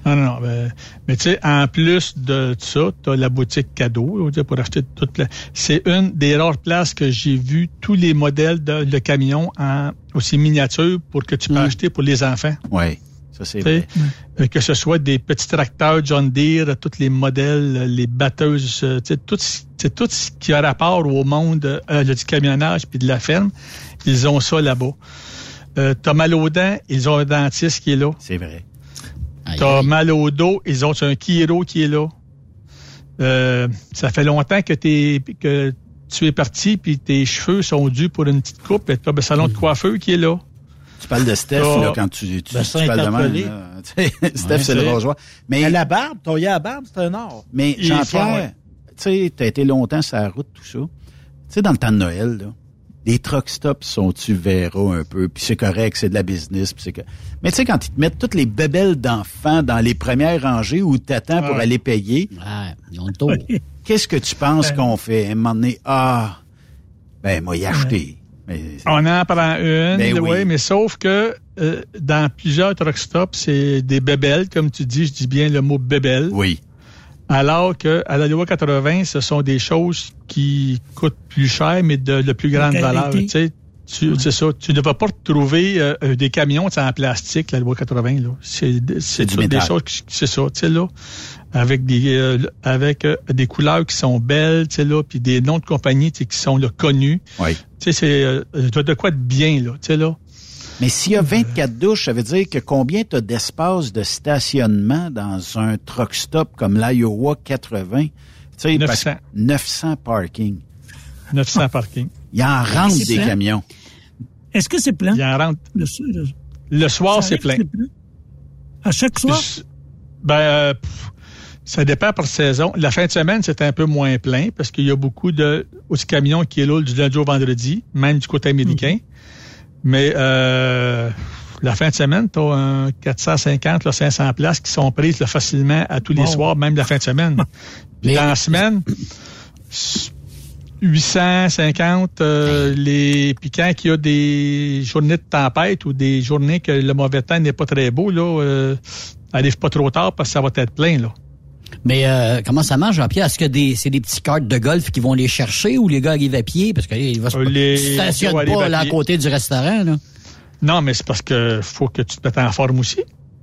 Ah non, non, ben, mais tu sais, en plus de ça, tu as la boutique cadeau pour acheter toute la... C'est une des rares places que j'ai vu tous les modèles de, de camions en aussi miniature pour que tu peux acheter pour les enfants. Oui, ça c'est Tu sais, euh, Que ce soit des petits tracteurs John Deere, tous les modèles, euh, les batteuses, euh, tu sais, tout, tu tout ce qui a rapport au monde euh, du camionnage puis de la ferme, ils ont ça là-bas. Euh, T'as mal aux dents, ils ont un dentiste qui est là. C'est vrai. T'as mal au dos, ils ont un chiro qui est là. Euh, ça fait longtemps que, t'es, que tu es parti puis tes cheveux sont dus pour une petite coupe et t'as le salon de coiffeur qui est là. Tu parles de Steph, Ah. là, quand tu, tu, tu, Bassin parles de même. là. Steph, Ouais, c'est le rasoir. Mais, Mais la barbe, ton à la barbe, c'est un or. mais Jean-Pierre, ouais. tu sais, t'as été longtemps sur la route, tout ça. Tu sais, dans le temps de Noël, là, les truck stops sont, tu verras un peu, puis c'est correct, c'est de la business, puis c'est que... Mais tu sais, quand ils te mettent toutes les bébelles d'enfants dans les premières rangées où t'attends pour Ouais. aller payer, qu'est-ce que tu penses qu'on fait? À un moment donné, ah, ben, moi, y acheter. Mais- On en prend une, Ben oui. oui. mais sauf que euh, dans plusieurs truck stops, c'est des bébelles, comme tu dis, je dis bien le mot bébelle. Oui. Alors que à la loi 80, ce sont des choses qui coûtent plus cher, mais de, de plus grande valeur. Tu sais, tu, c'est ça. Tu ne vas pas retrouver euh, euh, des camions tu sais, en plastique, la loi 80. Là. C'est, c'est du toutes des choses, c'est ça, tu sais, là, avec des, euh, avec euh, des couleurs qui sont belles, tu sais, là, puis des noms de compagnies tu sais, qui sont là, connus. Oui. Tu sais, c'est euh, de de quoi de bien, là, tu sais, là. Mais s'il y a 24 douches, ça veut dire que combien tu as d'espace de stationnement dans un truck stop comme l'Iowa 80? Tu sais, parce que 900. 900 parking. 900 parking. Il en rentre C'est des camions. Est-ce que c'est plein? Il en rentre. Le, le- Le soir, c'est plein. À chaque soir? Ben, euh, pff, ça dépend par saison. La fin de semaine, c'est un peu moins plein parce qu'il y a beaucoup de aussi camions qui là du lundi au vendredi, même du côté américain. Mais euh, la fin de semaine, tu as un 450, là, 500 places qui sont prises là, facilement à tous les soirs, même la fin de semaine. Puis dans la semaine, 850, euh, les puis quand il y a des journées de tempête ou des journées que le mauvais temps n'est pas très beau, là, euh, arrive pas trop tard parce que ça va être plein, là. Mais euh, comment ça marche, Jean-Pierre? Est-ce que des, c'est des petits cartes de golf qui vont les chercher ou les gars arrivent à pied? Parce qu'il va se Euh, les- stationne ouais, pas à là, à côté du restaurant. Là. Non, mais c'est parce que faut que tu te mettes en forme aussi.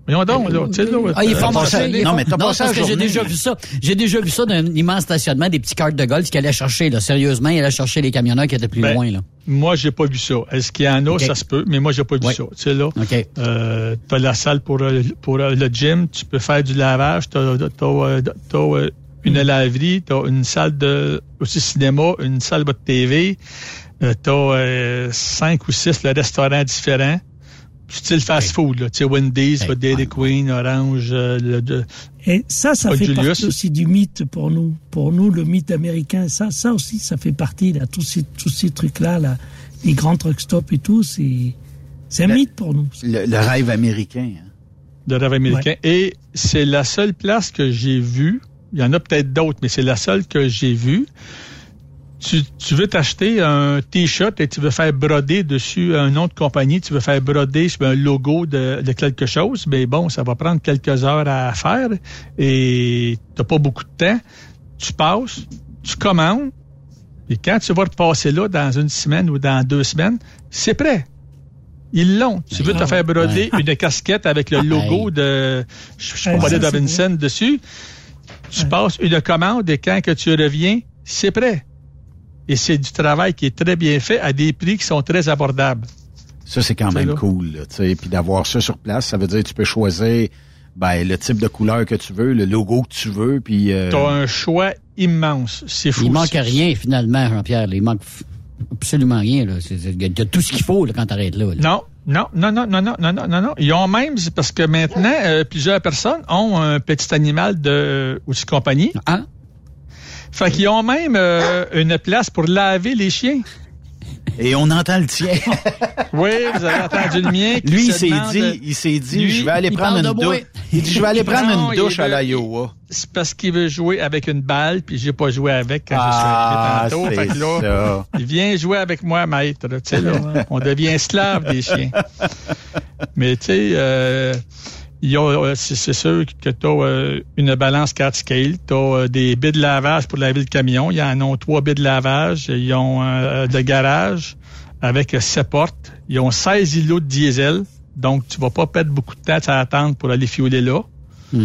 Voyons donc, là, tu sais, là. Ah, il est euh, fort il non, mais t'as passé parce que j'ai déjà vu ça. J'ai déjà vu ça d'un immense stationnement, des petits cartes de golf qui allaient chercher, là. Sérieusement, ils allaient chercher les camionneurs qui étaient plus Ben, loin, là. Moi, j'ai pas vu ça. Est-ce qu'il y en a? Ok. Ça se peut, mais moi, j'ai pas vu Ouais. ça. Tu sais, là, OK. euh, t'as la salle pour, euh, pour euh, le gym, tu peux faire du lavage, t'as, t'as, t'as, une laverie, t'as une salle de aussi cinéma, une salle de TV, t'as euh, cinq ou six le restaurants différents. Style fast-food, là. Tu sais, Wendy's, Ouais. Dairy Queen, Orange, euh, le, de- Et ça, ça Pas fait Julius. partie aussi du mythe pour nous. Pour nous, le mythe américain, ça, ça aussi, ça fait partie, là, tous ces, tous ces trucs-là, là, les grands truck stops et tout, c'est, c'est un Le- mythe pour nous. Le, le rêve américain. hein. de rêve américain. Et c'est la seule place que j'ai vue. Il y en a peut-être d'autres, mais c'est la seule que j'ai vue. Tu, tu veux t'acheter un T-shirt et tu veux faire broder dessus un nom de compagnie, tu veux faire broder sur un logo de, de quelque chose, mais bon, ça va prendre quelques heures à faire et t'as pas beaucoup de temps. Tu passes, tu commandes, Et quand tu vas repasser là dans une semaine ou dans deux semaines, c'est prêt. Ils l'ont. Tu veux te faire broder une casquette avec le logo de, je sais Ouais, pas, de Robinson dessus. Tu passes une commande et quand que tu reviens, c'est prêt. Et c'est du travail qui est très bien fait à des prix qui sont très abordables. Ça, c'est quand même là. cool. Là, tu sais. Puis d'avoir ça sur place, ça veut dire que tu peux choisir ben, le type de couleur que tu veux, le logo que tu veux. Puis, euh, Tu as un choix immense. C'est fou. Il manque rien, finalement, Jean-Pierre. Il manque absolument rien. Là. C'est- c'est- Il y a tout ce qu'il faut là, quand t'arrêtes là. là. Non, non, non, non, non, non, non, non, non, non. Ils ont même, c'est parce que maintenant, euh, plusieurs personnes ont un petit animal de aussi compagnie. Ah. Fait qu'ils ont même euh, une place pour laver les chiens. Et on entend le tien. oui, vous avez entendu le mien. Lui, il se s'est demande- dit, il s'est dit, Lui, je vais aller prendre une douche. Il dit, je vais aller prendre Non, une douche à l'Iowa. C'est parce qu'il veut jouer avec une balle, puis j'ai pas joué avec quand Ah, je suis arrivé tantôt. c'est Fait que là, ça. il vient jouer avec moi, maître. Tu sais, là, on devient esclave des chiens. Mais tu sais, euh, c'est c'est sûr que tu as une balance 4 scale, tu as des baies de lavage pour laver le camion. Ils en ont trois baies de lavage. Ils ont euh, de garage avec euh, sept portes. Ils ont 16 îlots de diesel. Donc, tu vas pas perdre beaucoup de temps à attendre pour aller fioler là. Ah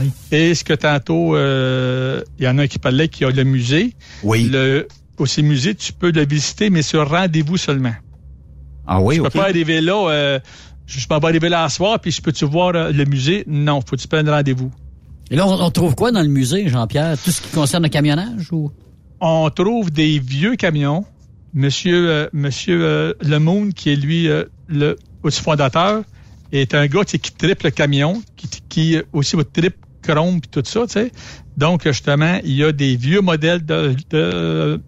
oui. Et ce que tantôt, euh, il y en a un qui parlait qui a le musée. Oui. Le, aussi musée, tu peux le visiter, mais sur rendez-vous seulement. Ah oui, tu OK. peux pas arriver là, euh, je peux pas arriver là à soir, puis je peux-tu voir euh, le musée? Non, faut que tu prennes rendez-vous? Et là, on, trouve quoi dans le musée, Jean-Pierre? Tout ce qui concerne le camionnage? ou? On trouve des vieux camions. Monsieur, euh, Monsieur euh, qui est lui euh, le fondateur, est un gars qui triple le camion, qui, qui euh, aussi triple chrome puis tout ça, tu sais. Donc, justement, il y a des vieux modèles de, de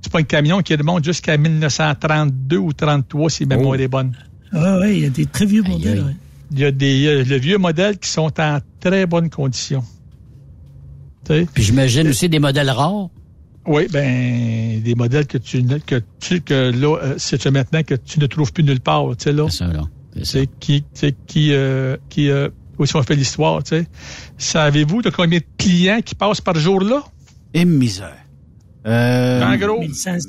c'est pas un camion qui remonte jusqu'à 1932 ou 33, si ma mémoire est bonne. Ah oui, il y a des très vieux modèles. ouais. Il y a des euh, le vieux modèles qui sont en très bonne condition. Tu sais? Puis j'imagine aussi des modèles rares. Oui, ben des modèles que tu ne- que tu que là euh, c'est maintenant que tu ne trouves plus nulle part, tu sais là. C'est ça là. C'est qui c'est qui euh, qui euh, aussi on fait l'histoire, tu sais? Savez-vous de combien de clients qui passent par jour là Et misère. Euh, En gros,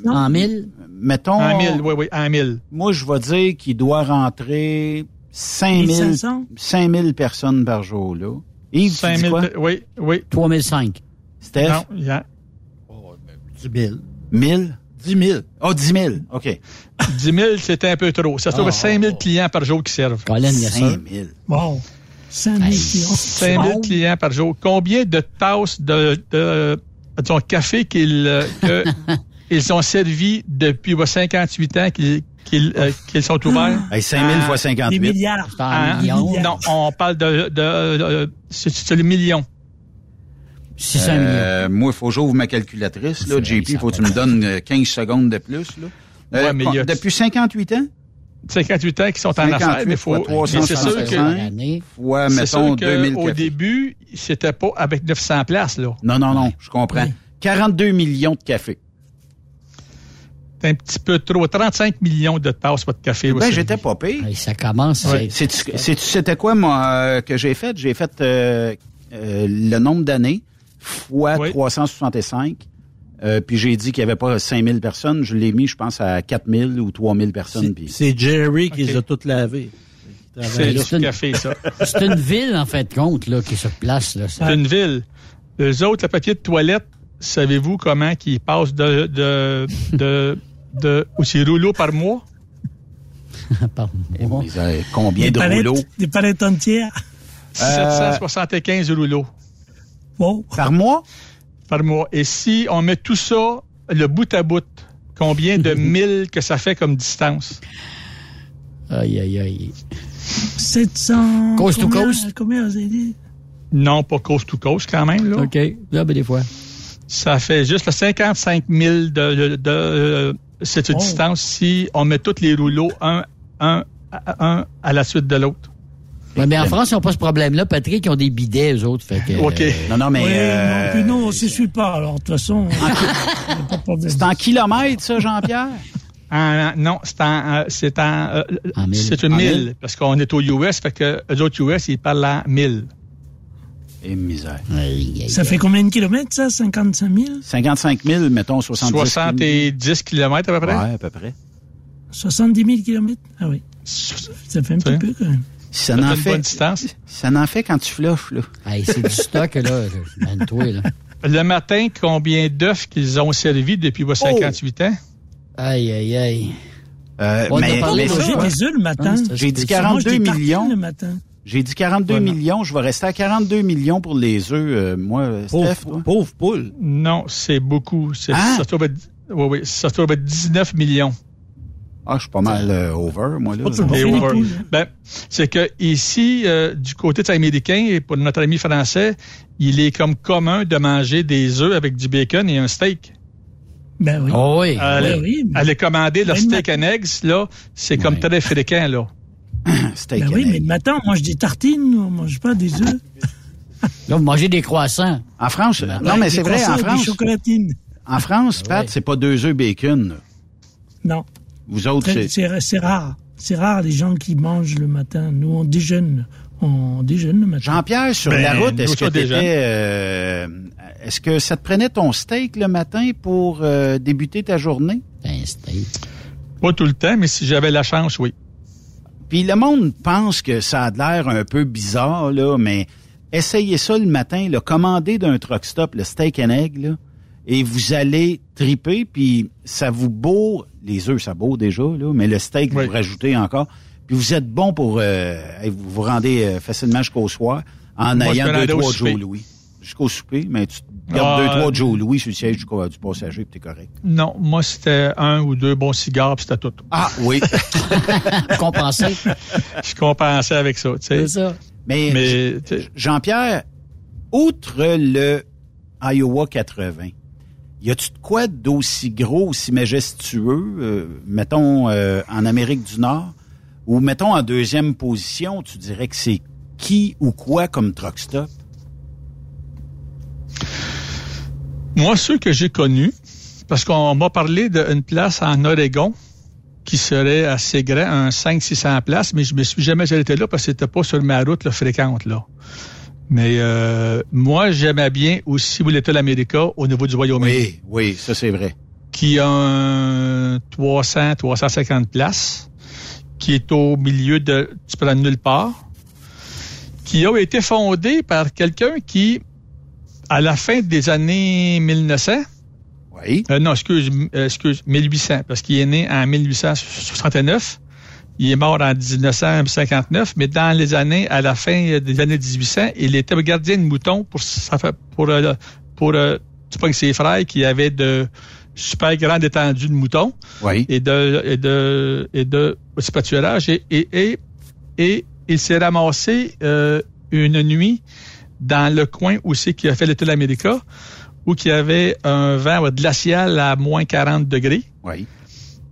En mille? Mettons. en mille, oui oui, en mille. Moi, je vais dire qu'il doit rentrer 5000 1500? 5000 personnes par jour, là. Yves, tu dis 5000 quoi? oui, oui. 3005. Steph? Non, il y a 10 000. 1000? 10 000. Oh, 10 000. OK. 10 000, c'était un peu trop. Ça se trouve Ah. 5 000 clients par jour qui servent. Colin, bien sûr. 5000. Wow. 5 000 clients. 5 000 clients par jour. Combien de tasses de, de disons, café qu'ils euh, que ils ont servi depuis bah, 58 ans qu'ils qu'ils euh, qu'ils sont ouverts? Hey, 5000 fois Des 58. milliards. C'est en Hein? millions. Non, on parle de, de, de- c'est c'est le million. 600 millions. Euh, moi, il faut que j'ouvre ma calculatrice. Là, JP, il faut que tu me donnes euh, 15 secondes de plus. Là. Euh, Ouais, mais il y a- Depuis 58 ans? 58 ans qui sont en 58 affaires, mais faut. fois mais c'est sûr 365. que, c'est mettons, sûr que 2000 au début, c'était pas avec 900 places, là. Non, non, non, je comprends. 42 millions de cafés. C'est un petit peu trop. 35 millions de tasses de café. Ben, aussi. j'étais pas pire. Ça commence. Ouais. C'était quoi, moi, euh, que j'ai fait? J'ai fait euh, euh, le nombre d'années fois Oui. 365. Euh, puis j'ai dit qu'il n'y avait pas 5000 personnes. Je l'ai mis, je pense, à 4000 ou 3000 personnes. C'est- Jerry qui les a toutes lavées. C'est. C'est une ville, en fait, de compte, là, qui sur place. Là. C'est une ville. Les autres, le papier de toilette, savez-vous comment qu'ils passent de, de, de, de, aussi rouleaux par mois? Pardon. Mais, euh, combien Des de palettes, rouleaux? des palettes entières. Euh, 775 rouleaux Wow. Par mois? Par mois. Et si on met tout ça, le bout à bout, combien de milles que ça fait comme distance? Aïe, aïe, aïe. 700. Coast to combien- coast? Combien vous avez dit? Non, pas coast to coast quand même, là. OK. Là, ben, des fois. Ça fait juste le 55 000 de, de, de, euh, cette Oh. distance si on met tous les rouleaux un, un, un à la suite de l'autre. Ouais, mais en France, ils n'ont pas ce problème-là. Patrick, ils ont des bidets, eux autres. Fait que, OK. euh, Non, non, mais... Oui, euh, non, puis non, on ne suit pas. Alors, de toute façon, c'est en kilomètres, ça, Jean-Pierre? En- non, c'est en, euh, c'est en, c'est une En mille, parce qu'on est aux US, fait que les autres US, ils parlent en mille. Et misère. Ça fait combien de kilomètres, ça? 55 000? 55 000, mettons 70 70 km à peu près? Ouais, à peu près. 70 000 kilomètres? Ah oui. Ça fait un petit peu, quand même. Si ça n'en fait, ça n'en fait quand tu fluffes, là. Hey, c'est du stock, là. toi, là. Le matin, combien d'œufs qu'ils ont servi depuis vos 58 ans? Aïe, aïe, aïe. Euh, On mais, a parlé mais de ça, manger des œufs le matin. J'ai dit Moi, je 42 dis tartines millions. le matin. J'ai dit 42 millions. Je vais rester à 42 millions pour les œufs, euh, moi, Steph. toi. Pauvre poule. Non, c'est beaucoup. C'est- Hein? Ça, se trouve être, oui, oui, ça se trouve être 19 millions. Ah, je suis pas mal euh, over, moi, là. Over. Ben, c'est que ici, euh, du côté des Américains, et pour notre ami français, il est comme commun de manger des œufs avec du bacon et un steak. Ben oui. Oh oui. Aller, Ben oui, mais- aller commander le Ben, steak and eggs, là, c'est comme très fréquent, là. Steak Ben and oui, egg. mais le matin, on mange des tartines, on mange pas des œufs. Là, vous mangez des croissants. En France, non, Ouais, mais c'est vrai, en Des France, chocolatines. en France, Pat, c'est pas deux œufs bacon. là. Non. Vous autres, c'est... Rare. C'est rare les gens qui mangent le matin. Nous, on déjeune. On déjeune le matin. Jean-Pierre, sur Ben, la route, est-ce nous, que ça, déjà. t'étais, euh, est-ce que ça te prenait ton steak le matin pour euh, débuter ta journée? Un steak. Pas tout le temps, mais si j'avais la chance, oui. Puis le monde pense que ça a de l'air un peu bizarre, là, mais essayez ça le matin, le commander d'un truck stop, le steak and egg, là, et vous allez triper, puis ça vous bourre, les œufs, ça bourre déjà, là, mais le steak, vous rajoutez encore, puis vous êtes bon pour, euh, vous vous rendez euh, facilement jusqu'au soir en Moi, ayant me deux, trois. Joe Louis. Jusqu'au souper, mais tu gardes Ah, deux, trois euh, Joe Louis sur le siège du, du passager, puis t'es correct. Non, moi, c'était un ou deux bons cigares, puis c'était tout. Ah, oui. Compensé. Je compensais avec ça, tu sais. C'est ça. Mais, Mais, Jean-Pierre, outre le Iowa 80, y a-tu de quoi d'aussi gros, aussi majestueux, euh, mettons euh, en Amérique du Nord, ou mettons en deuxième position, tu dirais que c'est qui ou quoi comme truck stop? Moi, ceux que j'ai connus, parce qu'on m'a parlé d'une place en Oregon qui serait assez grand, un 500-600 places, mais je me suis jamais arrêté là parce que c'était pas sur ma route là, fréquente. là. Mais euh, moi, j'aimais bien aussi l'État l'Amérique au niveau du Wyoming. Oui, oui, ça c'est vrai. Qui a un 300, 350 places, qui est au milieu de, tu prends nulle part, qui a été fondé par quelqu'un qui, à la fin des années 1900, oui. non, excuse, euh, excuse, 1800, parce qu'il est né en 1869. Il est mort en 1959, mais dans les années, à la fin des années 1800, il était gardien de moutons pour, pour, euh, pour, euh, que ses frères qui avaient de super grandes étendues de moutons. Oui. Et de, et de, et de aussi pâturage. Et, et, et, et il s'est ramassé, euh, une nuit dans le coin où c'est qu'il a fait l'été de l'Amérique, où il y avait un vent glacial à moins 40 degrés, Oui.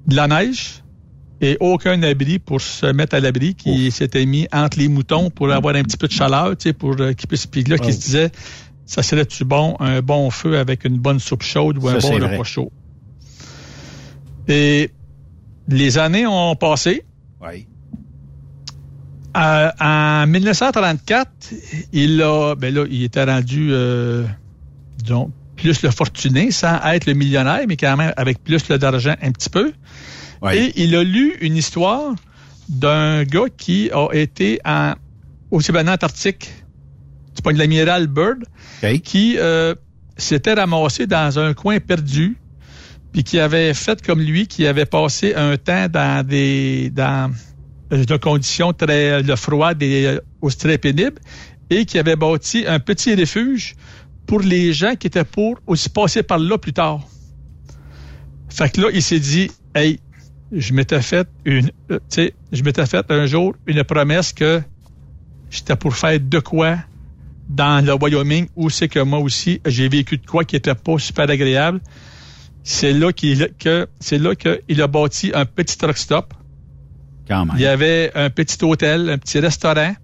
de la neige et aucun abri pour se mettre à l'abri qui s'était mis entre les moutons pour avoir un petit peu de chaleur, tu sais, pour euh, qu'il puisse. Puis là, qui Oh. se disait, ça serait-tu bon, un bon feu avec une bonne soupe chaude ou un bon repas vrai. chaud? Et les années ont passé. Oui. Euh, en 1934, il a, ben là, il était rendu, euh, disons, plus le fortuné, sans être le millionnaire, mais quand même avec plus d'argent un petit peu. Et il a lu une histoire d'un gars qui a été en, Sibérie antarctique, c'est pas de l'amiral Bird, qui euh, s'était ramassé dans un coin perdu, puis qui avait fait comme lui, qui avait passé un temps dans des dans de conditions très le froid et euh, aussi très pénibles, et qui avait bâti un petit refuge pour les gens qui étaient pour aussi passer par là plus tard. Fait que là, il s'est dit, hey, je m'étais fait une, euh, tu sais, je m'étais fait un jour une promesse que j'étais pour faire de quoi dans le Wyoming où c'est que moi aussi j'ai vécu de quoi qui était pas super agréable. C'est là qu'il que c'est là qu'il a bâti un petit truck stop. Quand même. Il y avait un petit hôtel, un petit restaurant.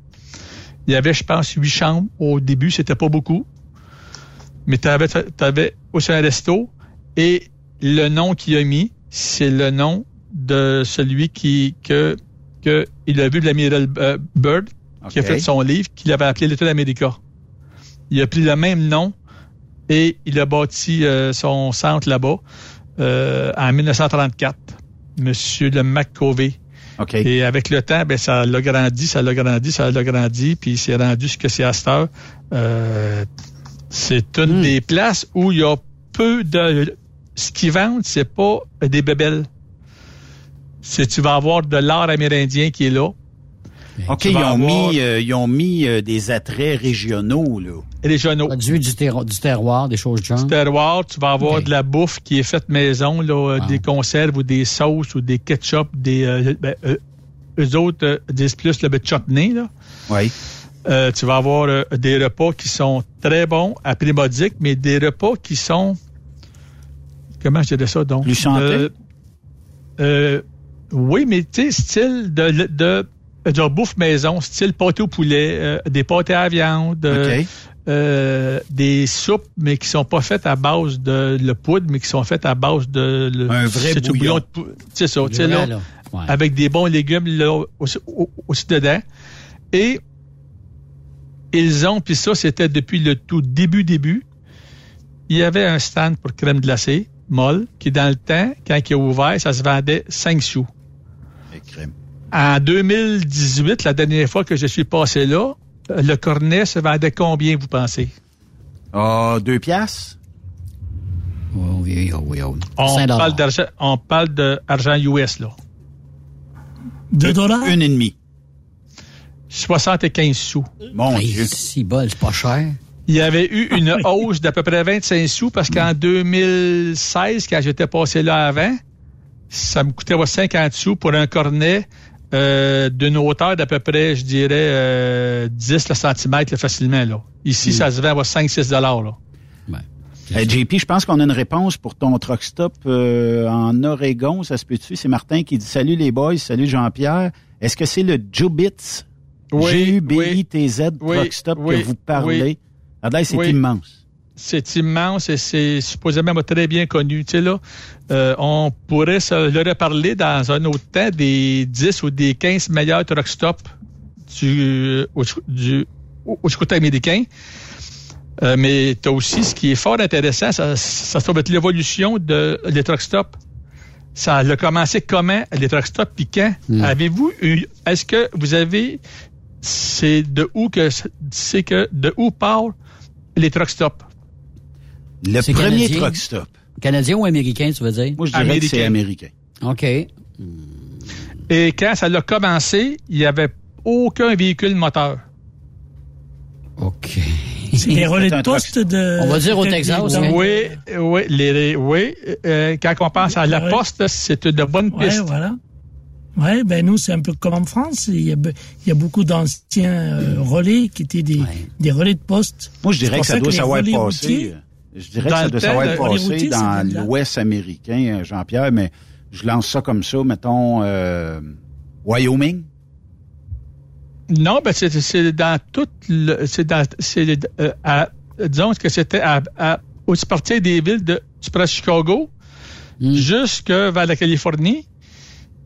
Il y avait, je pense, huit chambres. Au début, c'était pas beaucoup. Mais tu avais, aussi un resto. Et le nom qu'il a mis, c'est le nom de celui qui que, que il a vu de l'amiral euh, Bird, qui a fait son livre, qu'il avait appelé l'État d'Amérique. Il a pris le même nom et il a bâti euh, son centre là-bas euh, en 1934. Monsieur le McCovey. OK. Et avec le temps, ben, ça l'a grandi, ça l'a grandi, ça l'a grandi, puis c'est rendu ce que c'est à cette heure. Euh, c'est une des places où il y a peu de... Ce qu'ils vendent, c'est pas des bébelles. C'est tu vas avoir de l'art amérindien qui est là. OK, ils ont, avoir- mis, euh, ils ont mis euh, des attraits régionaux, là. Régionaux. Produit du, terro- du terroir, des choses de genre. terroir, tu vas avoir de la bouffe qui est faite maison, là, euh, des conserves ou des sauces ou des ketchup, des euh, ben, euh, eux autres euh, disent plus le chutney, là. Oui. Euh, tu vas avoir euh, des repas qui sont très bons, à prix modique, mais des repas qui sont comment je dirais ça donc? Plus santé? Oui, mais tu sais, style de, de, de, de bouffe maison, style pâté au poulet, euh, des pâtés à viande, euh, euh, des soupes, mais qui sont pas faites à base de le poudre, mais qui sont faites à base de le, Un vrai bouillon. C'est ça, tu sais, là, vrai, là. Ouais. avec des bons légumes là, aussi, au- aussi dedans. Et ils ont, puis ça, c'était depuis le tout début, début, il y avait un stand pour crème glacée, molle, qui dans le temps, quand il a ouvert, ça se vendait 5 sous. En 2018, la dernière fois que je suis passé là, le cornet se vendait combien, vous pensez? Ah, deux piastres? Oui, oui, oui. oui. On parle d'argent, on parle d'argent US, là. Deux dollars? Une et demie. 75 sous. Mon Hey, Dieu. Si bol, c'est pas cher. Il y avait eu une hausse d'à peu près 25 sous parce qu'en 2016, quand j'étais passé là avant, ça me coûtait ouais, 50 sous pour un cornet euh, d'une hauteur d'à peu près, je dirais, euh, 10 cm facilement. Là. Ici, ça se vend à 5-6 dollars. Là. Euh, JP, je pense qu'on a une réponse pour ton truck stop euh, en Oregon. Ça se peut-tu? C'est Martin qui dit Salut les boys, salut Jean-Pierre. Est-ce que c'est le Jubitz? Oui, G-U-B-I-T-Z oui, truck stop oui, que vous parlez? oui. Adèle, c'est Oui. immense. C'est immense et c'est supposément très bien connu. Tu sais, là, euh, on pourrait se le reparler dans un autre temps des 10 ou des 15 meilleurs truck stops du, au, du, au, au côté américain. Euh, mais tu as aussi ce qui est fort intéressant, ça, ça se trouve être l'évolution de les truck stops. Ça a commencé comment les truck stops puis quand avez-vous eu est-ce que vous avez c'est de où que c'est que de où partent les truck stops? Le premier canadien? truck stop. Canadien ou américain, tu veux dire? Moi, je dirais que c'est américain. OK. Et quand ça a commencé, il n'y avait aucun véhicule moteur. OK. C'est les relais de poste de. On va dire au Texas, hein? Oui, oui, les, les- oui. euh, quand on pense à la poste, c'est une bonne Ouais, piste. voilà. Ouais, ben nous, c'est un peu comme en France. Il y a, be- il y a beaucoup d'anciens euh, relais qui étaient des, des relais de poste. Moi, je dirais que ça doit savoir passer. routiers- Je dirais Dans que ça doit savoir passer dans de l'Ouest américain, euh, Jean-Pierre, mais je lance ça comme ça, mettons, euh, Wyoming. Non, ben c'est dans tout le c'est dans c'est euh, à disons que c'était à, à aussi partir des villes de tu prends Chicago jusque vers la Californie?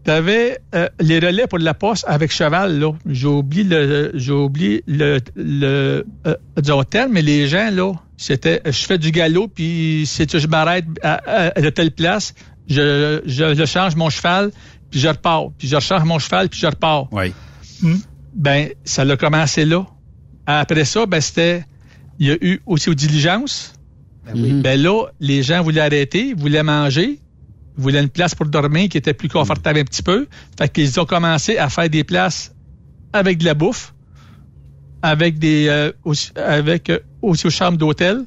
Tu avais les relais pour la poste avec cheval là. J'ai oublié le j'ai oublié le le euh, disons terme, mais les gens là, c'était je fais du galop puis c'est je m'arrête à, à, à telle place, je, je je change mon cheval puis je repars, puis je rechange mon cheval puis je repars. Oui. Ben, ça l'a commencé là. Après ça, ben, c'était, il y a eu aussi aux diligences. Ben, là, les gens voulaient arrêter, voulaient manger, voulaient une place pour dormir qui était plus confortable un petit peu. Fait qu'ils ont commencé à faire des places avec de la bouffe, avec des, euh, aussi, avec euh, aussi aux chambres d'hôtel.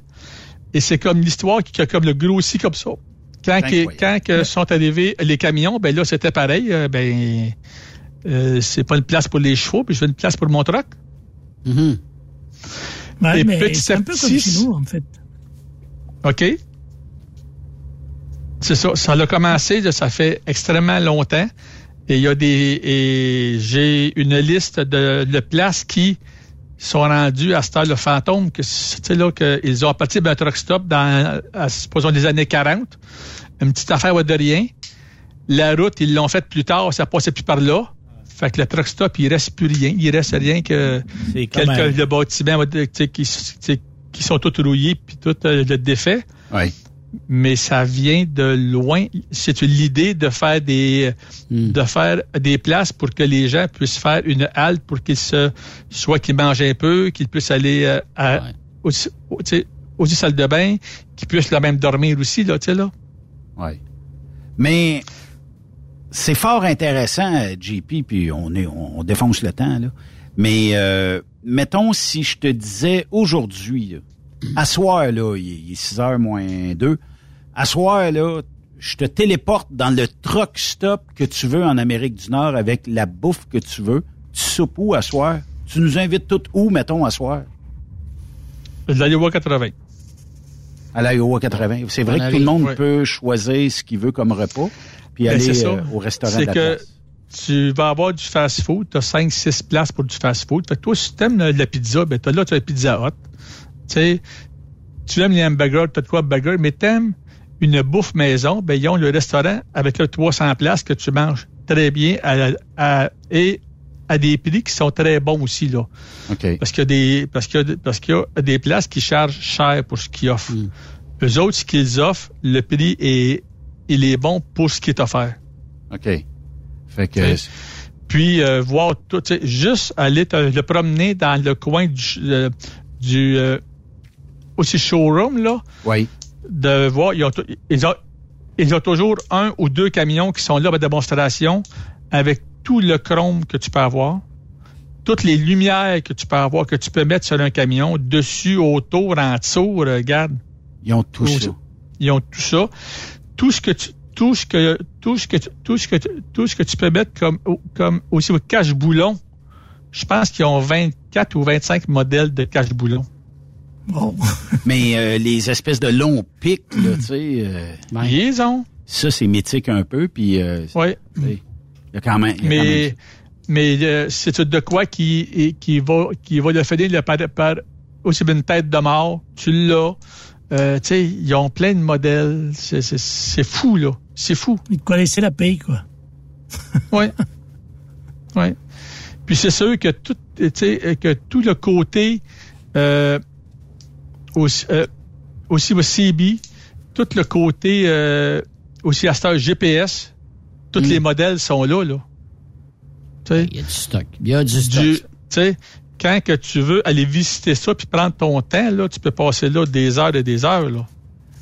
Et c'est comme l'histoire qui a comme le grossi comme ça. Quand, que- quand que sont arrivés les camions, ben là, c'était pareil. euh, ben, euh, c'est pas une place pour les chevaux, puis je veux une place pour mon truck. Mais petit c'est un peu comme chez nous, en fait. OK? C'est ça. Ça a commencé, ça fait extrêmement longtemps. Et il y a des. Et j'ai une liste de, de places qui sont rendues à cette heure le fantôme, que c'est là qu'ils ont parti d'un truck stop dans, à, supposons, les années 40. Une petite affaire de rien. La route, ils l'ont faite plus tard, ça passait plus par là. Fait que le truck stop, il reste plus rien. Il reste rien que quelques un- le bâtiment tu sais, qui, sont toutes rouillées puis tout euh, le défait. Oui. Mais ça vient de loin. C'est l'idée de faire des Hmm. de faire des places pour que les gens puissent faire une halte pour qu'ils se soit qu'ils mangent un peu, qu'ils puissent aller euh, à, aussi, au- tu sais, aussi salle de bain, qu'ils puissent là même dormir aussi là, tu sais là. Oui. Mais c'est fort intéressant, euh, JP, puis on est on, on défonce le temps, là. Mais euh, mettons si je te disais aujourd'hui, à soir, là, il est- il est 6 heures moins 2, à soir, là, je te téléporte dans le truck stop que tu veux en Amérique du Nord avec la bouffe que tu veux. Tu soupes où à soir? Tu nous invites toutes où, mettons, à soir? L'Iowa 80. À l'Iowa 80. C'est vrai que tout le monde ouais. peut choisir ce qu'il veut comme repas, puis Ben, aller c'est ça. euh, au restaurant de C'est la que place. tu vas avoir du fast-food, tu as 5-6 places pour du fast-food. Fait que toi, si tu aimes la pizza, ben t'as là, tu as la pizza hot. Tu sais, tu aimes les hamburgers, tu as de quoi burger, mais t'aimes une bouffe maison, ben ils ont le restaurant avec le 300 places que tu manges très bien à, à- et à des prix qui sont très bons aussi là. OK. Parce qu'il y a des parce qu'il y a, des- parce qu'il y a des places qui chargent cher pour ce qu'ils offrent. Hmm. Eux autres, ce qu'ils offrent, le prix est il est bon pour ce qui est offert. OK. Fait que Puis euh, voir tout, tu sais, juste aller te le promener dans le coin du, euh, du euh, aussi showroom là, oui. de voir ils ont, ils ont ils ont toujours un ou deux camions qui sont là pour démonstration avec tout le chrome que tu peux avoir, toutes les lumières que tu peux avoir que tu peux mettre sur un camion, dessus, autour, en dessous, regarde. Ils ont tout ça. Ils ont tout ça. Tout ce que tu tout ce que tout ce que tout ce que tout ce que tu peux mettre comme comme aussi au cache-boulon. Je pense qu'ils ont 24 ou 25 modèles de cache-boulon. Mais euh, les espèces de longs pics, là, tu sais. euh, Ils ont. Ça, c'est mythique un peu, puis. euh, sais, Il y a quand même. quand Mais mais euh, c'est de quoi qui qui va qui va le finir le par, par aussi une tête de mort. Tu l'as. Euh, tu sais, ils ont plein de modèles. C'est c'est- c'est fou là. C'est fou. Ils connaissaient la paye, quoi. Oui. Oui. Puis c'est sûr que tout, tu sais, que tout le côté euh, aussi, euh, aussi au CB, tout le côté euh, aussi à cette heure GPS, tous les modèles sont là, là. Il y a du stock. Il y a du stock. Tu sais, quand que tu veux aller visiter ça puis prendre ton temps, là, tu peux passer là des heures et des heures, là.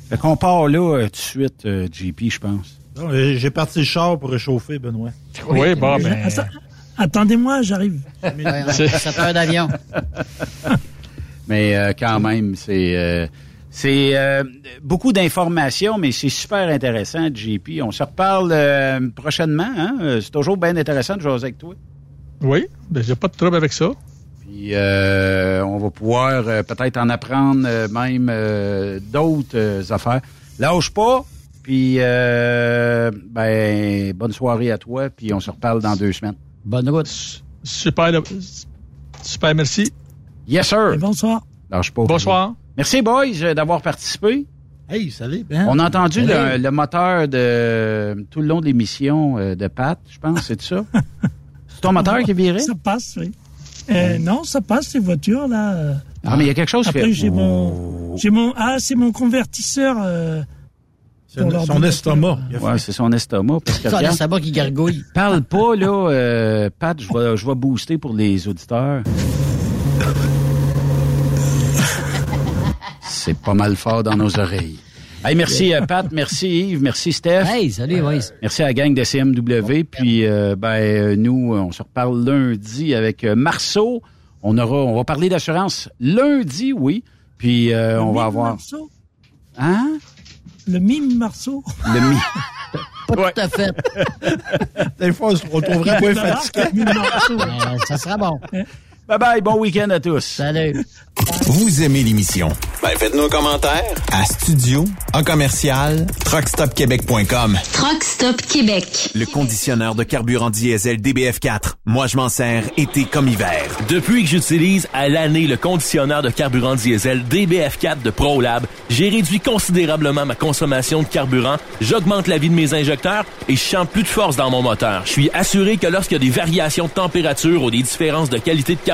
Fait qu'on part là euh, tout de suite, euh, JP, je pense. Non, J'ai parti le char pour réchauffer, Benoît. Oui, bon, ben. Attendez-moi, j'arrive. Sept heures d'avion. Mais euh, quand même, c'est euh, c'est euh, beaucoup d'informations, mais c'est super intéressant, JP. On se reparle euh, prochainement. Hein? Euh, C'est toujours bien intéressant de jaser avec toi. Oui, ben j'ai pas de trouble avec ça. Puis euh, on va pouvoir euh, peut-être en apprendre euh, même euh, d'autres euh, affaires. Lâche pas. Puis euh, ben bonne soirée à toi. Puis on se reparle dans deux semaines. Bonne route. Super, super, merci. Yes sir. bonsoir. Lâche pas. Bonsoir. Merci boys euh, d'avoir participé. Hey, salut, Ben. On a entendu le, moteur de tout le long de l'émission euh, de Pat, je pense, c'est ça? c'est ton moteur qui est viré? Ça passe, oui. Euh, non, ça passe, ces voitures, là. Ah, mais il y a quelque chose qui Après, fait- j'ai mon, j'ai mon, ah, c'est mon convertisseur, euh, pour son estomac. Ouais, c'est son estomac. Parce que, Son estomac qui gargouille. Parle pas, là, euh, Pat, je vais, je vais booster pour les auditeurs. C'est pas mal fort dans nos oreilles. Hey, merci euh, Pat, merci Yves, merci Steph. Hey, salut, oui. Merci à la gang de CMW. Puis euh, ben euh, nous, on se reparle lundi avec euh, Marceau. On aura, on va parler d'assurance lundi, oui. Puis euh, on va mime avoir. Marceau. Hein? Le mime Marceau. Le mi. Pas tout à fait. Des fois, on se retrouverait moins fatigué. Mime Marceau. Euh, ça sera bon. Bye bye, bon week-end à tous. Salut. Vous aimez l'émission? Ben, faites-nous un commentaire à studio en commercial truckstopquebec.com. Truck Stop Québec. Le conditionneur de carburant diesel DBF4. Moi, je m'en sers été comme hiver. Depuis que j'utilise à l'année le conditionneur de carburant diesel DBF4 de ProLab, j'ai réduit considérablement ma consommation de carburant, j'augmente la vie de mes injecteurs et je sens plus de force dans mon moteur. Je suis assuré que lorsqu'il y a des variations de température ou des différences de qualité de carburant,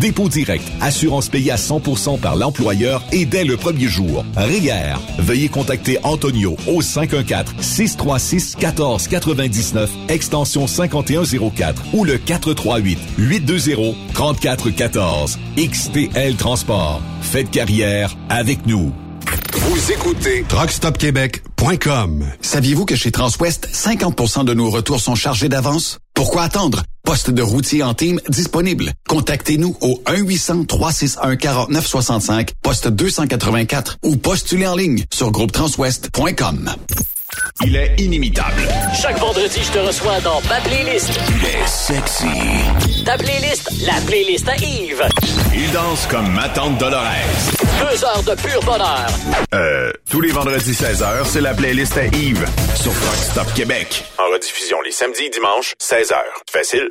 dépôt direct, assurance payée à 100% par l'employeur et dès le premier jour. RIER. Veuillez contacter Antonio au 514-636-1499, extension 5104 ou le 438-820-3414. XTL Transport. Faites carrière avec nous. Vous écoutez TruckStopQuébec.com. Saviez-vous que chez Transwest, 50% de nos retours sont chargés d'avance? Pourquoi attendre? Poste de routier en team disponible. Contactez-nous au 1-800-361-4965, poste 284 ou postulez en ligne sur groupetranswest.com. Il est inimitable. Chaque vendredi, je te reçois dans ma playlist. Il est sexy. Ta playlist, la playlist à Yves. Il danse comme ma tante Dolores. Deux heures de pur bonheur. Euh, tous les vendredis 16h, c'est la playlist à Yves sur Rock Stop Québec. En rediffusion les samedis et dimanches, 16h. Facile,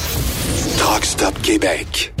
Truck Stop Québec.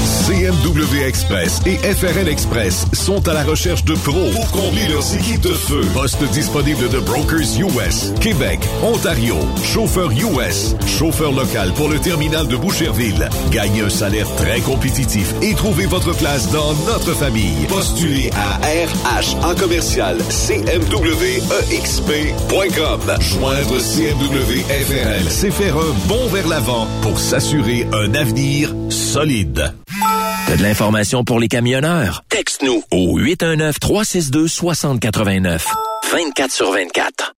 CMW Express et FRL Express sont à la recherche de pros pour combler leurs équipes de feu. Poste disponible de Brokers US, Québec, Ontario, chauffeur US, chauffeur local pour le terminal de Boucherville. Gagnez un salaire très compétitif et trouvez votre place dans notre famille. Postulez à RH en commercial CMWEXP.com. Joindre CMW FRL, c'est faire un bond vers l'avant pour s'assurer un avenir solide. T'as de l'information pour les camionneurs? Texte-nous au 819-362-6089. 24 sur 24.